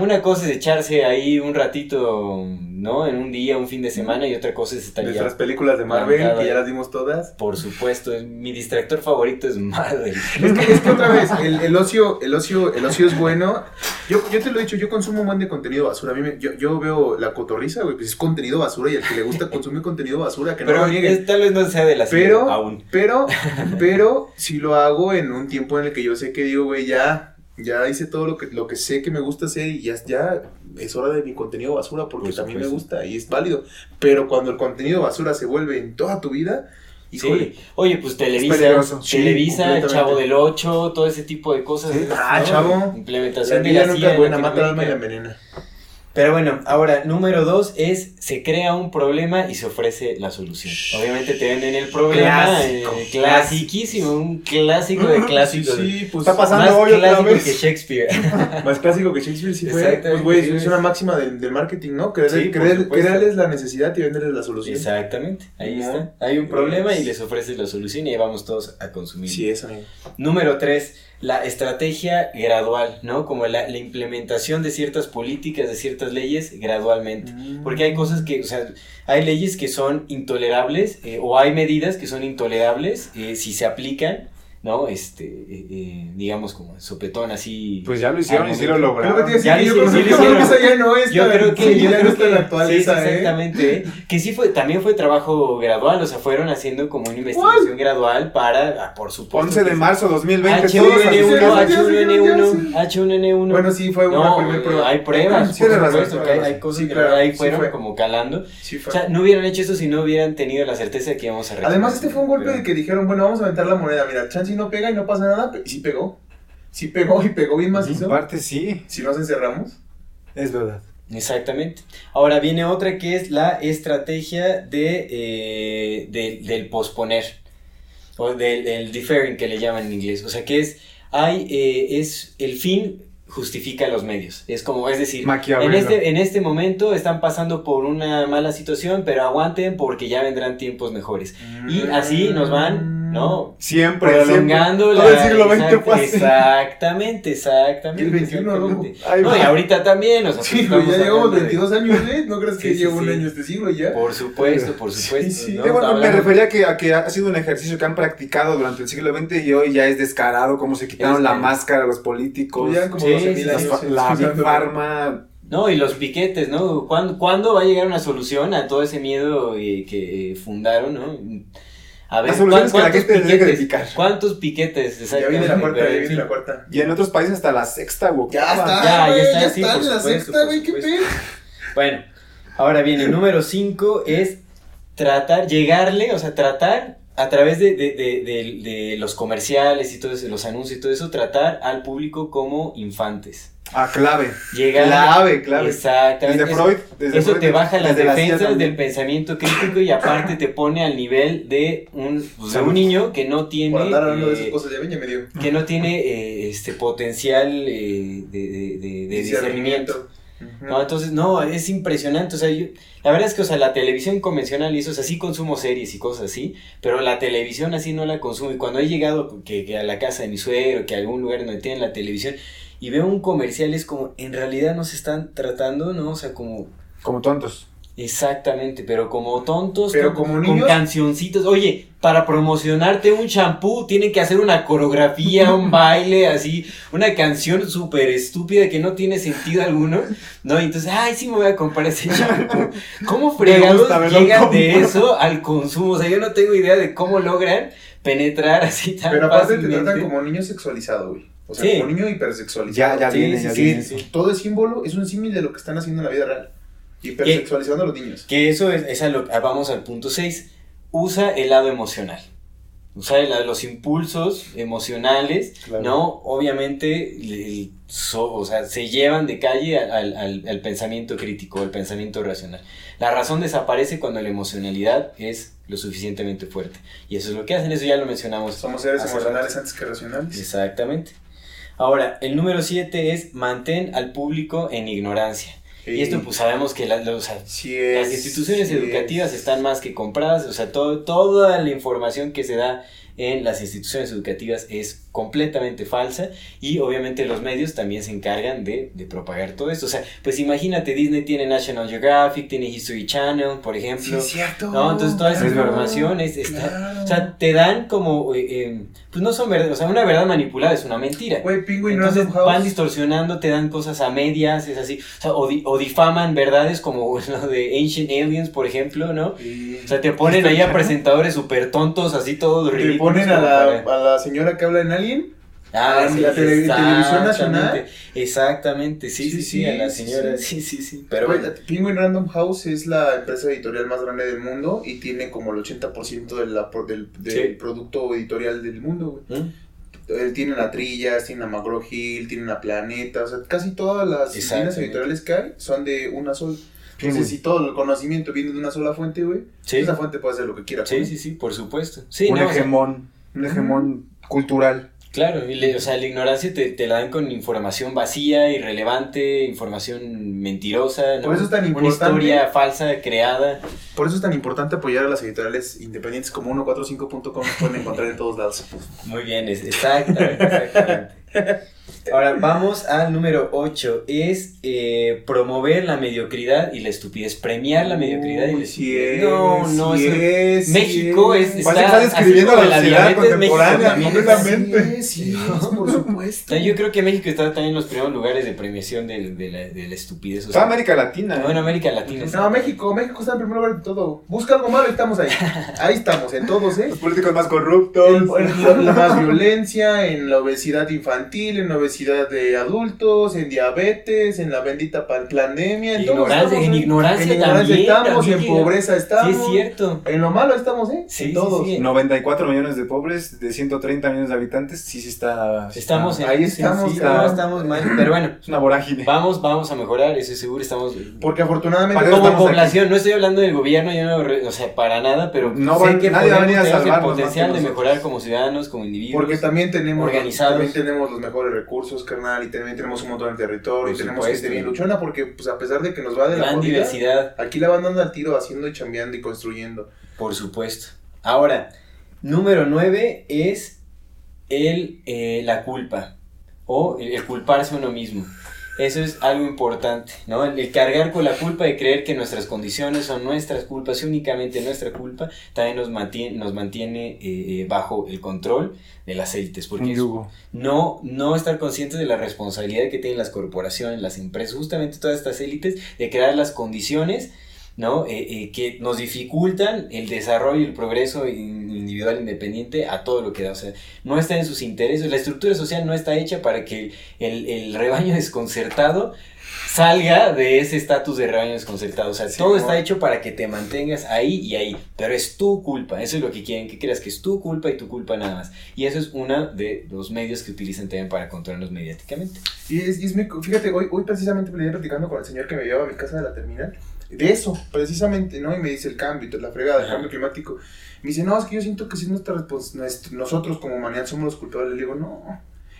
una cosa es echarse ahí un ratito, ¿no? En un día, un fin de semana y otra cosa es estar Nuestras ya, películas de Marvel, que ya las dimos todas. por supuesto, mi distractor favorito es Marvel. Es que, es que otra vez, el, el ocio, el ocio, el ocio es bueno. Yo, yo te lo he dicho, yo consumo un buen de contenido basura. A mí me- yo, yo veo la cotorriza, güey, pues es contenido basura y el que le gusta consumir contenido basura, que no Pero lo nieguen. es- tal vez no sea de la serie Pero, aún. pero, pero, si lo hago en un tiempo en el que yo sé que digo, güey, ya, ya hice todo lo que, lo que sé que me gusta hacer y ya, ya es hora de mi contenido basura porque Por también me gusta y es válido. Pero cuando el contenido basura se vuelve en toda tu vida, híjole. Sí. Oye, pues Televisa. Sí, Televisa. Chavo del 8, todo ese tipo de cosas. Ah, Chavo. La Implementación de la es en buena, mata el alma y la envenena. Pero bueno, ahora, número dos es, se crea un problema y se ofrece la solución. Obviamente te venden el problema, Clásico, eh, clasiquísimo, un clásico de clásicos. Sí, sí, pues. Está pasando Más hoy otra clásico vez. que Shakespeare. Más clásico que Shakespeare sí fue. Pues, güey, es una máxima del, del marketing, ¿no? Creer, Sí, la necesidad y venderles la solución. Exactamente, ahí No. está. Hay un problema y les ofreces la solución y ahí vamos todos a consumir. Sí, eso. Número tres, la estrategia gradual, ¿no? Como la, la implementación de ciertas políticas, de ciertas leyes gradualmente. Porque hay cosas que, o sea, hay leyes que son intolerables eh, o hay medidas que son intolerables eh, si se aplican, ¿no? Este, eh, eh, digamos como sopetón así. Pues ya lo hicieron al y sí lo momento. Creo que lograron. Ya que yo creo que- hicieron, yo creo que sí, esa ya no es Yo tan- creo que, sí, yo ya creo no es tan que- actual sí, esa, exactamente, ¿eh? que sí fue, también fue trabajo gradual, o sea, fueron haciendo como una investigación gradual para, ah, por supuesto. 11 de marzo 2020. H1N1, todos así. H1N1, H1N1. Bueno, sí, fue una No, primera prueba. hay pruebas, Sí, por tienes razón, supuesto, que hay, cosas Sí, que claro, ahí fueron fue. como calando. Sí, O fue. sea, no hubieran hecho eso si no hubieran tenido la certeza de que íbamos a. Además, este fue un golpe de que dijeron, bueno, vamos a aventar la moneda. Mira, chance y no pega y no pasa nada. Y sí pegó. Sí pegó y pegó bien En macizo. parte sí, Si nos encerramos. es verdad. Exactamente. Ahora viene otra que es la estrategia de, eh, de- del posponer. O del, del deferring que le llaman en inglés. O sea que es, hay, eh, es el fin justifica los medios. Es como, es decir, en este, en este momento están pasando por una mala situación, pero aguanten porque ya vendrán tiempos mejores. Y así nos van, ¿no? Siempre, Prolongando siempre. la... Todo el siglo XX exact- fue así. Exactamente, exactamente. Y el 21, exactamente. loco. Ahí No, y ahorita también, o sea, Sí, pues ya estamos llevamos hablando de- 22 años, ¿eh? ¿No crees que Sí, sí, lleva un año este siglo ya? Por supuesto, por supuesto. Sí, sí. ¿no? Eh, bueno, me refería a que, a que ha sido un ejercicio que han practicado durante el siglo XX y hoy ya es descarado cómo se quitaron Es- la máscara a los políticos, Pues ya como Sí, 12 sí, mil las años. fa- la. Pharma. No, y los piquetes, ¿no? ¿Cuándo, cuándo va a llegar una solución a todo ese miedo eh, que fundaron, ¿no? A ver, La solución es que la ¿cuántos gente piquetes? picar. ¿Cuántos piquetes? Ya viene la cuarta, ya en viene la cuarta. Y en otros países hasta la sexta, güey. Ya está, Ya, ya está, ya sí, está en la supuesto, sexta, güey, qué pedo. Bueno, ahora bien, el número 5 es tratar, llegarle, o sea, tratar a través de, de- de- de- de los comerciales y todo eso, los anuncios y todo eso, tratar al público como infantes. Ah, clave. Llegar, Clave, clave. Exactamente. Desde Eso- Freud. Desde Eso Freud, te baja las desde defensas del pensamiento crítico y aparte te pone al nivel de un, pues, de un niño que no tiene Por andar hablando de esas eh, cosas, ya ven, ya me dio. que no tiene eh, este potencial eh, de, de- de- de discernimiento. No, entonces, no, es impresionante. O sea, yo- la verdad es que, o sea, la televisión convencional y eso, o sea, sí consumo series y cosas así, pero la televisión así no la consumo. Y cuando he llegado que, que a la casa de mi suegro, que a algún lugar donde tienen la televisión, y veo un comercial, es como, en realidad no se están tratando, ¿no? O sea, como, Como tontos. exactamente, pero como tontos, Pero con, como con niños. cancioncitos. Oye, para promocionarte un champú, tienen que hacer una coreografía, un baile, así, una canción súper estúpida que no tiene sentido alguno, ¿no? Y entonces, ay, sí me voy a comprar ese champú. ¿Cómo fregados llegan de eso al consumo? O sea, yo no tengo idea de cómo logran penetrar así tan Pero aparte te tratan como niño sexualizado, güey. O sea, Sí. como niño hipersexualizado. Ya, ya Sí, viene, sí, ya sí, viene. sí, sí. Todo es símbolo, es un símil de lo que están haciendo en la vida real. Hipersexualizando a los niños. Que eso es, es a lo- a- vamos al punto 6. Usa el lado emocional. Usa el- los impulsos emocionales, Claro. ¿no? Obviamente, el- so- o sea, se llevan de calle al, al- al pensamiento crítico, al pensamiento racional. La razón desaparece cuando la emocionalidad es lo suficientemente fuerte. Y eso es lo que hacen, eso ya lo mencionamos. Somos seres emocionales antes que racionales. Exactamente. Ahora, el número 7 es mantén al público en ignorancia. Y esto pues sabemos que la- la- o sea, Sí es, las instituciones sí educativas es. están más que compradas, o sea, todo, toda la información que se da en las instituciones educativas es completamente falsa y obviamente los medios también se encargan de, de propagar todo esto. O sea, pues imagínate, Disney tiene National Geographic, tiene History Channel, por Sí, ejemplo. es cierto. No, entonces toda esa Es verdad. información es, está- Claro. o sea, te dan como, eh, eh, pues no son verdad, o sea, una verdad manipulada es una mentira. Güey, Penguin Entonces Random House. van distorsionando, te dan cosas a medias, es así. O, sea, o, di- o difaman verdades como lo de Ancient Aliens, por ejemplo, ¿no? Sí. O sea, te ponen ahí a presentadores súper tontos, así todos Te ridículos. ponen a la, para- a la señora que habla en Alien. Ah, sí, la tele- televisión nacional. exactamente, sí, sí, Sí, sí, a la sí, señora, sí. sí, sí, sí. Pero bueno, Penguin Random House es la empresa editorial más grande del mundo y tiene como el 80% de la, del, del Sí. producto editorial del mundo, güey. ¿Mm? Eh, Tienen a Trillas, tienen a McGraw Hill, tienen a Planeta, o sea, casi todas las líneas editoriales que hay son de una sola. Entonces, bueno. si todo el conocimiento viene de una sola fuente, güey, Sí, esa fuente puede hacer lo que quiera. sí, sí, sí, por supuesto. Sí, un no, o sea, hegemón, un hegemón cultural. Claro, y le- o sea, la ignorancia te, te la dan con información vacía, irrelevante, información mentirosa, ¿no? Por eso es tan Una importante. historia falsa, creada. Por eso es tan importante apoyar a las editoriales independientes como 145.com pueden encontrar en todos lados. Muy bien, es, exactamente, exactamente. Ahora vamos al número 8, es eh, promover la mediocridad y la estupidez, premiar la mediocridad y la estupidez. es, no, no, sí es, sí México es, es. está, Parece que estás como la sociedad México contemporánea, completamente. Sí, sí, es, por supuesto. yo creo que México está también en los primeros lugares de premiación de, de la, de la estupidez. O sea, América Latina. ¿eh? no, en América Latina. No, México, México está en primer lugar de todo. Busca algo malo y estamos ahí. Ahí estamos, en todos, ¿eh? Los políticos más corruptos. En, en la, la más violencia, en la obesidad infantil, en la obesidad de adultos, en diabetes, en la bendita pan- pandemia, en Ignorancia, estamos, en ignorancia En ignorancia también, estamos, también en pobreza Sí, estamos. es cierto. En lo malo estamos, ¿eh? Sí, en sí, todos. sí. 94 millones de pobres, de 130 millones de habitantes, sí, sí está. sí Estamos está- en, Ahí sí, estamos, sí, no, estamos mal, pero bueno, Es una vorágine. vamos, vamos a mejorar, eso seguro estamos Porque afortunadamente como población, no estoy hablando del gobierno, yo no, o sea, para nada, pero No sé van- que nadie va a podemos, venir a tenemos el potencial de mejorar como ciudadanos, como individuos. Porque también tenemos, organizados. también tenemos los mejores recursos, carnal, y también tenemos un montón de territorio, y tenemos supuesto. gente bien luchona, porque pues a pesar de que nos va de la gran jodida, diversidad, aquí la van dando al tiro, haciendo y chambeando y construyendo. por supuesto. Ahora, número 9 es el, eh, la culpa o el, el culparse a uno mismo. Eso es algo importante, ¿no? El, cargar con la culpa de creer que nuestras condiciones son nuestras culpas y únicamente nuestra culpa también nos mantiene, nos mantiene eh, eh, bajo el control de las élites. Porque no, no estar conscientes de la responsabilidad que tienen las corporaciones, las empresas, justamente todas estas élites, de crear las condiciones ¿no? Eh, eh, que nos dificultan el desarrollo y el progreso in- individual independiente a todo lo que da. O sea, no está en sus intereses. La estructura social no está hecha para que el, el rebaño desconcertado salga de ese estatus de rebaño desconcertado. O sea, Sí, todo ¿no? está hecho para que te mantengas ahí y ahí. Pero es tu culpa. Eso es lo que quieren que creas, que es tu culpa y tu culpa nada más. Y eso es uno de los medios que utilizan también para controlarnos mediáticamente. Y es, y es muy- fíjate, hoy, hoy precisamente venía platicando con el señor que me llevaba a mi casa de la terminal, de eso, precisamente, ¿no? Y me dice el cambio, la fregada, el cambio climático. Me dice, no, es que yo siento que si nuestra nuestro- nosotros como humanidad somos los culpables. Le digo, no,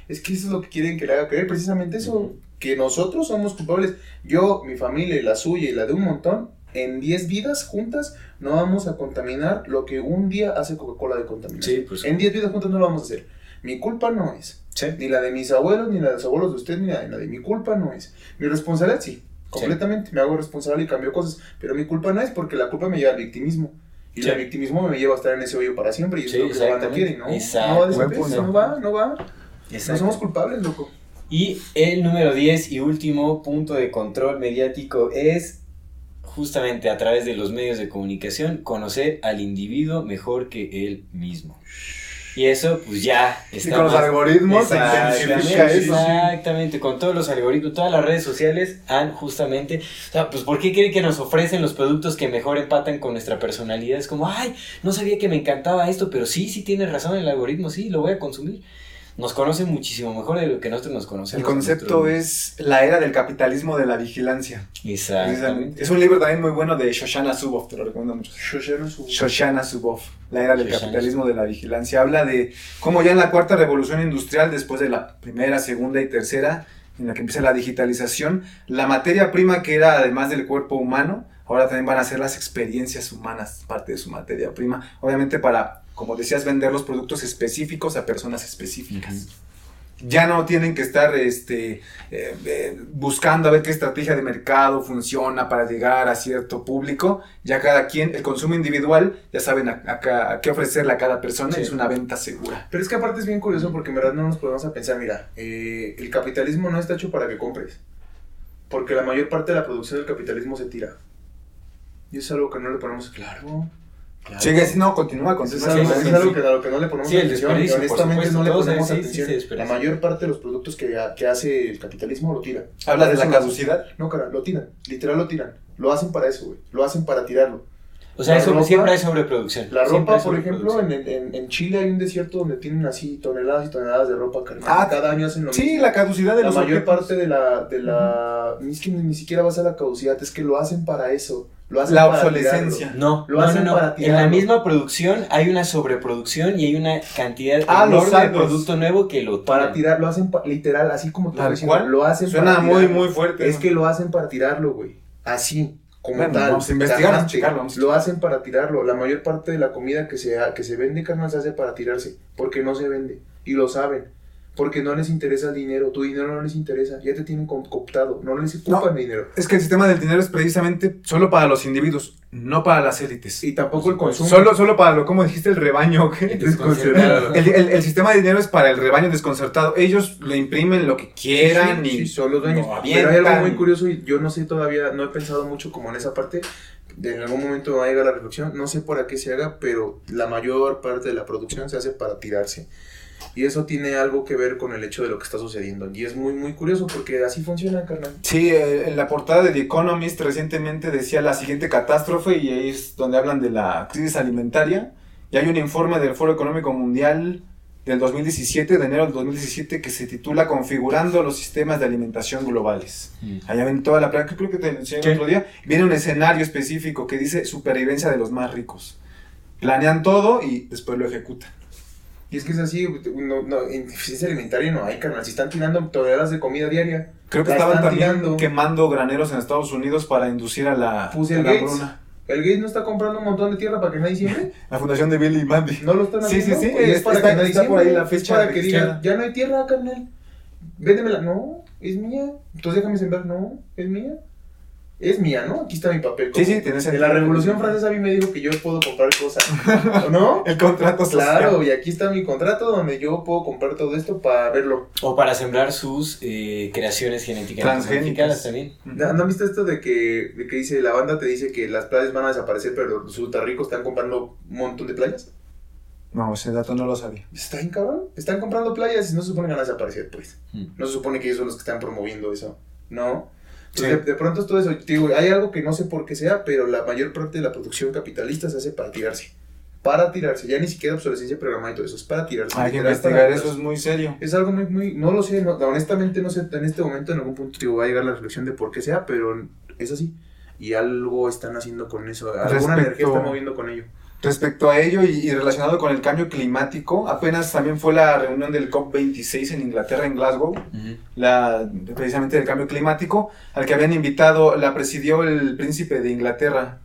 es que eso es lo que quieren que le haga creer, precisamente eso, que nosotros somos culpables. Yo, mi familia y la suya y la de un montón, en 10 vidas juntas, no vamos a contaminar lo que un día hace Coca-Cola de contaminación. pues. En 10 vidas juntas no lo vamos a hacer. Mi culpa no es. Sí. Ni la de mis abuelos, ni la de los abuelos de usted, ni la de, la de mi culpa no es. Mi responsabilidad sí, completamente. Me hago responsable y cambio cosas. Pero mi culpa no es porque la culpa me lleva al victimismo. Y Sí. el victimismo me lleva a estar en ese hoyo para siempre. Y eso Sí, es lo que la banda quiere, ¿no? Exacto. No va, no va, no va. No somos culpables, loco. Y el número 10 y último punto de control mediático es justamente a través de los medios de comunicación conocer al individuo mejor que él mismo. Y eso, pues ya está. Y con los algoritmos se intensifica eso. Exactamente, con todos los algoritmos, todas las redes sociales han justamente. O sea, pues, ¿por qué creen que nos ofrecen los productos que mejor empatan con nuestra personalidad? Es como, ay, no sabía que me encantaba esto, pero sí, sí tiene razón el algoritmo, sí, lo voy a consumir nos conocen muchísimo mejor de lo que nosotros nos conocemos. El concepto es la era del capitalismo de la vigilancia. Exactamente. Es un libro también muy bueno de Shoshana Zuboff, te lo recomiendo mucho. Shoshana Zuboff. la era del capitalismo de la vigilancia. Habla de cómo ya en la cuarta revolución industrial, después de la primera, segunda y tercera, en la que empieza la digitalización, la materia prima que era además del cuerpo humano, ahora también van a ser las experiencias humanas, parte de su materia prima. Obviamente para como decías, vender los productos específicos a personas específicas. Ya no tienen que estar este, eh, eh, buscando a ver qué estrategia de mercado funciona para llegar a cierto público. Ya cada quien, el consumo individual, ya saben a, qué ofrecerle a cada persona es una venta segura. Pero es que aparte es bien curioso porque en verdad no nos podemos a pensar, mira, eh, el capitalismo no está hecho para que compres. Porque la mayor parte de la producción del capitalismo se tira. Y es algo que no le ponemos claro. Sigue, sí, no, continúa, continúa. Es, es algo que, a lo que no le ponemos atención. Y honestamente no le ponemos atención. la mayor parte de los productos que, que hace el capitalismo lo tiran. ¿Hablas de la caducidad? No, cara, lo tiran. Literal lo tiran. Lo hacen para eso, güey. Lo hacen para tirarlo. O sea, eso siempre hay sobreproducción. La ropa, por ejemplo, en, en, en, Chile hay un desierto donde tienen así toneladas y toneladas de ropa. Ah, cada año hacen lo mismo. Sí, la caducidad de la los La mayor parte de la... De la Es que ni siquiera va a ser la caducidad, es que lo hacen para eso la obsolescencia. No, lo hacen no, En la misma producción hay una sobreproducción y hay una cantidad ah, enorme de producto nuevo que lo Para tirar, lo hacen literal, así como tú Lo hacen Suena muy, muy fuerte. Es que lo hacen para tirarlo, güey. Así, como tal. Vamos a investigar, checarlo. Lo hacen para tirarlo. La mayor parte de la comida que se, que se vende, carnal, se hace para tirarse. Porque no se vende. Y lo saben porque no les interesa el dinero, tu dinero no les interesa, ya te tienen cooptado, no les ocupan dinero. Es que el sistema del dinero es precisamente solo para los individuos, no para las élites. Y tampoco el consumo. Solo, solo para lo, como dijiste, el rebaño. Desconcertado. El, el, el, sistema de dinero es para el rebaño desconcertado. Ellos lo imprimen lo que quieran y son los dueños. Pero hay algo muy curioso y yo no sé todavía, no he pensado mucho como en esa parte. De en algún momento va a llegar la reflexión, no sé por qué se haga, pero la mayor parte de la producción se hace para tirarse. Y eso tiene algo que ver con el hecho de lo que está sucediendo. Y es muy, muy curioso porque así funciona, carnal. Sí, eh, en la portada de The Economist recientemente decía la siguiente catástrofe y ahí es donde hablan de la crisis alimentaria. Y hay un informe del Foro Económico Mundial del 2017, de enero del 2017, que se titula Configurando los sistemas de alimentación globales. Mm. Allá ven toda la práctica, creo que te enseñé el otro día. Viene un escenario específico que dice supervivencia de los más ricos. Planean todo y después lo ejecutan. Y es que es así, no, no, alimentaria no hay, carnal. Si están tirando toneladas de comida diaria. Creo que estaban también quemando graneros en Estados Unidos para inducir a la, Puse el Gates. El Gates no está comprando un montón de tierra para que nadie siembre. La fundación de Billy y Mandy. No lo están haciendo. Sí, sí, sí. es para que nadie está por ahí la fecha. para que digan, ya no hay tierra, carnal. Véndemela. No, es mía. Entonces déjame sembrar. No, es mía es mía, ¿no? Aquí está mi papel. Sí, sí, tienes En la Revolución Francesa a mí me dijo que yo puedo comprar cosas, ¿no? el contrato social. Claro, y aquí está mi contrato donde yo puedo comprar todo esto para verlo. O para sembrar sus eh, creaciones genéticas transgénicas también. ¿No, han visto esto de que, de que dice, la banda te dice que las playas van a desaparecer, pero los ricos están comprando un montón de playas? No, ese dato no lo sabía. Está bien cabrón. Están comprando playas y no se supone que van a desaparecer, pues. Hmm. No se supone que ellos son los que están promoviendo eso. No. De, pronto es todo eso. Digo, hay algo que no sé por qué sea, pero la mayor parte de la producción capitalista se hace para tirarse. Para tirarse. Ya ni siquiera obsolescencia programada y todo eso. Es para tirarse. Hay que investigar, eso es muy serio. Es algo muy, muy. No lo sé. honestamente, no sé. En este momento, en algún punto, digo, va a llegar la reflexión de por qué sea, pero es así. Y algo están haciendo con eso. Alguna energía está moviendo con ello. Respecto a ello y, relacionado con el cambio climático, apenas también fue la reunión del COP26 en Inglaterra, en Glasgow, la, precisamente del cambio climático, al que habían invitado, la presidió el príncipe de Inglaterra,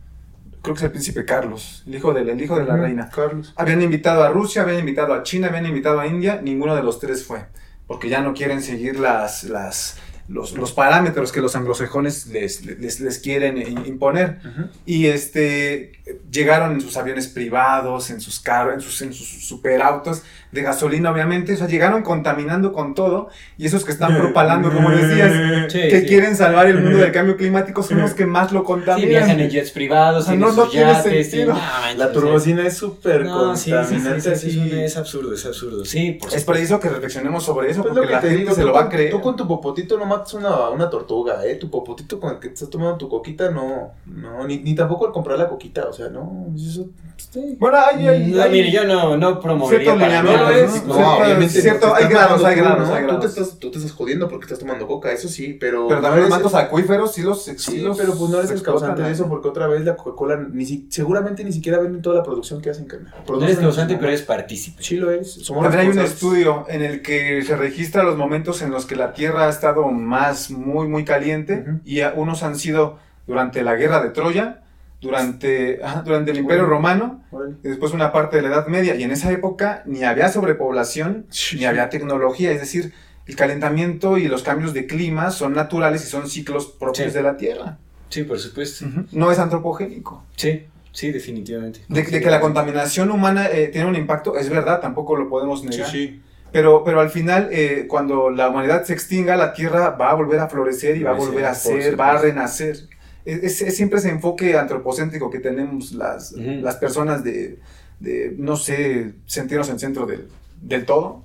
creo que es el príncipe Carlos, el hijo de, hijo de la reina. Carlos. Habían invitado a Rusia, habían invitado a China, habían invitado a India, ninguno de los tres fue, porque ya no quieren seguir las, las, los, parámetros que los anglosajones les, les, quieren imponer. Y este, llegaron en sus aviones privados, en sus carros, en sus, en sus superautos, de gasolina, obviamente. O sea, llegaron contaminando con todo. Y esos que están propalando, como decías, Sí, que sí. quieren salvar el mundo del cambio climático, son los que más lo Sí, contaminan. viajan en jets privados, O sea, en no- no tiene yates, sí, sentido. no, La turbocina es súper No, sí, sí, sí, contaminante. sí, sí, así. es, es absurdo, es absurdo. Sí, por Es preciso que reflexionemos sobre eso, Pues porque lo que la te gente digo, se lo va a con- creer. Tú con tu popotito no matas una, una tortuga, ¿eh? Tu popotito con el que te estás tomando tu coquita, no. No, ni, ni tampoco al comprar la coquita, o sea, no. Eso, sí. Bueno, hay, hay, No, hay- mire, yo no, no promovería para es. No, Cierto, obviamente. cierto, porque hay grados, hay tú, grados, hay Tú te, grados. estás, tú te estás jodiendo porque estás tomando coca, eso sí, pero. Pero no también los eres- mantos acuíferos sí los sí Sí, los pero pues no eres el causante de ¿eh? eso porque otra vez la Coca-Cola ni si- seguramente ni siquiera venden toda la producción que hacen, carnal. No eres causante, pero eres partícipe. Sí lo es. Somos También hay un estudio en el que se registra los momentos en los que la Tierra ha estado más muy muy caliente y a- unos han sido durante la guerra de Troya, durante durante el Imperio. Romano y después una parte de la Edad Media y en esa época ni había sobrepoblación ni había tecnología, es decir, el calentamiento y los cambios de clima son naturales y son ciclos propios Sí. de la Tierra. Sí, por supuesto. No es antropogénico. Sí, sí, definitivamente. De, de que la contaminación humana eh, tiene un impacto, es verdad, tampoco lo podemos negar. sí. Pero, pero al final, eh, cuando la humanidad se extinga, la Tierra va a volver a florecer y va a volver a ser, va a renacer. Es, es- siempre ese enfoque antropocéntrico que tenemos las, Ujú. las personas de, de, no sé, sentirnos en centro del, del todo.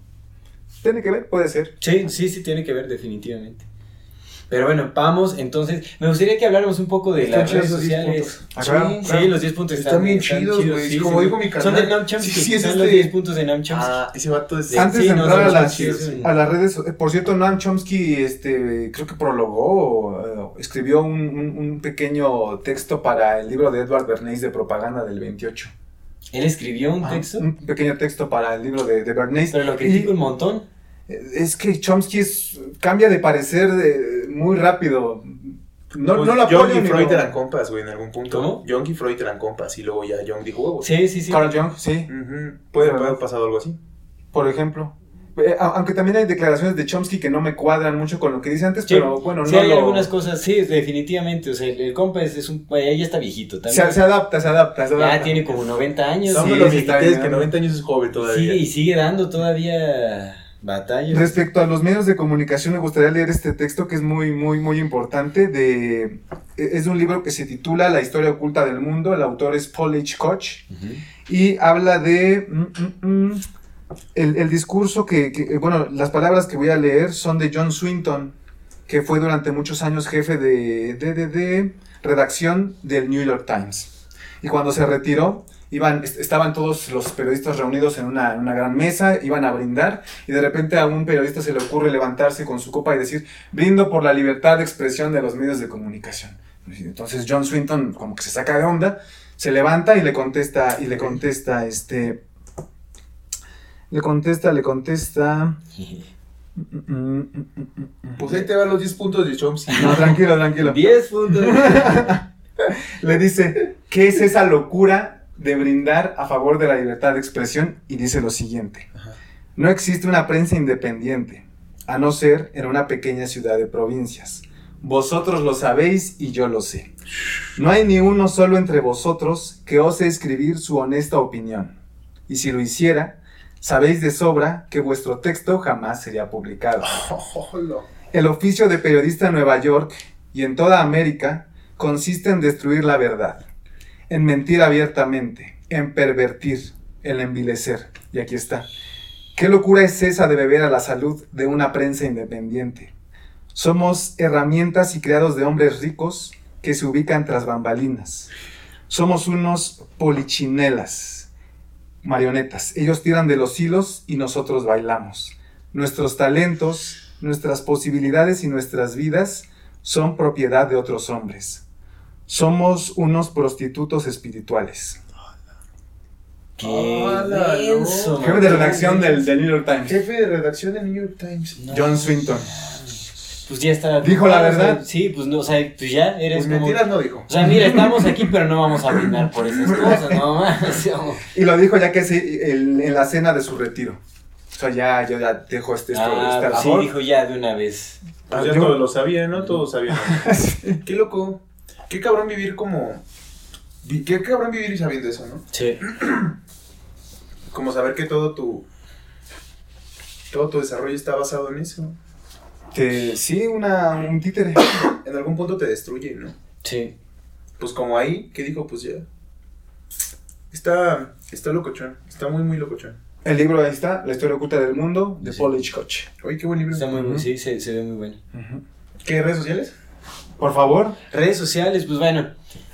Tiene que ver, puede ser. Sí, sí, sí, tiene que ver, definitivamente. Pero bueno, vamos, entonces, me gustaría que habláramos un poco de Están las redes esos 10 sociales. Ah, claro, Sí, claro. sí, los 10 puntos Están bien chidos, güey. Como digo mi Son carnal. de Nam Chomsky. Sí, sí, es son los este- 10 puntos de Nam Chomsky. Ah, ese vato es. Sí. Antes de no, entrar a son las, chidos, sí. a las redes, por cierto, Noam Chomsky este, creo que prologó, eh, escribió un, un- un pequeño texto para el libro de Edward Bernays de propaganda del 28. Él escribió un Ah, texto, Un pequeño texto para el libro de, de Bernays. pero lo Y critico un montón. es que Chomsky es- cambia de parecer de- muy rápido. No, Pues no lo Jung apoyo y Freud eran compas, güey, en algún punto. ¿Cómo? Jung y Freud eran compas y luego ya Jung dijo huevos. Sí, sí, sí. Carl Jung, sí. Puede, Sí, puede haber pasado algo así. por ejemplo. Eh, aunque también hay declaraciones de Chomsky que no me cuadran mucho con lo que dice antes, Sí, pero bueno, sí no hay lo- algunas cosas, sí, definitivamente. O sea, el, el compa es, es un. Ya está viejito también. se, se adapta, se adapta, se ya tiene como 90 años. No Sí, me lo sí, está viejites, bien. que 90 años es joven todavía. Y sigue dando todavía batallas. Respecto a los medios de comunicación, me gustaría leer este texto que es muy, muy, muy importante. De, es de un libro que se titula La historia oculta del mundo. El autor es Paul H. Koch. Y habla de. mm, mm, mm, el, el discurso que, que- Bueno, las palabras que voy a leer son de John Swinton, que fue durante muchos años jefe de, de, de- redacción del New York Times. Y cuando se retiró, iban, est- estaban todos los periodistas reunidos en una, una gran mesa, iban a brindar, y de repente a un periodista se le ocurre levantarse con su copa y decir: Brindo por la libertad de expresión de los medios de comunicación. Entonces John Swinton, como que se saca de onda, se levanta y le contesta, y le contesta, este. Le contesta, le contesta. Pues ahí te van los 10 puntos de Chomsky. No, tranquilo, tranquilo. 10 puntos. Le dice, ¿qué es esa locura de brindar a favor de la libertad de expresión? Y dice lo siguiente. No existe una prensa independiente, a no ser en una pequeña ciudad de provincias. Vosotros lo sabéis y yo lo sé. No hay ni uno solo entre vosotros que ose escribir su honesta opinión. Y si lo hiciera, sabéis de sobra que vuestro texto jamás sería publicado. El oficio de periodista en Nueva York y en toda América consiste en destruir la verdad, en mentir abiertamente, en pervertir, en envilecer. Y aquí está. ¿Qué locura es esa de beber a la salud de una prensa independiente? Somos herramientas y creados de hombres ricos que se ubican tras bambalinas. Somos unos polichinelas, marionetas. Ellos tiran de los hilos y nosotros bailamos. Nuestros talentos, nuestras posibilidades y nuestras vidas son propiedad de otros hombres. Somos unos prostitutos espirituales. Qué Hola, denso, no. Jefe de redacción del, del New York Times. Jefe de redacción del New York Times. No. John Swinton. Pues ya está. Dijo la o sea, verdad. sí, pues no, o sea, pues ya eres Pues como. mentiras no dijo. O sea, mira, estamos aquí, pero no vamos a brindar por esas cosas, no más. Y lo dijo ya que el- en la cena de su retiro. O sea, ya, yo ya dejo este, esto, Ah, esta pues sí, dijo ya de una vez. Pues ya Yo- todos lo sabían, ¿no? Todos sabían. Qué loco. Qué cabrón vivir como. Qué cabrón vivir sabiendo eso, ¿no? Sí. Como saber que todo tu. Todo tu desarrollo está basado en eso. Que sí, una, un títere. En algún punto te destruye, ¿no? Sí. Pues como ahí, ¿qué dijo? Pues ya. Está, está locochón. Está muy, muy locochón. El libro ahí está, La historia oculta del mundo, de Sí. Paul Hitchcock. Oye, qué buen libro. Está muy, muy- Ujú. sí, se, se ve muy bueno. ¿Qué redes sociales? Por favor. Redes sociales, pues bueno.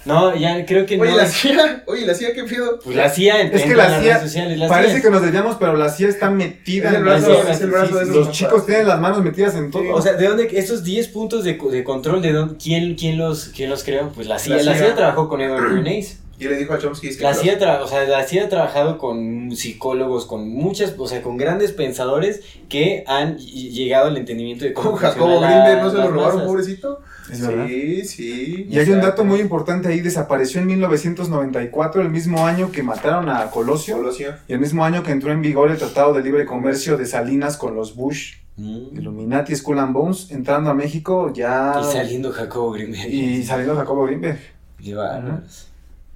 No, ya creo que Oye, no. la CIA. Oye, la CIA, ¿qué pedo? Pues la CIA en, Es que en la las CIA, redes sociales. La parece CIA. que nos desviamos, pero la CIA está metida el en brazo, la CIA, es el brazo sí, de esos Los papás. chicos tienen las manos metidas en todo. O sea, ¿de dónde estos 10 puntos de, de control de dónde, quién, quién los quién los creó? Pues la CIA. La. CIA, trabajó con Edward Bernays. Y le dijo a Chomsky, es que La CIA, tra- o sea, la CIA ha trabajado con psicólogos, con muchas, o sea, con grandes pensadores que han ll- llegado al entendimiento de cómo con Jacobo Greenberg no se lo robaron, masas. pobrecito. Es verdad. Sí, sí. Y hay un dato muy importante ahí, desapareció en 1994, el mismo año que mataron a Colosio, Colosio. y el mismo año que entró en vigor el Tratado de Libre Comercio de Salinas con los Bush, Mm. Illuminati, Skull and Bones, entrando a México ya... Y saliendo Jacobo Greenberg. y saliendo Jacobo Greenberg. Qué bárbaros.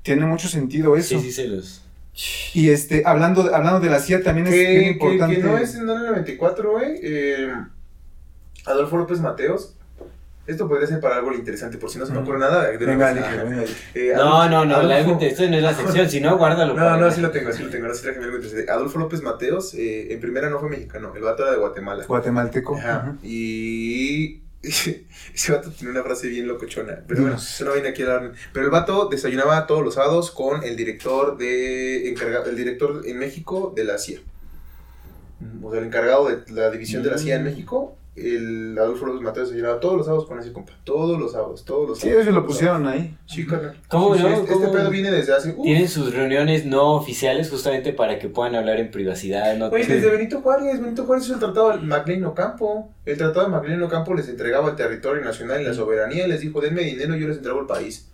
Tiene mucho sentido eso. Sí, sí, se los. Y este, hablando, de- hablando de la CIA también es bien Que, que, importante. que no es en el 94, güey. Eh, Adolfo López Mateos. Esto podría ser para algo interesante, por si no se me ocurre nada. de Venga, venga. Eh, No, Adolfo- no, no, Adolfo- realmente esto no es la sección, si no, guárdalo. No, no, sí lo tengo, sí lo tengo. Ahora sí traje algo interesante. Adolfo López Mateos, eh, en primera no fue mexicano, el vato era de Guatemala. Guatemalteco. Ajá. Ujú. Y ese vato tiene una frase bien locochona. Pero bueno, eso no viene aquí a hablar. Pero el vato desayunaba todos los sábados con el director de encargado, el director en México de la CIA. O sea, el encargado de la división de la CIA en Mm. México. El Adolfo López Mateos desayunaba todos los sábados con ese compa. Todos los sábados, todos los Sí, sábados. eso lo pusieron ahí. Sí, carnal. ¿Cómo Sí, sí, no? Este, este ¿Cómo? pedo viene desde hace. uf. Tienen sus reuniones no oficiales justamente para que puedan hablar en privacidad. No Oye, desde Benito Juárez, Benito Juárez hizo el tratado de MacLean Ocampo. El tratado de MacLean Ocampo les entregaba el territorio nacional y la soberanía y les dijo, denme dinero, yo les entrego el país.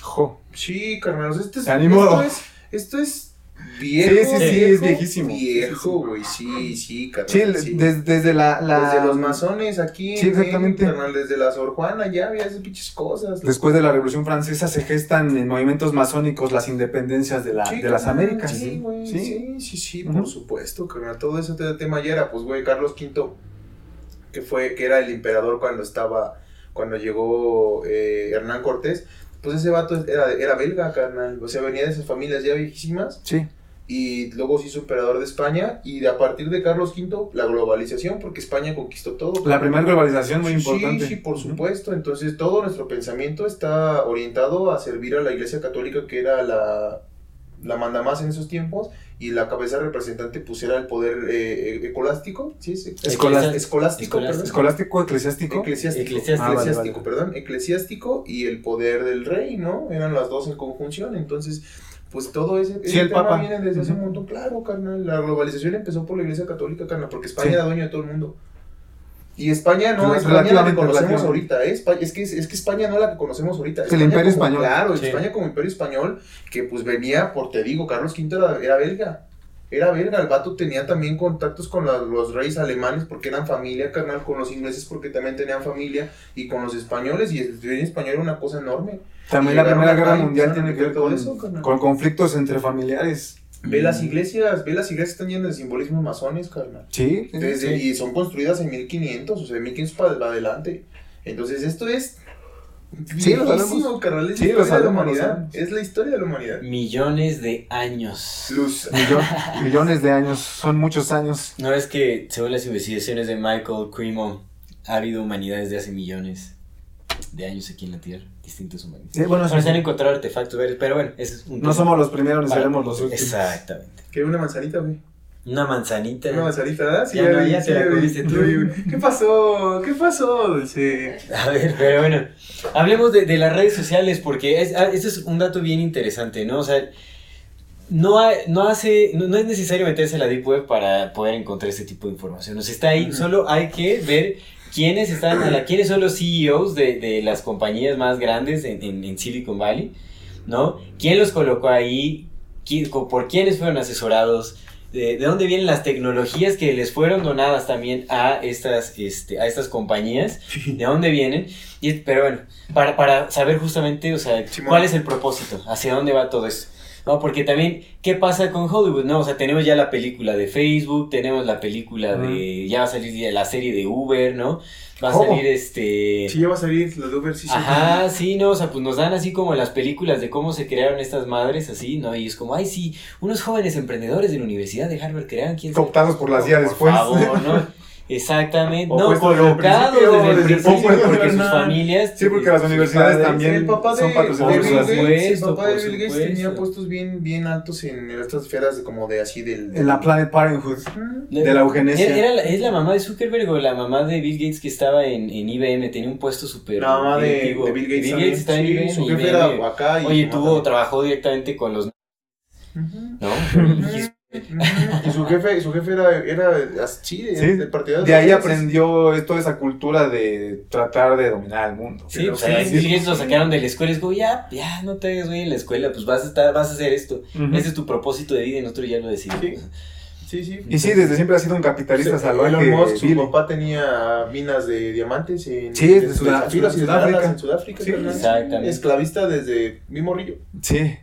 Jo. Sí, carnal, esto es, Se esto es, esto es viejo, Sí, sí, sí, viejo, es viejísimo. Viejo, güey, sí, sí, carnal. Sí, sí. des- desde la, la- Desde los masones aquí, Sí, en exactamente. carnal, desde la Sor Juana ya había esas pinches cosas. Después de la Revolución Francesa se gestan en movimientos masónicos las independencias de, la, Sí, de las Américas. Sí, güey, Sí. sí, sí, por supuesto, carnal. Todo ese te- tema ya era, pues, güey, Carlos V, que fue, que era el emperador cuando estaba, cuando llegó eh, Hernán Cortés, pues ese vato era, era belga, carnal. O sea, venía de esas familias ya viejísimas Sí. y luego se hizo emperador de España y de a partir de Carlos V, la globalización, porque España conquistó todo. La primera globalización muy Sí, importante. Sí, por Ujú. supuesto. Entonces todo nuestro pensamiento está orientado a servir a la Iglesia Católica, que era la, la mandamás en esos tiempos, y la cabeza representante pues era el poder eh, ecolástico, ¿sí? es? Escolás- escolástico, perdón. Escolástico, eclesiástico. Eclesiástico, Eclesiástico. Ah, vale, eclesiástico, vale. perdón, eclesiástico y el poder del rey, ¿no? Eran las dos en conjunción, entonces, pues todo ese, ese el tema Papa. viene desde hace un montón, claro, carnal, la globalización empezó por la iglesia católica, carnal, porque España Sí. era dueño de todo el mundo. Y España no, Rel- España la que conocemos ahorita, ¿eh? Es que, es que España no la que conocemos ahorita. El España Imperio como- Español. Claro, Sí. España como imperio español, que pues venía, por te digo, Carlos V era, era belga. Era belga, el vato tenía también contactos con la- los reyes alemanes porque eran familia carnal, con los ingleses porque también tenían familia, y con los españoles, y el imperio español era una cosa enorme. También la Primera Guerra Mundial tiene que ver con, eso, con conflictos entre familiares. Ve las iglesias, ve las iglesias están llenas de simbolismos masones, carnal. Sí, Desde- sí. Y son construidas en 1500, o sea, 1500 para adelante. Entonces, esto es. Sí, lo sabemos. viejísimo, carnal. Es Sí, la lo historia de la sabemos, humanidad. Es la historia de la humanidad. Millones de años. Luz. Millo- millones de años, son muchos años. No es que, según las investigaciones de Michael Cremo, ha habido humanidad desde hace millones de años aquí en la Tierra. Distintas humanidades. Sí, bueno, Bueno, se han sí. encontrado artefactos pero bueno, ese es un no somos los primeros ni seremos los últimos. Exactamente. Que una manzanita, güey. Una manzanita. Una manzanita, ¿verdad? Ya no, ya te la comiste tú. ¿Qué pasó? ¿Qué pasó, Dulce? A ver, pero bueno, hablemos de, de las redes sociales porque es, ah, este es un dato bien interesante, ¿no? O sea, no, ha- no hace, no, no es necesario meterse a la Deep Web para poder encontrar este tipo de información. O sea, está ahí, solo hay que ver quiénes están, a la, quiénes son los CEOs de, de las compañías más grandes en, en- en Silicon Valley, ¿no? ¿Quién los colocó ahí? ¿Quién- co- ¿Por quiénes fueron asesorados? De, de dónde vienen las tecnologías que les fueron donadas también a estas, este, a estas compañías? ¿De dónde vienen? Y, pero bueno, para, para saber justamente, o sea, Simón. cuál es el propósito, hacia dónde va todo esto. No, porque también, ¿qué pasa con Hollywood? No, o sea, tenemos ya la película de Facebook, tenemos la película de, ya va a salir la serie de Uber, ¿no? Va a ¿Cómo? salir este... Sí, ya va a salir lo de Uber, sí, sí. Ajá, sí, no, o sea, pues nos dan así como las películas de cómo se crearon estas madres, así, ¿no? Y es como, ay, sí, unos jóvenes emprendedores de la Universidad de Harvard crearon quién Cooptados por la CIA por después. favor, ¿no? Exactamente, O no, desde el colocados principio, desde el desde el principio, principio, porque sus familias... Sí, porque las universidades también el papá de, son Bill por la el papá de Bill Gates tenía puestos bien, bien altos en estas esferas de como de así del... En la Planet Parenthood. Ujú. De la eugenesia. Era, era la- ¿Es la mamá de Zuckerberg o la mamá de Bill Gates que estaba en, en IBM? Tenía un puesto súper La mamá de, de Bill Gates Bill. Gates está en Sí, IBM. su jefe IBM. era acá y Oye, tuvo, trabajó directamente con los... Ujú. ¿No? Y su jefe, su jefe era, era así, de, Sí, de partidario De ahí aprendió toda esa cultura de tratar de dominar el mundo. Sí, o sea, sí, sí. Lo sacaron de la escuela y es como, ya, ya, no te hagas güey en la escuela, pues vas a estar, vas a hacer esto. Ese es tu propósito de vida y nosotros ya lo decidimos. Sí. Sí, sí. Y sí, desde siempre ha sido un capitalista Sí, salvaje. Elon Musk, su Billy. papá tenía minas de diamantes en, Sí, Sudáfrica. en Sudáfrica. Sí, exactamente. Esclavista desde mi morrillo. Sí.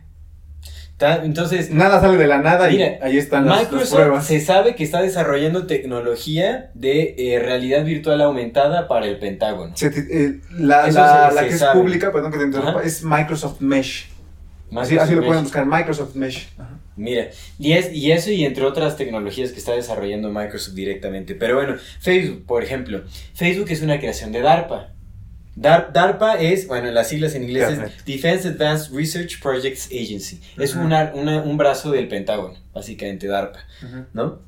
Entonces, Nada sale de la nada y ahí están las, las Microsoft pruebas. se sabe que está desarrollando tecnología de eh, realidad virtual aumentada para el Pentágono. Se eh, la Eso la- se- la se que es pública, perdón que te interrumpa, Ajá. es Microsoft Mesh. Así, lo Mesh. pueden buscar, Microsoft Mesh. Mira, y, es, y eso y entre otras tecnologías que está desarrollando Microsoft directamente. Pero bueno, Facebook, por ejemplo. Facebook es una creación de DARPA. Dar- DARPA es, bueno, las siglas en inglés es. Defense Advanced Research Projects Agency. Es una- una- un brazo del Pentágono, básicamente DARPA, ¿no?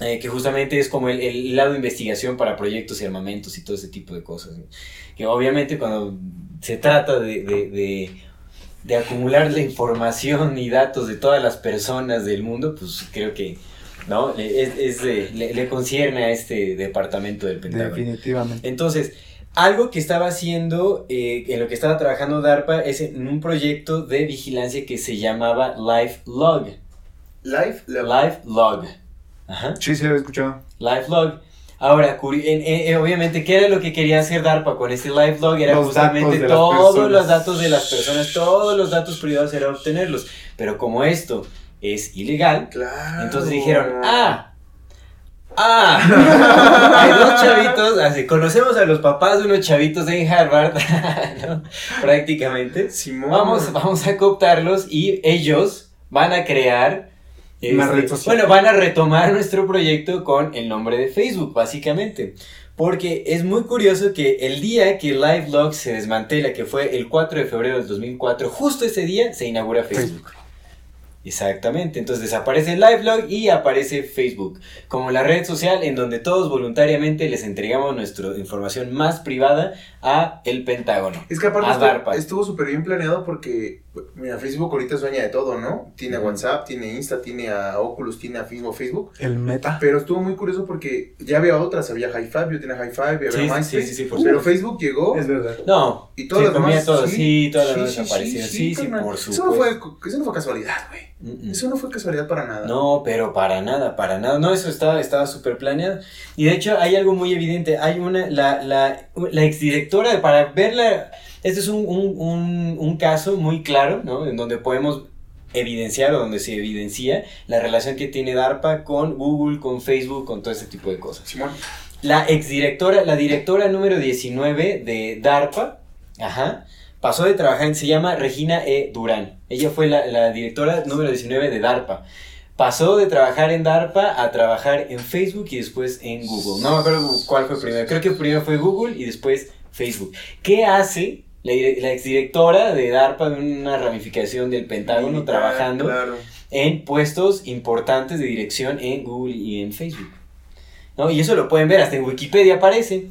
Eh, que justamente es como el, el lado de investigación para proyectos y armamentos y todo ese tipo de cosas. ¿no? Que obviamente cuando se trata de, de- de- de acumular la información y datos de todas las personas del mundo, pues creo que no es, es le, le concierne a este departamento del Pentágono. Definitivamente. Entonces, algo que estaba haciendo, eh, en lo que estaba trabajando DARPA, es en un proyecto de vigilancia que se llamaba LifeLog. Life, la- LifeLog. Ajá. Sí, sí, lo he escuchado. Ahora, en- en- en- obviamente, ¿qué era lo que quería hacer DARPA con este LifeLog? Era Los justamente todos personas. los datos de las personas, todos los datos privados era obtenerlos. Pero como esto es ilegal, Claro. entonces dijeron, ah, ah, hay dos chavitos, así, conocemos a los papás de unos chavitos en Harvard, ¿no? prácticamente. Simón. Vamos, vamos a cooptarlos y ellos van a crear. Este. Bueno, van a retomar nuestro proyecto con el nombre de Facebook, básicamente. Porque es muy curioso que el día que LiveLog se desmantela, que fue el 4 de febrero del 2004, justo ese día se inaugura Facebook. Exactamente, entonces desaparece LiveLog y aparece Facebook como la red social en donde todos voluntariamente les entregamos nuestra información más privada a el Pentágono. Es que aparte estuvo súper bien planeado porque, mira, Facebook ahorita es dueña de todo, ¿no? Tiene Ujú. WhatsApp, tiene Insta, tiene a Oculus, tiene a Facebook, Facebook. El meta. Pero estuvo muy curioso porque ya había otras, había High Five, yo tenía High Five, había Sí, MySpace. sí, sí, sí, por pero supuesto. Facebook llegó Es verdad. No, y todas las demás. todo, sí, todas las demás desaparecieron. Sí, sí, por Eso no, supuesto. fue, eso no fue casualidad, güey. Eso no fue casualidad para nada. No, pero para nada, para nada. No, eso estaba, estaba súper planeado. Y de hecho hay algo muy evidente. Hay una, la, la, la exdirectora, para verla, este es un, un, un, un caso muy claro, ¿no? En donde podemos evidenciar o donde se evidencia la relación que tiene DARPA con Google, con Facebook, con todo ese tipo de cosas. Simón. La exdirectora, la directora número 19 de DARPA, ajá, pasó de trabajar, en- se llama Regina E. Durán. Ella fue la, la directora número 19 de DARPA. Pasó de trabajar en DARPA a trabajar en Facebook y después en Google. No me acuerdo cuál fue primero. Creo que primero fue Google y después Facebook. ¿Qué hace la, dire- la exdirectora de DARPA de una ramificación del Pentágono Militar, trabajando Claro. en puestos importantes de dirección en Google y en Facebook. ¿No? Y eso lo pueden ver, hasta en Wikipedia aparece.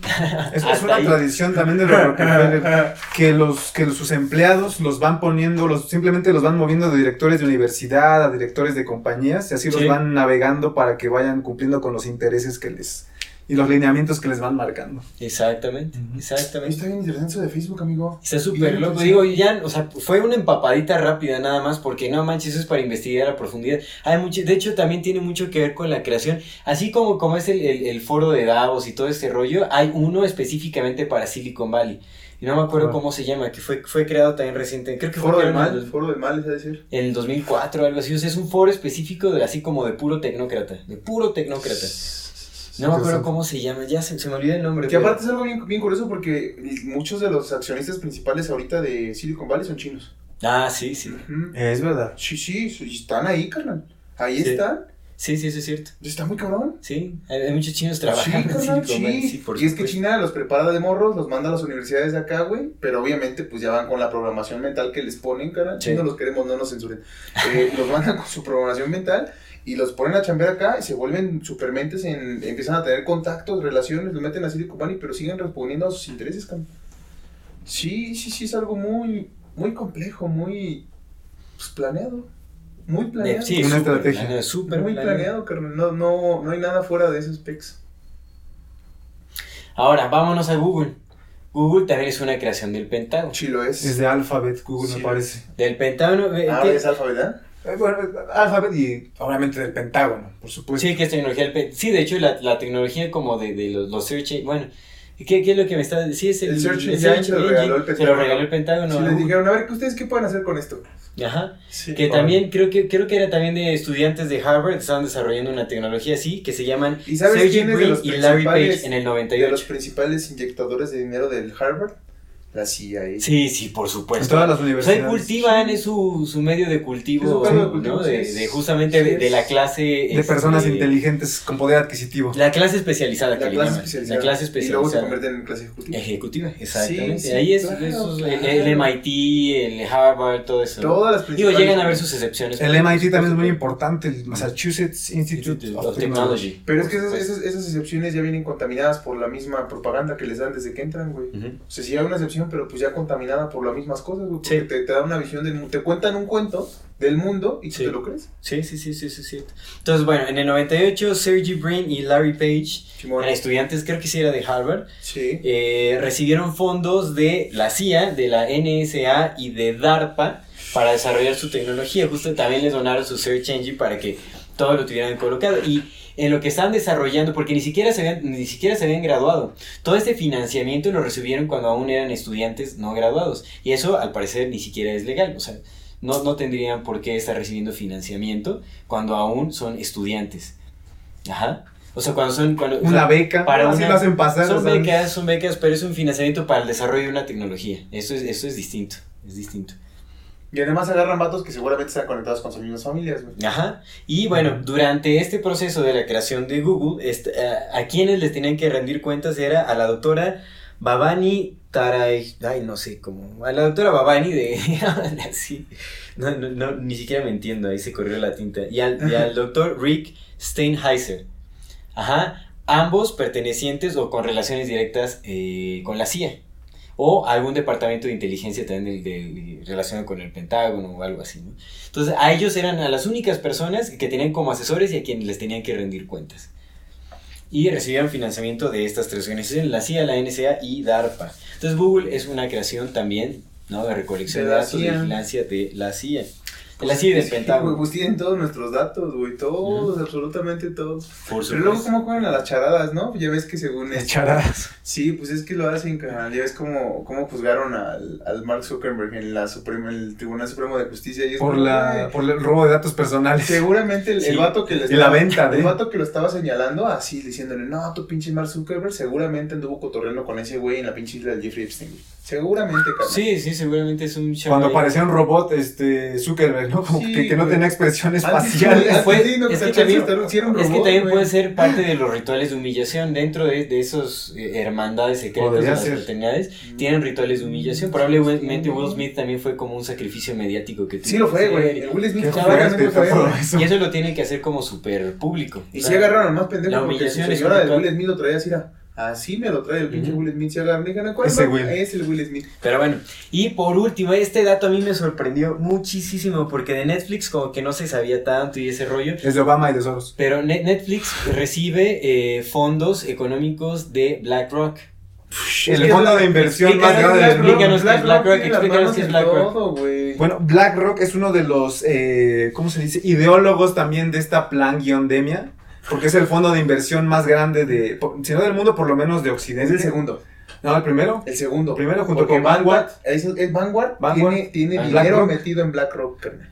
Es, una ahí. tradición también de Rockefeller que los que sus empleados los van poniendo, los simplemente los van moviendo de directores de universidad a directores de compañías y así los van navegando para que vayan cumpliendo con los intereses que les y los lineamientos que les van marcando. Exactamente, exactamente. Está bien interesante eso de Facebook, amigo. Está súper loco. Digo, ya, o sea, fue una empapadita rápida nada más, porque no manches, eso es para investigar a profundidad. Hay mucho, de hecho, también tiene mucho que ver con la creación. Así como, como es el, el, el foro de Davos y todo este rollo, hay uno específicamente para Silicon Valley. Y no me acuerdo Ah. cómo se llama, que fue, fue creado también reciente. Creo que fue Foro del creado en mal, el- foro del mal, es decir. en el 2004 o algo así. O sea, es un foro específico de así como de puro tecnócrata. De puro tecnócrata. No me acuerdo cómo se llama, ya se, se me olvida el nombre. Que pero- aparte es algo bien, bien curioso porque muchos de los accionistas principales ahorita de Silicon Valley son chinos. Ah, sí, sí. Es verdad. Sí, sí, sí, están ahí, carnal. Ahí Sí. están. Sí, sí, eso es cierto. Está muy cabrón. Sí, hay, hay muchos chinos Sí, trabajando en carnal, Silicon Valley, sí. sí, por y es que. China los prepara de morros, los manda a las universidades de acá, güey. Pero obviamente, pues ya van con la programación mental que les ponen, cara. Sí. Chinos los queremos, no nos censuren. Eh, los mandan con su programación mental y los ponen a chambear acá y se vuelven supermentes, en, empiezan a tener contactos, relaciones, los meten a Silicon Valley, pero siguen respondiendo a sus intereses. Sí, sí, sí, es algo muy, muy complejo, muy pues, planeado. Muy planeado. sí, Una estrategia. planeado, súper muy planeado. planeado, carnal. No, no, no hay nada fuera de esos specs. Ahora, vámonos a Google. Google también es una creación del Pentágono. Sí lo es. Es de Alphabet, Google Sí. me parece. Del Pentágono. eh, Ah, es Alphabet. Eh, Bueno, Alphabet y obviamente del Pentágono, por supuesto. sí, que es tecnología del Pen- Sí, de hecho, la, la tecnología como de, de los, los search engine- Bueno, ¿qué, ¿qué es lo que me está Sí, es el, El search el engine se lo engine, regaló el Se lo Pentágono. regaló el Pentágono. Sí, les dijeron, a ver, ¿ustedes qué pueden hacer con esto? Ajá. Sí. Que también creo que creo que era también de estudiantes de Harvard que estaban desarrollando una tecnología así que se llaman ¿Y sabes Sergey Brin los y Larry principales- Page en el De los 98. principales inyectadores de dinero del Harvard, la CIA. Sí, sí, por En supuesto. todas las Pues ahí universidades. cultivan, es su, su medio de cultivo, de cultivo, ¿no? sí De, de justamente Sí de, la clase de este, personas inteligentes con poder adquitivo. La clase especializada La que le clase llaman. especializada. La clase Y luego se especializada. convierten en clase ejecutiva. Ejecutiva, exactamente. Sí, sí, Ahí es, claro, esos, claro. el, MIT, el Harvard, todo eso. Todas las Digo, principales. llegan a ver sus excepciones. El MIT también es muy importante, el Massachusetts Institute Of of Technology. Technology. Pero es que esas, esas, esas excepciones ya vienen contaminadas por la misma propaganda que les dan desde que entran, güey. Ujú. O sea, sí hay una excepción, pero pues ya contaminada por las mismas cosas, güey. Porque Sí. te, te da una visión del mundo. Te cuentan un cuento del mundo y tú Sí. te lo crees. Sí, sí, sí, sí, sí, sí. Entonces, bueno, en el 98, Sergey Brin y Larry Page, eran estudiantes, creo que sí era de Harvard, Sí. eh, recibieron fondos de la CIA, de la NSA y de DARPA para desarrollar su tecnología. Justo también les donaron su search engine para que todo lo tuvieran colocado. Y en lo que están desarrollando, porque ni siquiera se habían, ni siquiera se habían graduado. Todo este financiamiento lo recibieron cuando aún eran estudiantes no graduados. Y eso al parecer ni siquiera es legal. O sea, no, no tendrían por qué estar recibiendo financiamiento cuando aún son estudiantes. Ajá. O sea, cuando son... Cuando, o sea, Una beca, para así una- lo hacen pasar. son o sea, becas, son becas, pero es un financiamiento para el desarrollo de una tecnología. Eso es, eso es distinto, es distinto. Y además agarran vatos que seguramente están conectados con sus mismas familias, güey. Ajá. Y bueno, durante este proceso de la creación de Google, este, a, a quienes les tenían que rendir cuentas era a la doctora Babani Taray, ay, no sé cómo, a la doctora Babani de, así, no, no, no, ni siquiera me entiendo, ahí se corrió la tinta, y al, y al doctor Rick Steinheiser, ajá, ambos pertenecientes o con relaciones directas eh, con la CIA, o algún departamento de inteligencia también del, del- relacionado con el Pentágono o algo así, ¿no? Entonces, a ellos eran a las únicas personas que tenían como asesores y a quienes les tenían que rendir cuentas. Y recibieron financiamiento de estas tres organizaciones, la CIA, la NSA y DARPA. Entonces, Google es una creación también, ¿no? De recolección De de, datos, de CIA. vigilancia de la CIA. De la CIA y del Sí, Pentágono. güey, pues tienen todos nuestros datos, güey. Todos, absolutamente todos. Por Pero luego. ¿cómo juegan a las charadas, no? Ya ves que según. las charadas. Sí, pues es que lo hacen, carnal. Ya ves cómo, cómo juzgaron al, al Mark Zuckerberg en la Suprema, el Tribunal Supremo de Justicia. Y es Por, como, la, por el robo de datos personales. Seguramente el, el Sí. vato que le Y la venta de- El vato que lo estaba señalando, así diciéndole, no, tu pinche Mark Zuckerberg, seguramente anduvo cotorreando con ese güey en la pinche isla del Jeffrey Epstein. güey. Seguramente, carnal. Sí, sí, seguramente es un show Cuando parecía un robot, este, Zuckerberg, ¿no? Como Sí, que, que no tenía expresión espacial. Fue- es, que también, es que puede ser parte de los rituales de humillación dentro de, de esos eh, hermandades secretas de las ser. fraternidades tienen rituales de humillación probablemente Will Smith también fue como un sacrificio mediático que Sí lo fue, tuvo güey. Will Smith eso. y eso lo tienen que hacer como súper público Y sea, agarraron más pendejo la porque su humillación es de. Will Smith lo traía así, era, Así me lo trae el pinche Will Smith. Si agarran, digan, ¿cuál Ese? Will. Es el Will Smith. Pero bueno, y por último, este dato a mí me sorprendió muchísimo porque de Netflix como que no se sabía tanto y ese rollo. Es de Obama y de Soros. Pero Ne- Netflix recibe eh, fondos económicos de BlackRock. El que fondo de inversión más grande del mundo. explícanos qué es BlackRock, explícanos qué es BlackRock. Bueno, BlackRock es uno de los, eh, ¿cómo se dice? Ideólogos también de esta plan-demia. Porque es el fondo de inversión más grande de, por- si no del mundo, por lo menos de es Occidente. el segundo. No, el primero. El segundo. Primero junto Porque con Vanguard. Es, es Vanguard, Vanguard, tiene, tiene ah, dinero BlackRock. metido en BlackRock, carnal.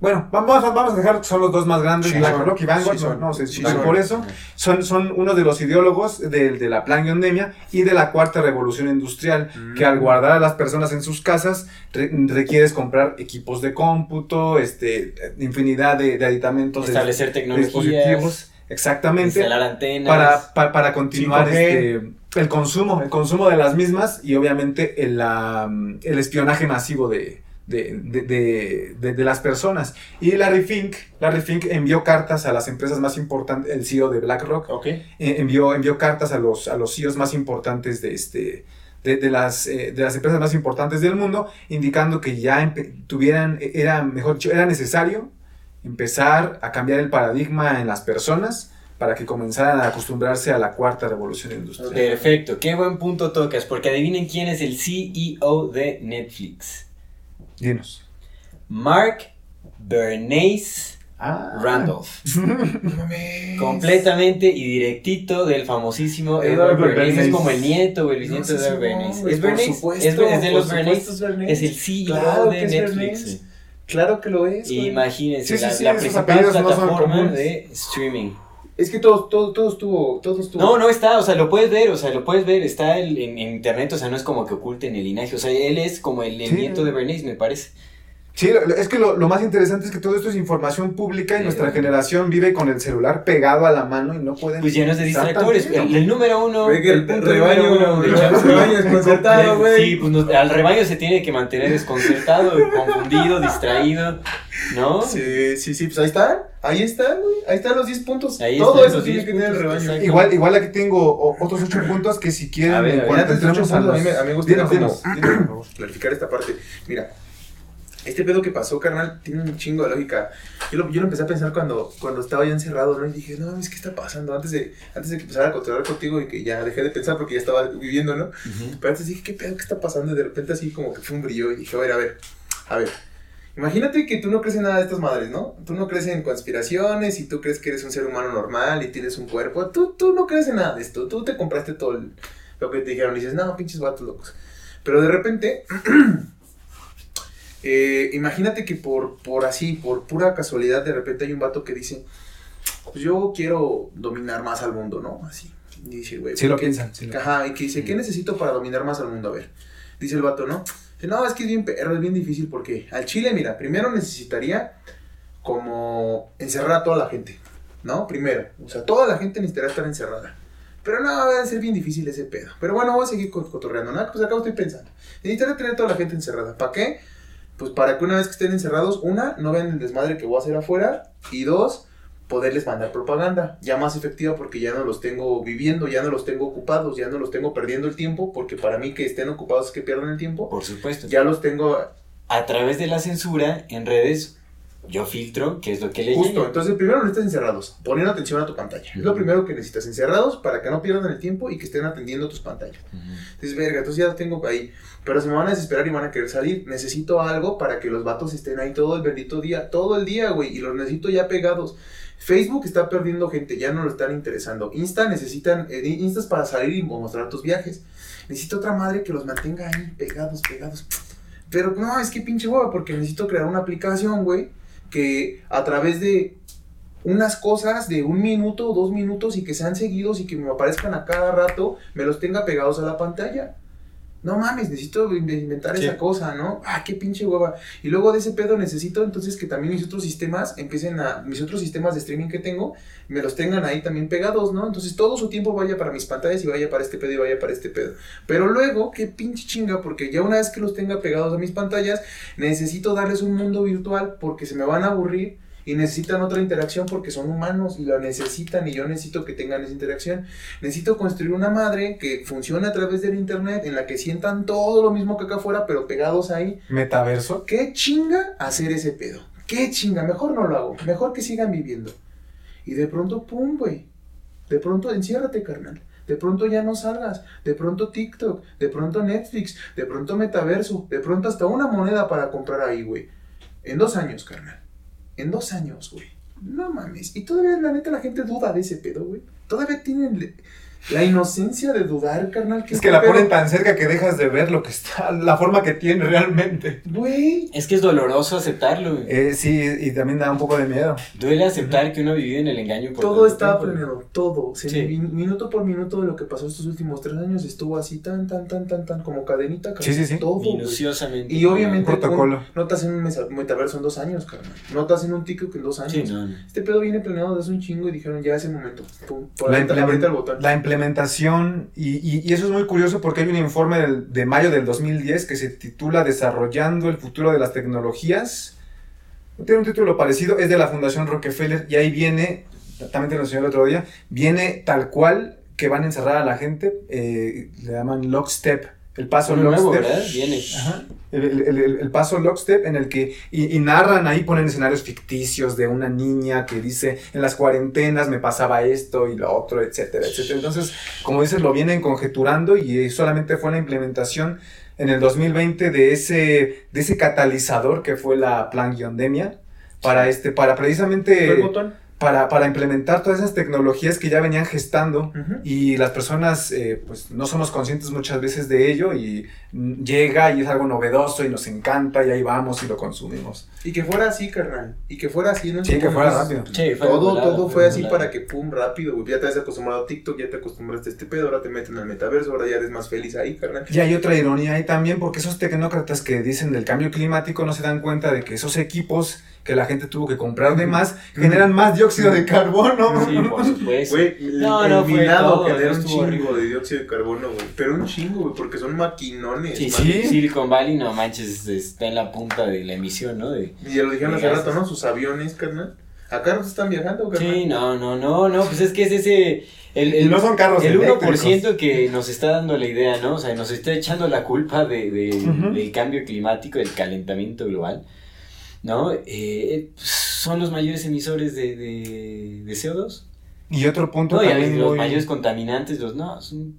Bueno, vamos, a- vamos a dejar que son los dos más grandes, Sí, BlackRock y Vanguard. Sí, no, son. no sé, Sí, pero son. por eso son, son uno de los ideólogos de, de la plan-demia y de la cuarta revolución industrial, Mm. que al guardar a las personas en sus casas re- requieres comprar equipos de cómputo, este, infinidad de, de aditamentos, Establecer de tecnologías, dispositivos, exactamente, instalar antenas. para, para, para continuar 5G. este, el consumo, el consumo de las mismas y obviamente el, la, el espionaje masivo de, de, de, de- de- las personas. Y Larry Fink, Larry Fink envió cartas a las empresas más importantes, el CEO de BlackRock, Ok. eh, envió, envió cartas a los, a los CEOs más importantes de este. De, las, eh, de las empresas más importantes del mundo, indicando que ya tuvieran, era mejor dicho, era necesario empezar a cambiar el paradigma en las personas para que comenzaran a acostumbrarse a la cuarta revolución industrial. Perfecto, qué buen punto tocas, porque adivinen quién es el CEO de Netflix. Dinos. Mark Bernays Ah, Randolph. Completamente y directito del famosísimo Edward Edward Bernays. Es Bernays. como el nieto o el bisnieto No de Edward Bernays. ¿Es Bernays? supuesto, ¿Es, es de los Bernays? es Bernays. Es el CEO Claro de que es Netflix. Claro que lo es. güey. Imagínense, Sí, sí, la, principal no plataforma de streaming. Es que todos, todos, todos tuvo, todos tuvo. No, no está, o sea, lo puedes ver, o sea, lo puedes ver, está el- en, en internet, o sea, no es como que oculten el linaje, o sea, él es como el, el Sí. nieto de Bernays, me parece. Sí, es que lo, lo más interesante es que todo esto es información pública y Sí. nuestra generación vive con el celular pegado a la mano y no pueden. Pues llenos de distractores. El, el número uno. Güey, que el punto rebaño, número uno el rebaño es concertado, güey. Sí, pues nos- al rebaño se tiene que mantener desconcertado, confundido, distraído, ¿no? Sí, sí, sí, pues ahí están, ahí están, güey, ahí están los 10 puntos. Ahí Todo eso tiene 10 que tener el rebaño. Igual, igual aquí tengo otros ocho puntos que si quieren, A ver, a ver, Antes de ocho entremos a puntos, a mí, los- me, a mí me gustaría clarificar esta parte. Mira, este pedo que pasó, carnal, tiene un chingo de lógica. Yo lo, yo lo empecé a pensar cuando, cuando estaba ya encerrado, ¿no? Y dije, no mames, ¿qué está pasando? Antes de, antes de que empezara a controlar contigo y que ya dejé de pensar porque ya estaba viviendo, ¿no? Ujú. Pero antes dije, ¿qué pedo? ¿Qué está pasando? Y de repente así como que fue un brillo y dije, a ver, a ver, a ver. Imagínate que tú no crees en nada de estas madres, ¿no? Tú no crees en conspiraciones y tú crees que eres un ser humano normal y tienes un cuerpo. Tú, tú no crees en nada de esto. Tú te compraste todo el- lo que te dijeron y dices, no, pinches vatos locos. Pero de repente, eh, imagínate que por, por así, por pura casualidad, de repente hay un vato que dice, pues yo quiero dominar más al mundo, ¿no? Así. Y dice, güey. Sí lo ¿qué- piensan, sí Ajá, y que dice, ¿qué necesito para dominar más al mundo? A ver, dice el vato, ¿no? Dice, no, es que es bien perro, es bien difícil porque al chile, mira, primero necesitaría como encerrar a toda la gente, ¿no? Primero, o sea, toda la gente necesitaría estar encerrada. Pero no, va a ser bien difícil ese pedo. Pero bueno, voy a seguir co- cotorreando, ¿no? Pues acá estoy pensando. Necesitaría tener a toda la gente encerrada. ¿Para qué? Pues para que una vez que estén encerrados, una, no vean el desmadre que voy a hacer afuera. Y dos, poderles mandar propaganda. Ya más efectiva porque ya no los tengo viviendo, ya no los tengo ocupados, ya no los tengo perdiendo el tiempo. Porque para mí que estén ocupados es que pierdan el tiempo. Por supuesto. Ya los tengo A través de la censura en redes, yo filtro qué es lo que le Justo, entonces primero necesitas encerrados, poniendo atención a tu pantalla. Es lo primero que necesitas, encerrados para que no pierdan el tiempo y que estén atendiendo tus pantallas. Ujú. Entonces, verga, entonces ya lo tengo ahí. Pero se me van a desesperar y van a querer salir. Necesito algo para que los vatos estén ahí todo el bendito día, todo el día, güey. Y los necesito ya pegados. Facebook está perdiendo gente, ya no lo están interesando. Insta necesitan, eh, Insta es para salir y mostrar tus viajes. Necesito otra madre que los mantenga ahí pegados, pegados. Pero no, es que pinche hueva, porque necesito crear una aplicación, güey, que a través de unas cosas de un minuto o dos minutos y que sean seguidos y que me aparezcan a cada rato, me los tenga pegados a la pantalla. No mames, necesito in- inventar Sí. esa cosa, ¿no? Ah, qué pinche hueva. Y luego de ese pedo necesito entonces que también mis otros sistemas empiecen a, mis otros sistemas de streaming que tengo, me los tengan ahí también pegados, ¿no? Entonces todo su tiempo vaya para mis pantallas y vaya para este pedo y vaya para este pedo. Pero luego, qué pinche chinga, porque ya una vez que los tenga pegados a mis pantallas, necesito darles un mundo virtual porque se me van a aburrir y necesitan otra interacción porque son humanos y lo necesitan y yo necesito que tengan esa interacción. Necesito construir una madre que funcione a través del internet en la que sientan todo lo mismo que acá afuera pero pegados ahí. Metaverso. ¿Qué chinga hacer ese pedo? ¿Qué chinga? Mejor no lo hago. Mejor que sigan viviendo. Y de pronto, pum, güey. De pronto, enciérrate, carnal. De pronto ya no salgas. De pronto TikTok. De pronto Netflix. De pronto Metaverso. De pronto hasta una moneda para comprar ahí, güey. En dos años, carnal. En dos años, güey. No mames. Y todavía, la neta, la gente duda de ese pedo, güey. Todavía tienen la inocencia de dudar, carnal. Es que la ponen tan cerca que dejas de ver lo que está, la forma que tiene realmente. Güey. Es que es doloroso aceptarlo, güey. Eh, sí, y también da un poco de miedo. Duele aceptar que uno ha vivido en el engaño por Todo estaba planeado, todo. Se- Sí. min- Minuto por minuto de lo que pasó estos últimos tres años estuvo así, tan, tan, tan, tan, tan, como cadenita. carnal. Sí, sí, sí. Todo. Minuciosamente. Y obviamente Un protocolo. un- no te hacen un metaverso en dos años, carnal. No te hacen un TikTok en dos años. Sí, no, no. Este pedo viene planeado desde un chingo y dijeron ya ese momento. Pum, por La, el botón. la implementación, y, y- y eso es muy curioso porque hay un informe de mayo del 2010 que se titula Desarrollando el futuro de las tecnologías. Tiene un título parecido, es de la Fundación Rockefeller y ahí viene, también te lo enseñé el otro día, viene tal cual que van a encerrar a la gente, eh, le llaman lockstep, el paso Uno nuevo, lockstep. ¿verdad? Viene. Ajá. El, el- el- paso lockstep en el que y, y narran ahí, ponen escenarios ficticios de una niña que dice en las cuarentenas me pasaba esto y lo otro, etcétera, etcétera. Entonces, como dices, lo vienen conjeturando y eh, solamente fue la implementación en el 2020 de ese, de ese catalizador que fue la plan-guiondemia para, este, para el precisamente botón. para, para implementar todas esas tecnologías que ya venían gestando y las personas eh, pues no somos conscientes muchas veces de ello y llega y es algo novedoso y nos encanta y ahí vamos y lo consumimos. Y que fuera así, carnal. Y que fuera así. ¿no? Sí, que fuera rápido. Sí, fue Todo, volado, todo fue así volado. para que pum, rápido, güey. Ya te has acostumbrado a TikTok, ya te acostumbraste a este pedo, ahora te meten al metaverso, ahora ya eres más feliz ahí, carnal. Y hay otra ironía ahí también porque esos tecnócratas que dicen del cambio climático no se dan cuenta de que esos equipos que la gente tuvo que comprar de más generan más dióxido de carbono. Sí, por supuesto. Güey, el, No, el no, fue minado todo, genera no un chingo horrible. de dióxido de carbono, güey. Pero un chingo, güey, porque son maquinones. Sí, man. sí. Silicon Valley, no manches, está en la punta de la emisión, ¿no? De... Y ya lo dijeron hace rato, ¿no? Sus aviones, carnal. Acá no se están viajando, carnal. Sí, no, no, no, no, pues es que es ese... El, no son carros el eléctricos. 1% que nos está dando la idea, ¿no? O sea, nos está echando la culpa de, del cambio climático, del calentamiento global, ¿no? Eh, son los mayores emisores de, de, de CO2. Y otro punto No, y los muy- mayores contaminantes, los no, son-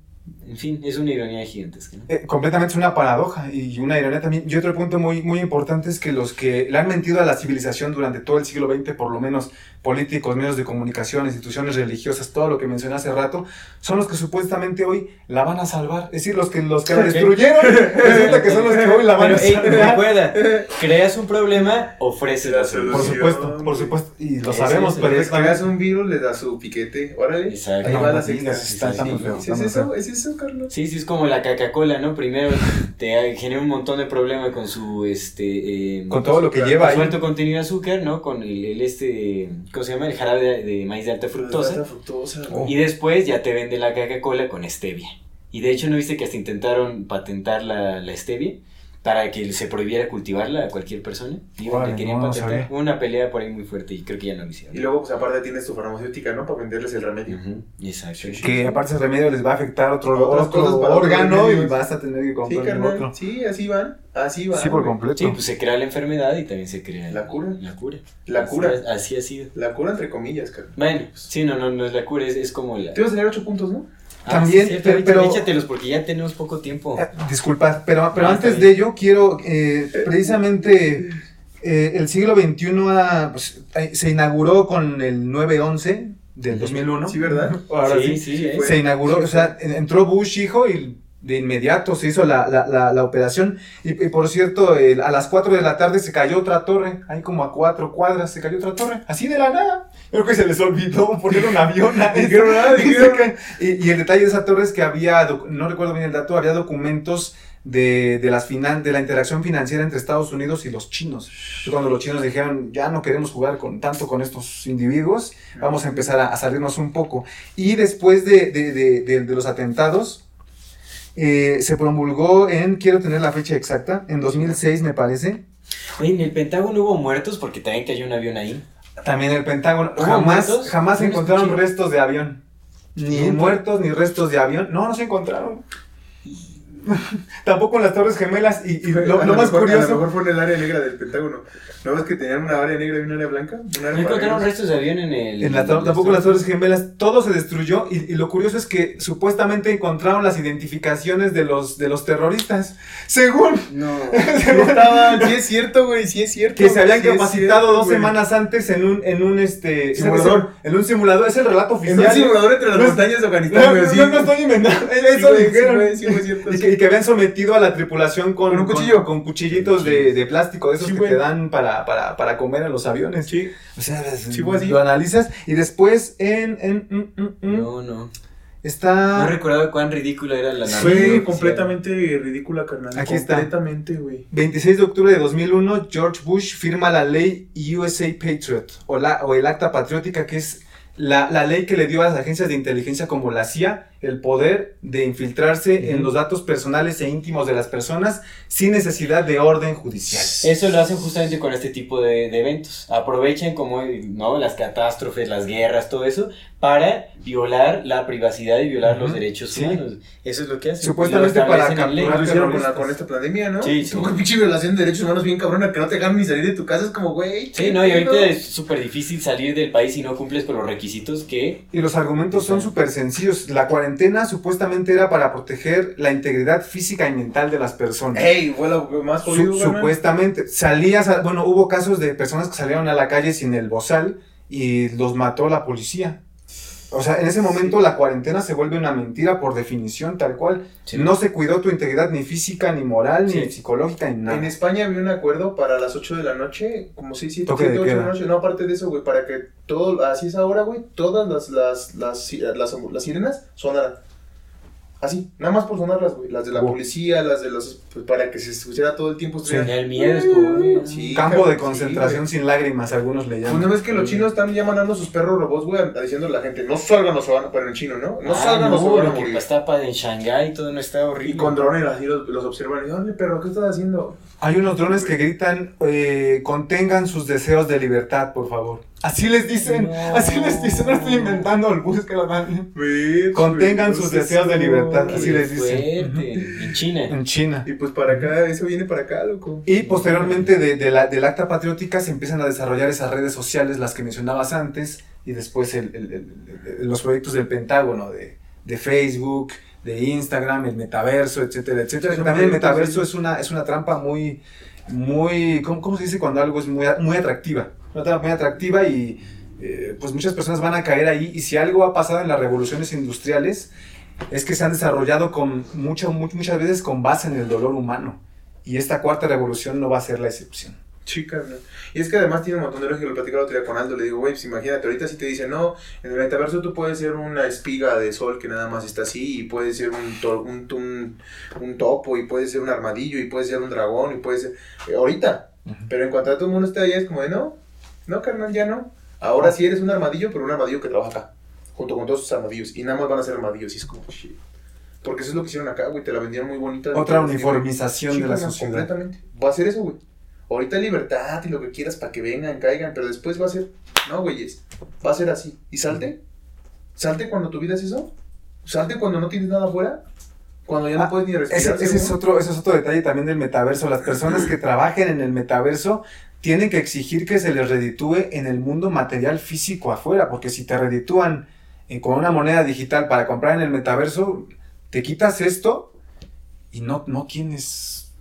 en fin, es una ironía gigantesca. ¿no? Eh, completamente es una paradoja y una ironía también. Y otro punto muy, muy importante es que los que le han mentido a la civilización durante todo el siglo XX, por lo menos políticos, medios de comunicación, instituciones religiosas, todo lo que mencioné hace rato, son los que supuestamente hoy la van a salvar. Es decir, los que, los que la destruyeron, resulta que son los que hoy la van Pero, a salvar. recuerda, creas un problema, ofreces la solución. Por supuesto, por supuesto. Y lo Eso sabemos es- Les creas perfectamente. un virus, le das su piquete. Órale. Exacto. Ahí No, va no la digas, sexta. está- está muy feo, ¿Es está eso? ¿Es eso, Carlos? Sí, sí, es como la Coca-Cola, ¿no? Primero te genera un montón de problemas con su, este... eh, Con todo lo que lleva con su contenido de azúcar, ¿no? Con el, el este, ¿cómo se llama? El jarabe de, de maíz de alta fructosa. Alta fructosa. Oh. Y después ya te vende la Coca-Cola con stevia. Y de hecho, ¿no viste que hasta intentaron patentar la, la stevia? Para que se prohibiera cultivarla a cualquier persona. Órale, la querían no, patentar. una pelea por ahí muy fuerte y creo que ya no lo hicieron. Y luego, pues aparte tienes tu farmacéutica, ¿no? Para venderles el remedio. Exacto. Que aparte ese remedio les va a afectar otro, otro órgano y vas a tener que Sí, comprar el carnal. otro. Sí, así van. Así van. Sí, por completo. Sí, pues se crea la enfermedad y también se crea La cura. La cura. La Así cura. ha- Así ha sido. La cura entre comillas, carnal. Bueno, sí, no, no, no es la cura, es, es como la... Te ibas a tener ocho puntos, ¿no? Ah, También, sí, cierto, pero- échate- pero- échatelos porque ya tenemos poco tiempo. Eh, Disculpa, pero, pero Ah, antes de ello quiero, eh, precisamente, eh, el siglo XXI ha, pues, eh, se inauguró con el 9-11 del 2001. Sí, ¿verdad? Ahora sí, sí. sí, ¿eh? fue. Se inauguró, Sí, o sea, en- entró Bush hijo y de inmediato se hizo la, la, la, la operación. Y, y por cierto, el- a las 4 de la tarde se cayó otra torre, ahí como a cuatro cuadras se cayó otra torre, así de la nada. Creo que se les olvidó poner un avión a Dijeron, ah, y. Y- y el detalle de esa torre es que había, no recuerdo bien el dato, había documentos de, de, las finan de la interacción financiera entre Estados Unidos y los chinos. Cuando los chinos dijeron, ya no queremos jugar con, tanto con estos individuos, vamos a empezar a, a salirnos un poco. Y después de, de, de, de- de los atentados, eh, se promulgó en, quiero tener la fecha exacta, en 2006 me parece. Oye, en el Pentágono hubo muertos porque también cayó un avión ahí. También el Pentágono. ¿Hubo Jamás, muertos? jamás encontraron escuché. restos de avión. Ni muertos, ni restos de avión. No, no se encontraron. Tampoco en las Torres Gemelas. Y, y lo, más mejor- A lo curioso. mejor fue en el área negra del Pentágono. ¿No ves que tenían una área negra y una área blanca? Un área ¿No encontraron restos de avión en el. En la tampoco en las Torres Gemelas, todo se destruyó y, y lo curioso es que supuestamente encontraron las identificaciones de los, de los terroristas, según No. Sí estaban, sí es cierto, güey, sí es cierto. que se habían sí capacitado cierto, dos güey. semanas antes en un, en un este Simulador. en un simulador, es el relato En oficial. un simulador entre las No montañas de No, Afganistán, no, güey, no, sí. no estoy inventando, eso güey, sí, dijeron. güey, sí, fue cierto, y, que, habían sometido a la tripulación con, Con un cuchillo. con, cuchillitos de, de plástico, de esos Sí, que te dan para, para, para comer en los aviones. Sí. O sea, Sí, así. lo analizas y después en, en mm, mm, mm, No, no. está No recordaba cuán ridícula era la nave. Fue oficial. completamente ridícula, carnal. Aquí está. completamente, güey. 26 de octubre de 2001, George Bush firma la ley USA Patriot, o, la, o el Acta Patriótica, que es la, la ley que le dio a las agencias de inteligencia como la CIA el poder de infiltrarse en los datos personales e íntimos de las personas sin necesidad de orden judicial. Eso lo hacen justamente con este tipo de, de eventos. Aprovechan como no las catástrofes, las guerras, todo eso, para violar la privacidad y violar los derechos sí. humanos. Eso es lo que hacen. Supuestamente para capturar Lo hicieron con, la, terroristas. con esta pandemia, ¿no? Sí, sí. Pinche violación de derechos humanos bien cabrona que no te dejan ni salir de tu casa. Es como, güey. Sí, ¿qué no, y ahorita es súper difícil salir del país si no cumples con los requisitos que... Y los argumentos son súper sencillos. La cuarentena supuestamente era para proteger la integridad física y mental de las personas. Ey, fue lo más Su- jodido, carnal. supuestamente salías, a- bueno, hubo casos de personas que salieron a la calle sin el bozal y los mató la policía. O sea, en ese momento la cuarentena se vuelve una mentira por definición, tal cual. Sí. No se cuidó tu integridad ni física, ni moral, ni psicológica, ni nada. En España había un acuerdo para las 8 de la noche, como 6, 7, Toque de 8 de la noche. No, aparte de eso, güey, para que todo, así es ahora, güey, todas las, las, las, las, las sirenas sonaran. Así, nada más por sonarlas, güey. Las de la Wow. policía, las de los. Pues para que se escuchara todo el tiempo. Ya el miedo es como... Sí, Campo cabrón, de concentración sí, sin lágrimas, algunos le llaman. no ves que los chinos están ya mandando a sus perros robots, güey, diciéndole a la gente, no salgan o se van a pero en chino, ¿no? No Ah, salgan o se no, van a morir. en Shanghái todo no está horrible. Y con drones así los, los observan y, oye, perro, ¿qué estás haciendo? Hay unos drones que gritan, eh, contengan sus deseos de libertad, por favor. Así les dicen, No. así les dicen, no estoy inventando, búsquelo, man. Güey, Contengan güey, sus pues deseos de libertad, Qué así les dicen. fuerte. En China. En China. Y pues para acá, eso viene para acá, loco. Y posteriormente de, de la, del acta patriótica se empiezan a desarrollar esas redes sociales, las que mencionabas antes, y después el- el- el- el- los proyectos del Pentágono, de, de Facebook, de Instagram, el metaverso, etcétera, etcétera. También el metaverso es una, es una trampa muy, muy, ¿cómo, cómo se dice cuando algo es muy, muy atractiva? Una trampa muy atractiva y eh, pues muchas personas van a caer ahí. Y si algo ha pasado en las revoluciones industriales, es que se han desarrollado con mucho, mu- muchas veces con base en el dolor humano. Y esta cuarta revolución no va a ser la excepción. Sí, carnal. Y es que además tiene un montón de lógica. Lo platicaba otro día con Aldo. Le digo, güey, pues imagínate, ahorita si te dicen, no, en el metaverso tú puedes ser una espiga de sol que nada más está así, y puedes ser un, to- un, un, un topo, y puedes ser un armadillo, y puedes ser un dragón, y puedes ser. eh, ahorita. Pero en cuanto a todo el mundo esté allá, es como de, no, no, carnal, ya no. Ahora sí eres un armadillo, pero un armadillo que trabaja acá, junto con todos sus armadillos. Y nada más van a ser armadillos, y es como, shit. Porque eso es lo que hicieron acá, güey, te la vendieron muy bonita. Otra uniformización de la sociedad. Completamente. Va a ser eso, güey. Ahorita libertad y lo que quieras para que vengan, caigan, pero después va a ser, no, güeyes, va a ser así. ¿Y salte? ¿Salte cuando tu vida es eso? ¿Salte cuando no tienes nada afuera? Cuando ya no Ah, puedes ni respirar. ese es otro, ese es otro detalle también del metaverso. Las personas que trabajen en el metaverso tienen que exigir que se les reditúe en el mundo material físico afuera, porque si te reditúan eh, con una moneda digital para comprar en el metaverso, te quitas esto y no, no tienes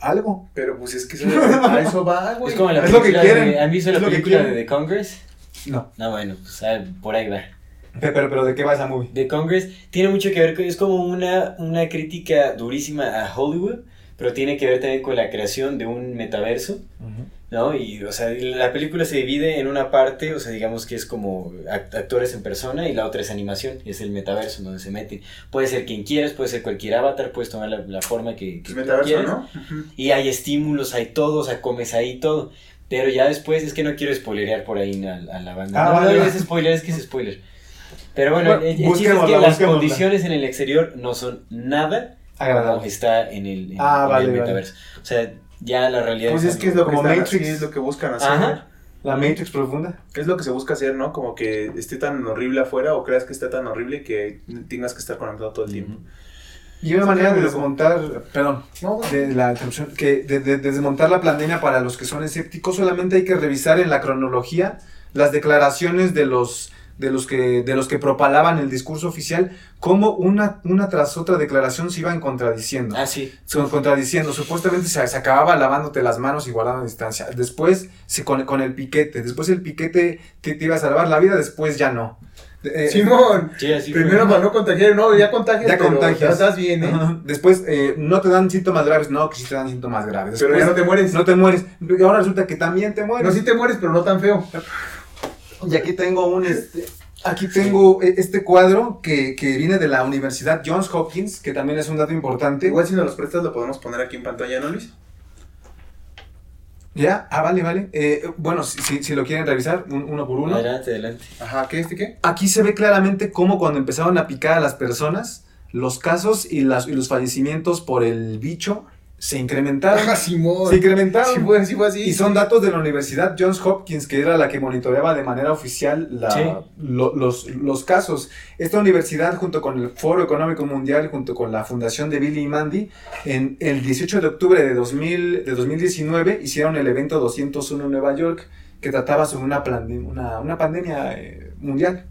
algo. Pero pues es que eso, a eso va, güey. Es como la Es lo que quieren, de- ¿Han visto la película de. The Congress? No. No, bueno, pues por ahí va. Pe- Pero, pero ¿de qué va esa movie? The Congress tiene mucho que ver con, es como una, una crítica durísima a Hollywood, pero tiene que ver también con la creación de un metaverso, ¿no? Y, o sea, la película se divide en una parte, o sea, digamos que es como act- actores en persona y la otra es animación, y es el metaverso donde se meten. Puede ser quien quieras, puede ser cualquier avatar, puedes tomar la, la forma que, que tú metaverso, quieras. ¿no? Y hay estímulos, hay todo, o sea, comes ahí todo. Pero ya después es que no quiero spoilerear por ahí a, a la banda. Ah, no, vale, no vale. es spoiler, es que es spoiler. Pero bueno, Bueno, el, el chiste es que las condiciones en el exterior no son nada como Agradable. está en el, en- Ah, en vale, el vale. metaverso. O sea, ya la realidad Pues es que es lo que, Como están- Matrix. sí, es lo que buscan hacer. Ajá. La Matrix profunda. Es lo que se busca hacer, ¿no? Como que esté tan horrible afuera o creas que esté tan horrible que tengas que estar conectado todo el tiempo. Y una manera de desmontar, perdón, No, de la interrupción, que de, de- de desmontar la pandemia para los que son escépticos, solamente hay que revisar en la cronología las declaraciones de los de los que de los que propalaban el discurso oficial, cómo una, una tras otra declaración se iban contradiciendo. Ah, sí. Se iban contradiciendo. Supuestamente se, se acababa lavándote las manos y guardando distancia. Después se, con, con el piquete. Después el piquete te, te iba a salvar la vida, después ya no. Eh, Simón, Sí, así fue. primero para no contagiar, no, ya contagias, Ya pero contagias. estás bien, ¿eh? Ajá. Después, eh, no te dan síntomas graves. No, que sí te dan síntomas graves. Pero Después, ya no te mueres. no te mueres. Y ahora resulta que también te mueres. No, sí te mueres, pero no tan feo. Y aquí tengo un este, aquí tengo este cuadro que, que viene de la Universidad Johns Hopkins, que también es un dato importante. Igual si nos los prestas lo podemos poner aquí en pantalla, ¿no, Luis? ¿Ya? Ah, vale, vale. Eh, bueno, si, si, si lo quieren revisar, un- uno por uno. Adelante, adelante. Ajá, ¿qué? ¿Este qué? Aquí se ve claramente cómo cuando empezaron a picar a las personas, los casos y, las, y los fallecimientos por el bicho se incrementaron. Ajá, Simón. Se incrementaron. Sí fue, sí fue así. Y son datos de la Universidad Johns Hopkins, que era la que monitoreaba de manera oficial la- Sí. lo- los, los casos. Esta universidad, junto con el Foro Económico Mundial, junto con la Fundación de Billy y Mandy, en el 18 de octubre de, 2000, de 2019 hicieron el evento 201 en Nueva York, que trataba sobre una, plande- una, una pandemia eh, mundial.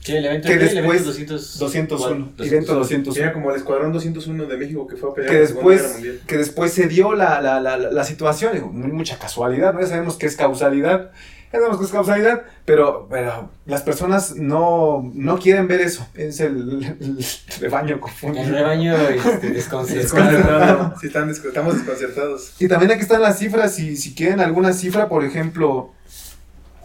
Sí, el evento, Que ¿qué? el después- evento 200, 201, ¿cuál? evento 201. Era como el Escuadrón 201 de México que fue a pelear que en la Guerra después, Mundial. que después se dio la, la, la, la situación, digo, mucha casualidad, ¿no? ya sabemos que es causalidad, ya sabemos que es causalidad, pero, pero las personas no, no quieren ver eso, es el, el rebaño confundido. El rebaño este, desconcertado. Sí, están estamos desconcertados. Y también aquí están las cifras, si, si quieren alguna cifra, por ejemplo,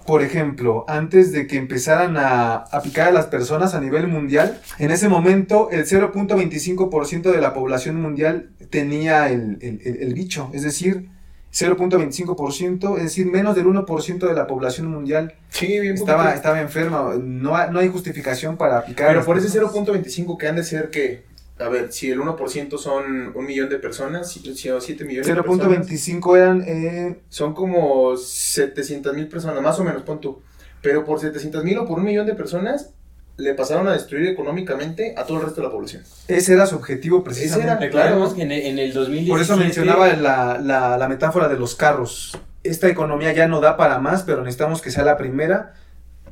por ejemplo, antes de que empezaran a, a picar a las personas a nivel mundial, en ese momento el 0.25% de la población mundial tenía el, el- el- el bicho, es decir, 0.25%, es decir, menos del 1% de la población mundial Sí, bien estaba, estaba enferma. No, hay- no hay justificación para picar. Pero por ese personas. 0.25 que han de ser que, a ver, si el 1% son un millón de personas, si, si o 7 millones de personas, 0.25 eran eh, son como 700 mil personas, más o menos, pon tú. Pero por 700 mil o por un millón de personas, le pasaron a destruir económicamente a todo el resto de la población. ese era su objetivo precisamente. era. Recordemos que en el, en el 2017... Por eso mencionaba la, la, la metáfora de los carros. Esta economía ya no da para más, pero necesitamos que sea la primera.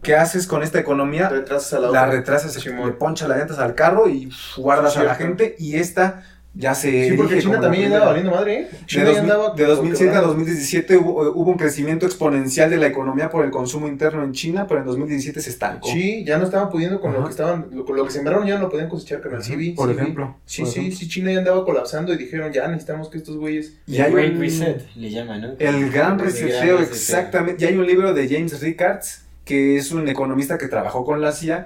¿Qué haces con esta economía? Retrasas a la, La retrasas, le ponchas las llantas al carro y guardas a la gente. Y esta ya se. Sí, porque China también primera. andaba valiendo madre, ¿eh? De, China ya 2000 andaba de 2007 a quebrando. 2017 hubo, hubo un crecimiento exponencial de la economía por el consumo interno en China, pero en 2017 se estancó. Sí, ya no estaban pudiendo con lo que estaban, lo, con lo que sembraron ya no lo podían cosechar, carnal. Sí, vi, Por sí vi. ejemplo, Sí, por sí, ejemplo. sí, China ya andaba colapsando y dijeron, ya necesitamos que estos güeyes... Y hay Great un- Reset, le llaman, ¿no? El gran El gran reseteo, reseteo. exactamente. Y hay un libro de James Rickards, que es un economista que trabajó con la CIA,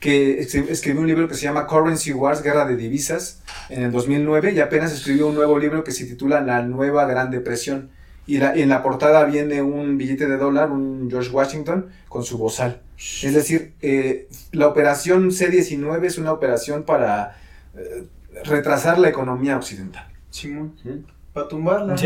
que escri- escribió un libro que se llama Currency Wars, Guerra de Divisas, en el 2009, y apenas escribió un nuevo libro que se titula La Nueva Gran Depresión. Y la- en la portada viene un billete de dólar, un George Washington, con su bozal. Es decir, eh, la operación C-19 es una operación para eh, retrasar la economía occidental. Simón, Ujú. para tumbarla, ¿no?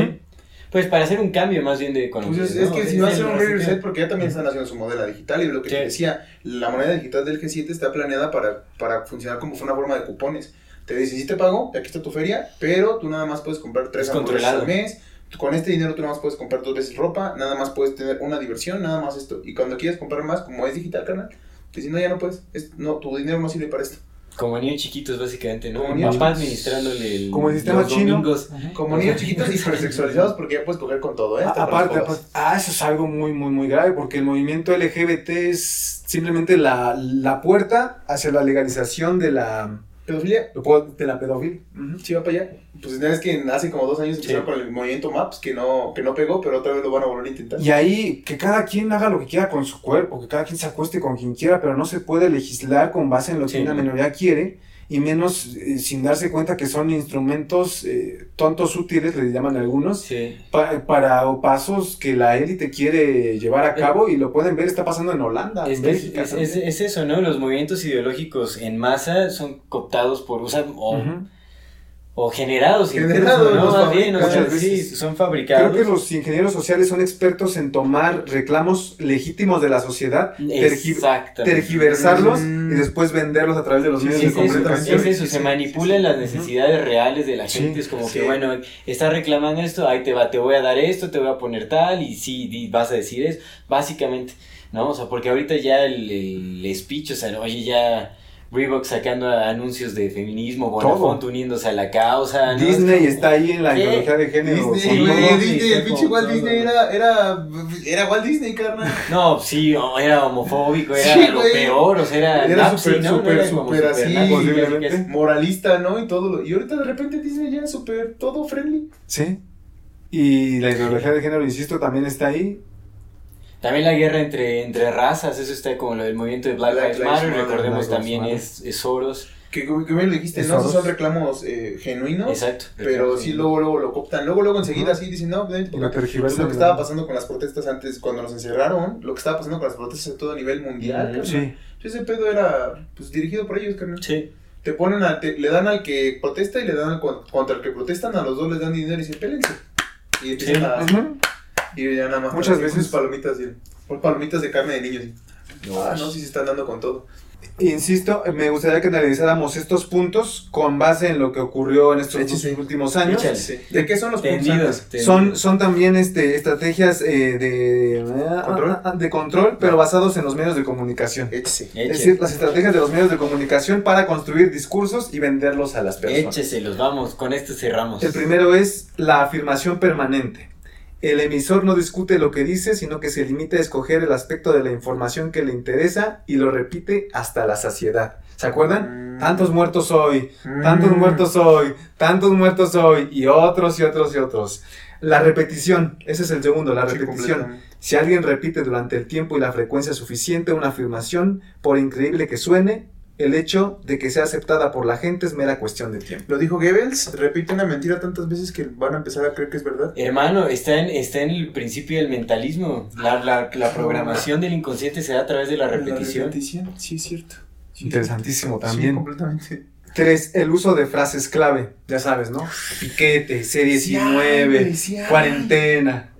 Pues para hacer un cambio más bien de economía. Pues es, que si no hacen el un reset, porque ya también están haciendo su moneda digital y lo que Sí. te decía, la moneda digital del G7 está planeada para, para funcionar como una forma de cupones. Te dicen, sí te pago, aquí está tu feria, pero tú nada más puedes comprar tres Es hamburguesas al mes. Con este dinero tú nada más puedes comprar dos veces ropa, nada más puedes tener una diversión, nada más esto. Y cuando quieres comprar más, como es digital, canal, te dicen, no, ya no puedes, es- no, tu dinero no sirve para esto. Como niños chiquitos, básicamente, ¿no? Como papá chiquitos. administrándole el, Como el sistema los chino. domingos. Como niños chiquitos y hipersexualizados porque ya puedes coger con todo, ¿eh? A- Hasta para aparte, aparte- ah, eso es algo muy, muy, muy grave, porque el movimiento LGBT es simplemente la, la puerta hacia la legalización de la, Pedofilia, lo puedo- de la pedofilia. Ujú. Sí, va para allá. Pues es que hace como dos años empezaron Sí. con el movimiento MAPS, que no, que no pegó, pero otra vez lo van a volver a intentar. Y ahí, que cada quien haga lo que quiera con su cuerpo, que cada quien se acueste con quien quiera, pero no se puede legislar con base en lo que Sí. una minoría quiere, y menos eh, sin darse cuenta que son instrumentos eh, tontos útiles, le llaman algunos, Sí. pa- para o pasos que la élite quiere llevar a cabo, y lo pueden ver, está pasando en Holanda, Es, en es- Bélgica es- también. es- es eso, ¿no? Los movimientos ideológicos en masa son cooptados por, o sea, o. O generados, incluso, Generados, ¿no? Más bien, o sea, sí, son fabricados. Creo que los ingenieros sociales son expertos en tomar reclamos legítimos de la sociedad, tergi- tergiversarlos Mm. y después venderlos a través de los Sí, medios Sí, de comunicación. es eso, se manipulan las necesidades reales de la Sí, gente, es como sí. que, bueno, estás reclamando esto, ahí te va, te voy a dar esto, te voy a poner tal, y sí, vas a decir eso, básicamente, ¿no? O sea, porque ahorita ya el, el speech, o sea, oye, ya Reebok sacando anuncios de feminismo, Bonafont uniéndose a la causa, ¿no? Disney está ahí en la ¿Qué? ideología de género. Disney, güey, el pinche Walt. Disney era, era, era Walt Disney, carnal. No, sí, era homofóbico, era Sí, lo güey. peor, o sea, era, Era súper, súper, súper así. Moralista, ¿no? Y todo. lo- Y ahorita de repente Disney ya es súper todo friendly. Sí. Y la ideología de género, insisto, también está ahí. También la guerra entre, entre razas, eso está como lo del movimiento de Black, Black Lives Matter, Matter, recordemos Black también Matter. es, es Soros. Que, que bien lo dijiste, ¿no? Son reclamos eh, genuinos. Exacto. Pero sí, luego, luego lo cooptan. Luego, luego enseguida así dicen, no, pues, lo que estaba pasando con las protestas antes, cuando nos encerraron, lo que estaba pasando con las protestas a todo nivel mundial, carnal. Sí. Ese pedo era, pues, dirigido por ellos, carnal. Sí. Te ponen a, te- le dan al que protesta y le dan al con- contra el que protestan, a los dos les dan dinero y dicen, pélense. Y empiezan Sí. a. y ya nada más. Muchas veces- palomitas, y, por palomitas de carne de niños. y, ah, no, sí se están dando con todo. Insisto, me gustaría que analizáramos estos puntos con base en lo que ocurrió en estos Échese. últimos años. Sí. ¿De qué son los puntos? Son, son también este, estrategias eh, de, ¿Control? de control, pero basados en los medios de comunicación. Échese. Es decir, las estrategias de los medios de comunicación para construir discursos y venderlos a las personas. Écheselos, vamos, con esto cerramos. El primero es la afirmación permanente. El emisor no discute lo que dice, sino que se limita a escoger el aspecto de la información que le interesa y lo repite hasta la saciedad. ¿Se acuerdan? Mm. Tantos muertos hoy, Mm. tantos muertos hoy, tantos muertos hoy, y otros y otros y otros. La repetición, ese es el segundo, la Sí, repetición. Si alguien repite durante el tiempo y la frecuencia suficiente una afirmación, por increíble que suene, el hecho de que sea aceptada por la gente es mera cuestión de tiempo. Lo dijo Goebbels, repite una mentira tantas veces que van a empezar a creer que es verdad. Hermano, está en, está en el principio del mentalismo. La, la, la programación del inconsciente se da a través de la repetición. La repetición, sí es cierto. Sí, Interesantísimo Sí, también. completamente. Tres, el uso de frases clave, ya sabes, ¿no? Piquete, C19, Sí, sí, ay. cuarentena,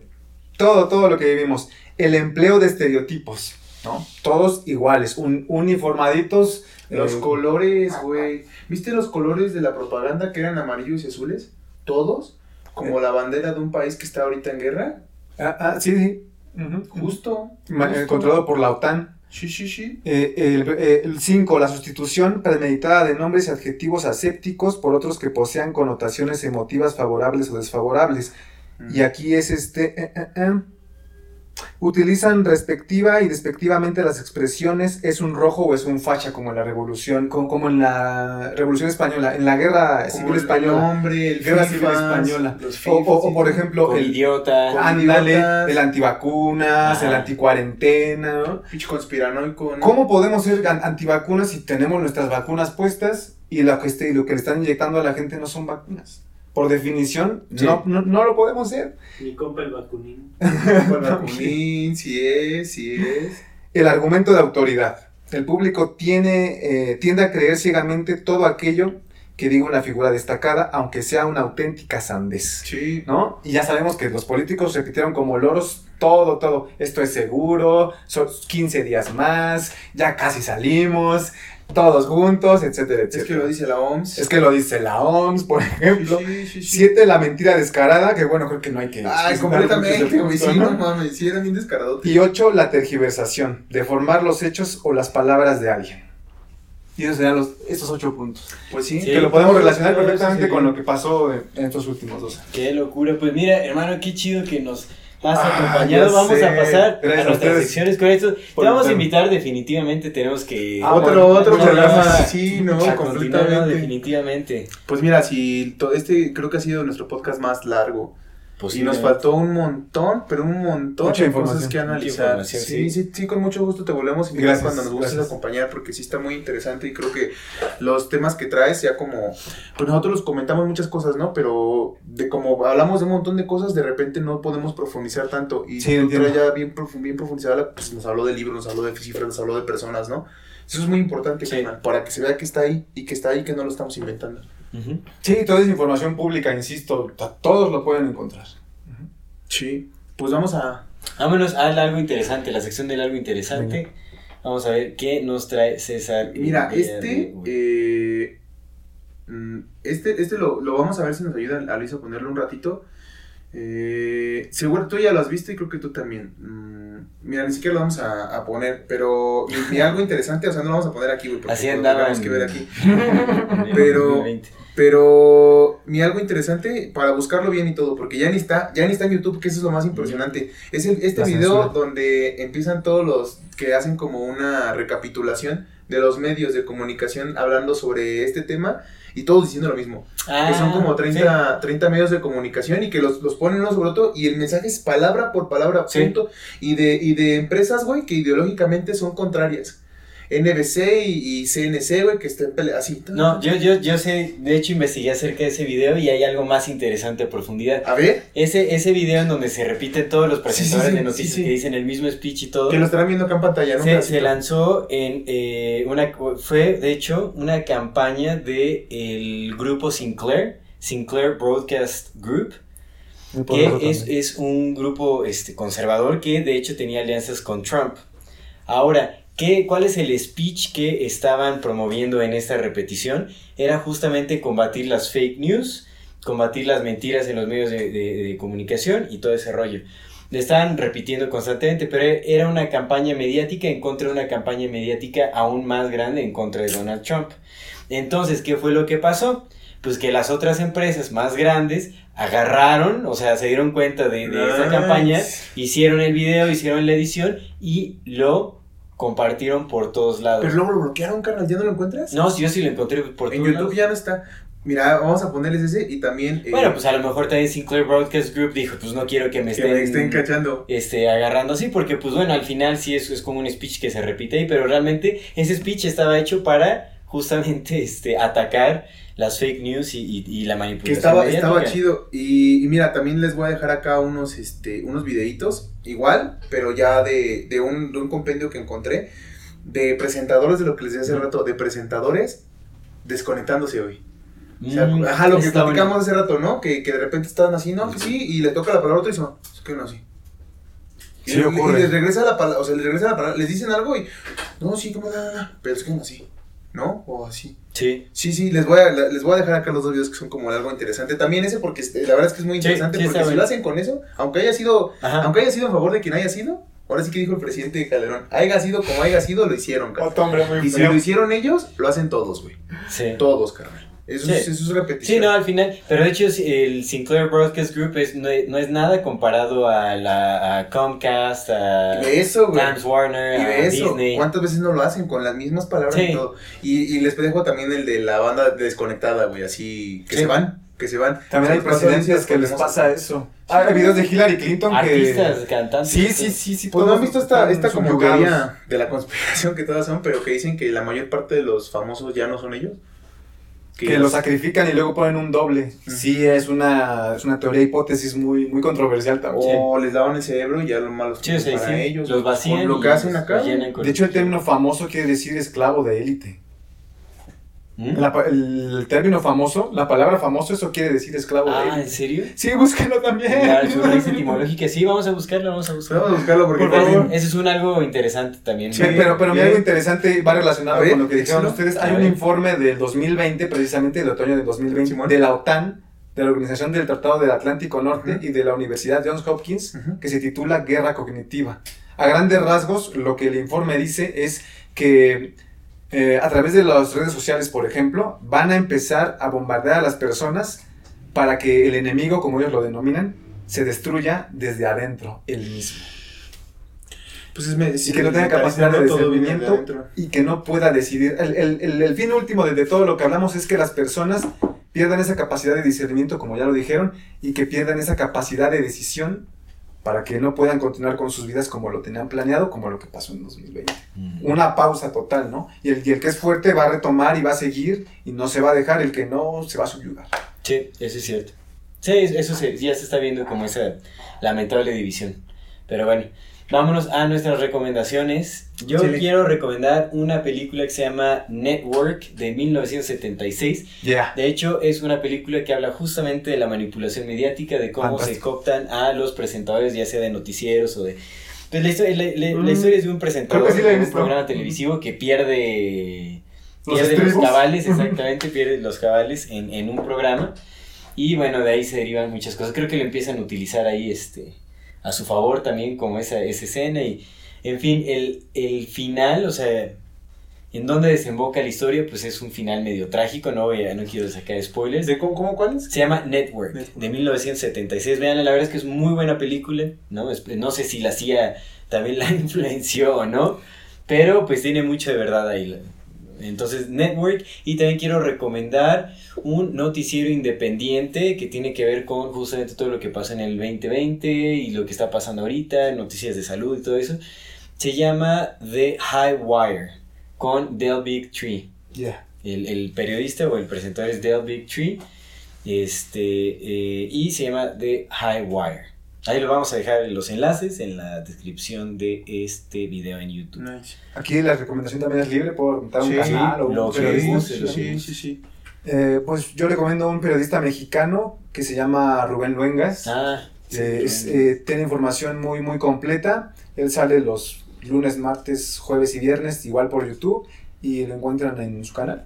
todo, todo lo que vivimos. El empleo de estereotipos, ¿no? Todos iguales, un, uniformaditos. Los eh, colores, güey. ¿Viste los colores de la propaganda que eran amarillos y azules? Todos. Como la bandera de un país que está ahorita en guerra. ah, ah, sí. Justo. Eh, justo. controlado por la OTAN. Sí, sí, sí. Eh, el 5. la sustitución premeditada de nombres y adjetivos asépticos por otros que posean connotaciones emotivas favorables o desfavorables. Y aquí es este... eh, eh, eh. Utilizan respectiva y despectivamente las expresiones es un rojo o es un facha como en la revolución, como, como en la revolución española, en la guerra Como civil el española. Hombre, el Guerra civil española. Los O, o- por ejemplo, el, idiota. Idiotas. el antivacunas, Ajá. el anticuarentena, ¿no? Pinche conspiranoico, ¿no? ¿Cómo podemos ser an- antivacunas si tenemos nuestras vacunas puestas y lo que, esté, y lo que le están inyectando a la gente no son vacunas? Por definición, Sí. no, no, no lo podemos ser. Mi compa el vacunín. Con vacunín, sí es, sí es. El argumento de autoridad. El público tiene, eh, tiende a creer ciegamente todo aquello que diga una figura destacada, aunque sea una auténtica sandez. Sí. ¿No? Y ya sabemos que los políticos repitieron como loros todo, todo. Esto es seguro, son 15 días más, ya casi salimos, todos juntos, etcétera, etcétera. Es que lo dice la OMS. Es que lo dice la OMS, por ejemplo. Sí, sí, sí. Siete, la mentira descarada, que bueno, creo que no hay que... Ay, completamente, güey. Sí, ¿no? mames. Sí, eran bien descaradotes. Y ocho, la tergiversación, deformar los hechos o las palabras de alguien. Y esos serían los, estos ocho puntos. Pues sí. Sí. que lo podemos relacionar perfectamente con lo que pasó en, en estos últimos dos años. Qué locura. Pues mira, hermano, qué chido que nos has Ah, acompañado. Vamos sé. a pasar Gracias a nuestras secciones con esto. Te vamos a invitar, definitivamente tenemos que... Ah, otro, bueno, otro programa. Sí, no, completamente. definitivamente. Pues mira, si este creo que ha sido nuestro podcast más largo. Pues y nos faltó un montón, pero un montón Mucha de cosas información. que analizar. sí, sí. sí, sí, con mucho gusto te volvemos a invitar Gracias, cuando nos gustes acompañar, porque sí está muy interesante y creo que los temas que traes, ya como, pues nosotros los comentamos muchas cosas, ¿no? Pero de como hablamos de un montón de cosas, de repente no podemos profundizar tanto. Y Sí, tú entiendo. traes ya bien, bien profundizada, pues nos habló de libros, nos habló de cifras, nos habló de personas, ¿no? Eso es muy importante, Sí. para que se vea que está ahí y que está ahí, que no lo estamos inventando. Sí, toda es información pública, insisto, todos lo pueden encontrar. Sí. Pues vamos a. Vámonos al algo interesante, la sección del algo interesante. Vamos a ver qué nos trae César. Mira, este. eh, mm, este este lo, lo vamos a ver si nos ayuda a Luis a ponerlo un ratito. Eh, seguro tú ya lo has visto y creo que tú también. Mm, mira, ni siquiera lo vamos a, a poner, pero mi, mi algo interesante, o sea, no lo vamos a poner aquí, güey, porque Así lo tenemos en- que ver aquí. Pero- 2020. Pero mi algo interesante para buscarlo bien y todo, porque ya ni está, ya ni está en YouTube, que eso es lo más impresionante. Es el- este La video censura. donde empiezan todos los que hacen como una recapitulación de los medios de comunicación hablando sobre este tema y todos diciendo lo mismo. que son como Ah, 30, 30 medios de comunicación y que los, los ponen uno sobre otro y el mensaje es palabra por palabra, Sí. punto. Y de, y de empresas, güey, que ideológicamente son contrarias. NBC y, y CNC, güey, que estén peleando así. No, yo, yo, yo sé, de hecho investigué acerca de ese video y hay algo más interesante a profundidad. A ver, Ese, ese video en donde se repiten todos los Sí, sí, presentadores sí, de noticias sí, sí. que dicen el mismo speech y todo. que lo estarán viendo acá en pantalla, ¿no? Se, lanzó en eh, una fue de hecho una campaña de el grupo Sinclair, Sinclair Broadcast Group, que es, es un grupo este, conservador que de hecho tenía alianzas con Trump. Ahora, ¿qué, ¿cuál es el speech que estaban promoviendo en esta repetición? Era justamente combatir las fake news, combatir las mentiras en los medios de, de- de comunicación y todo ese rollo. Le estaban repitiendo constantemente, pero era una campaña mediática en contra de una campaña mediática aún más grande en contra de Donald Trump. Entonces, ¿qué fue lo que pasó? Pues que las otras empresas más grandes agarraron, o sea, se dieron cuenta de, de esta Nice. campaña, hicieron el video, hicieron la edición y lo compartieron por todos lados. Pero luego lo bloquearon, carnal, ¿ya no lo encuentras? No, si yo sí lo encontré por en todos YouTube lados. ya no está. Mira, vamos a ponerles ese y también... eh, Bueno, pues a lo mejor también Sinclair Broadcast Group dijo, pues no quiero que me que estén, me estén cachando. este, agarrando así, porque pues bueno, al final sí es, es como un speech que se repite ahí, pero realmente ese speech estaba hecho para justamente este, atacar las fake news y, y- y la Que manipulación estaba, mediática. estaba chido. Y, y mira, también les voy a dejar acá unos, este, unos videitos, igual, pero ya de, de, un, de un compendio que encontré, de presentadores, de lo que les decía hace rato, de presentadores desconectándose hoy. O sea, Mm, ajá, lo que platicamos bueno. hace rato, ¿no? Que, que de repente estaban así, no, que sí, y le toca la palabra a otro y dicen, es que no así. Y, Sí le- ocurre. y les regresa la palabra, o sea, les regresa la palabra, les dicen algo y, no, sí, como, no, pero es que no así, ¿no? O así. Sí, Sí, sí, les voy, a, les voy a dejar acá los dos videos que son como algo interesante. También ese porque este, la verdad es que es muy interesante sí, porque si lo hacen con eso, aunque haya sido, ajá. aunque haya sido en favor de quien haya sido, ahora sí que dijo el presidente Calderón, haya sido como haya sido, lo hicieron, carnal. Otro hombre muy Y si lo hicieron ellos, lo hacen todos, güey. sí. Todos, carnal. Eso, Sí. es, eso es repetición. Sí, no, al final, pero de hecho el Sinclair Broadcast Group es, no, es, no es nada comparado a, la, a Comcast, a eso. Times Warner, Y a de eso, Disney. ¿cuántas veces no lo hacen con las mismas palabras Sí. y todo? Y, y les dejo también el de la banda desconectada, güey, así que Sí. se van, que se van. También hay presidentes que les pasa eso. Ah, hay videos de Hillary Clinton Artistas, que... cantantes. Sí, sí, sí, sí. Pues no todos han visto esta, esta como teoría de la conspiración que todas son, pero que dicen que la mayor parte de los famosos ya no son ellos. Que los sacrifican y luego ponen un doble. Sí, es una, es una teoría hipótesis muy, muy controversial también. O les daban el cerebro y ya lo malo Sí, sea, para sí, ellos. los vacían lo que hacen acá. De hecho, el término famoso quiere decir esclavo de élite. ¿Mm? La el término famoso, la palabra famoso, eso quiere decir esclavo de Ah, ¿en élite. serio? Sí, búsquenlo también. La su raíz etimológica, sí, vamos a buscarlo, vamos a Vamos buscarlo. a buscarlo porque Por favor. también- Ese es un algo interesante también. Sí. Pe- pero pero algo interesante va relacionado ver, con lo que dijeron ustedes. Hay A un ver. informe del 2020, precisamente del otoño del 2020, Simón. de la OTAN, de la Organización del Tratado del Atlántico Norte y de la Universidad Johns Hopkins, que se titula Guerra Cognitiva. A grandes rasgos, lo que el informe dice es que eh, a través de las redes sociales, por ejemplo, van a empezar a bombardear a las personas para que el enemigo, como ellos lo denominan, se destruya desde adentro, él mismo. Pues es, Y que no tenga capacidad de discernimiento y que no pueda decidir. El, el- el- el fin último de, de todo lo que hablamos es que las personas pierdan esa capacidad de discernimiento, como ya lo dijeron, y que pierdan esa capacidad de decisión para que no puedan continuar con sus vidas como lo tenían planeado, como lo que pasó en 2020. Mm. Una pausa total, ¿no? Y el, y el que es fuerte va a retomar y va a seguir y no se va a dejar, el que no se va a subyugar. Sí, eso es cierto. Sí, eso se, ya se está viendo como esa lamentable división. Pero bueno, Vámonos a nuestras recomendaciones. Yo Chile. quiero recomendar una película que se llama Network de 1976. Ya. De hecho, es una película que habla justamente de la manipulación mediática, de cómo se Fantástico. cooptan a los presentadores, ya sea de noticieros o de... Pues la, historia, la- la- la Mm. historia es de un presentador sí la de un visto. programa televisivo que pierde, Los pierde los cabales, exactamente, pierde los cabales en, en un programa. Y bueno, de ahí se derivan muchas cosas. Creo que lo empiezan a utilizar ahí este, a su favor también, como esa, esa escena. Y, en fin, el, el final, o sea, en donde desemboca la historia, pues es un final medio trágico. No, voy a- no quiero sacar spoilers. ¿De cómo, cómo cuál es? Se llama Network, Network. de 1976. Vean, la verdad es que es muy buena película, ¿no? Es- No sé si la CIA también la influenció o no, pero pues tiene mucho de verdad ahí. Entonces, Network. Y también quiero recomendar un noticiero independiente que tiene que ver con justamente todo lo que pasa en el 2020 y lo que está pasando ahorita, noticias de salud y todo eso. Se llama The High Wire con Del Big Tree. Ya. El, el periodista o el presentador es Del Big Tree. Este, eh, y se llama The High Wire. Ahí lo vamos a dejar los enlaces en la descripción de este video en YouTube. Nice. Aquí la recomendación también es libre por montar un Sí, canal o lo un guste, Sí, sí, sí, sí. Eh, pues yo recomiendo un periodista mexicano que se llama Rubén Luengas. Ah, sí, Eh, es, eh, tiene información muy, muy completa. Él sale los lunes, martes, jueves y viernes, igual por YouTube. Y lo encuentran en su canal.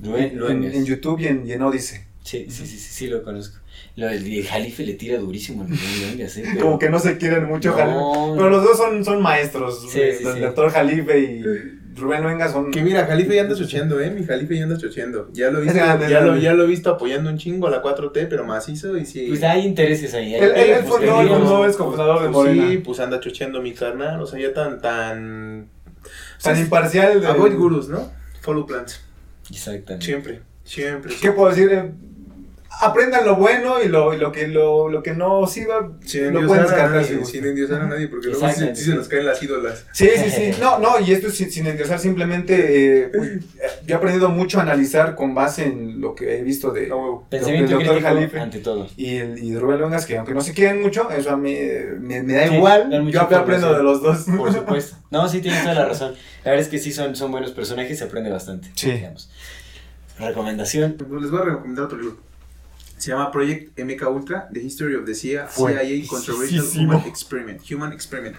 Rubén en, Luengas. en YouTube y en, y en Odyssey. Sí, sí, sí, sí, sí, lo conozco. Lo del el Jalife le tira durísimo al Rubén Luengas, ¿eh? Pero- Como que no se quieren mucho, No. Jalife. Pero los dos son, son maestros. Sí, eh, sí, el sí. doctor Jalife y Rubén Luengas son... Que mira, Jalife ya anda chocheando, ¿eh? Mi Jalife ya anda chocheando. Ya lo he visto, grande, ya lo, ya lo he visto apoyando un chingo a la 4T, pero macizo y sí. Pues hay intereses ahí. hay- Él, él, pues, fundó, es cofundador de Pues Morena. sí, pues anda chocheando mi carnal, o sea, ya tan, tan... Tan imparcial. de- Avoid gurus, ¿no? Follow plants. Exactamente. Siempre, siempre. ¿Qué puedo decir? Aprendan lo bueno y lo, y lo, que, lo, lo que no sirva, Sin lo pueden endiosar a descartar. nadie, sin endiosar a nadie, porque luego sí, Exacto, sí se nos caen las ídolas. Sí, sí, sí. No, no, y esto es sin, sin endiosar, simplemente eh, yo he aprendido mucho a analizar con base en lo que he visto de. Pensamiento del doctor Jalife ante todo. y, el, y de Rubén Luengas, que aunque no se quieren mucho, eso a mí me, me da Sí, igual. Yo aprendo de los dos. Por supuesto. No, sí, tienes toda la razón. La verdad es que sí son, son buenos personajes, se aprende bastante. Sí. digamos. Recomendación. Pues les voy a recomendar otro libro. Se llama Project MK Ultra, The History of the CIA. CIA Controversial. Human Experiment. Human Experiment.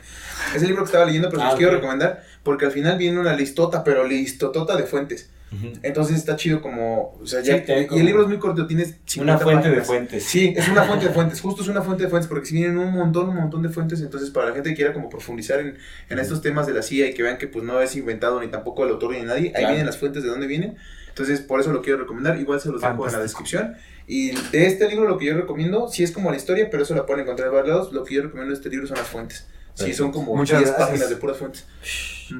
Es el libro que estaba leyendo, pero se Ah, los quiero ok. recomendar porque al final viene una listota, pero listotota de fuentes. Ujú. Entonces está chido como, o sea, Sí, ya, y como el libro es muy corto, tienes 50 Una fuente de páginas. fuentes. Sí, es una fuente de fuentes, justo es una fuente de fuentes, porque si vienen un montón, un montón de fuentes, entonces para la gente que quiera como profundizar en, en estos temas de la CIA y que vean que pues no es inventado ni tampoco el autor ni nadie, ahí Claro. vienen las fuentes de dónde vienen, entonces por eso lo quiero recomendar, igual se los dejo en la Fantástico. descripción. Y de este libro lo que yo recomiendo, sí es como la historia, pero eso la pueden encontrar en varios lados, lo que yo recomiendo de este libro son las fuentes. Sí, son como Muchas 10 gracias. páginas de puras fuentes.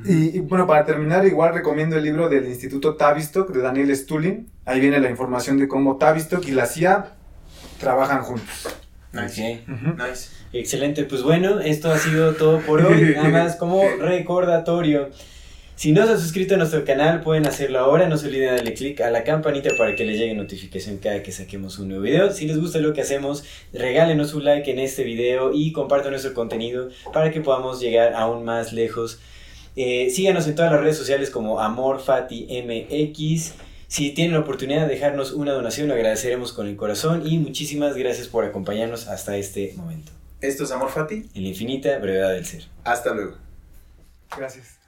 Y, y, bueno, para terminar, igual recomiendo el libro del Instituto Tavistock de Daniel Stulin. Ahí viene la información de cómo Tavistock y la CIA trabajan juntos. Nice. Ok. Ujú. Nice. Excelente, pues bueno, esto ha sido todo por hoy. Nada más como recordatorio. Si no se han suscrito a nuestro canal, pueden hacerlo ahora. No se olviden darle click a la campanita para que les llegue notificación cada que saquemos un nuevo video. Si les gusta lo que hacemos, regálenos un like en este video y compartan nuestro contenido para que podamos llegar aún más lejos. Eh, síganos en todas las redes sociales como AmorFatiMX. Si tienen la oportunidad de dejarnos una donación, lo agradeceremos con el corazón y muchísimas gracias por acompañarnos hasta este momento. Esto es Amor Fati, En la infinita brevedad del ser. hasta luego. Gracias.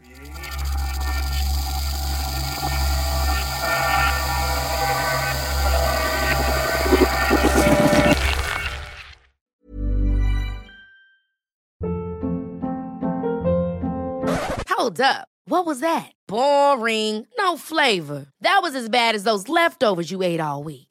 Hold up. What was that? Boring. No flavor. That was as bad as those leftovers you ate all week.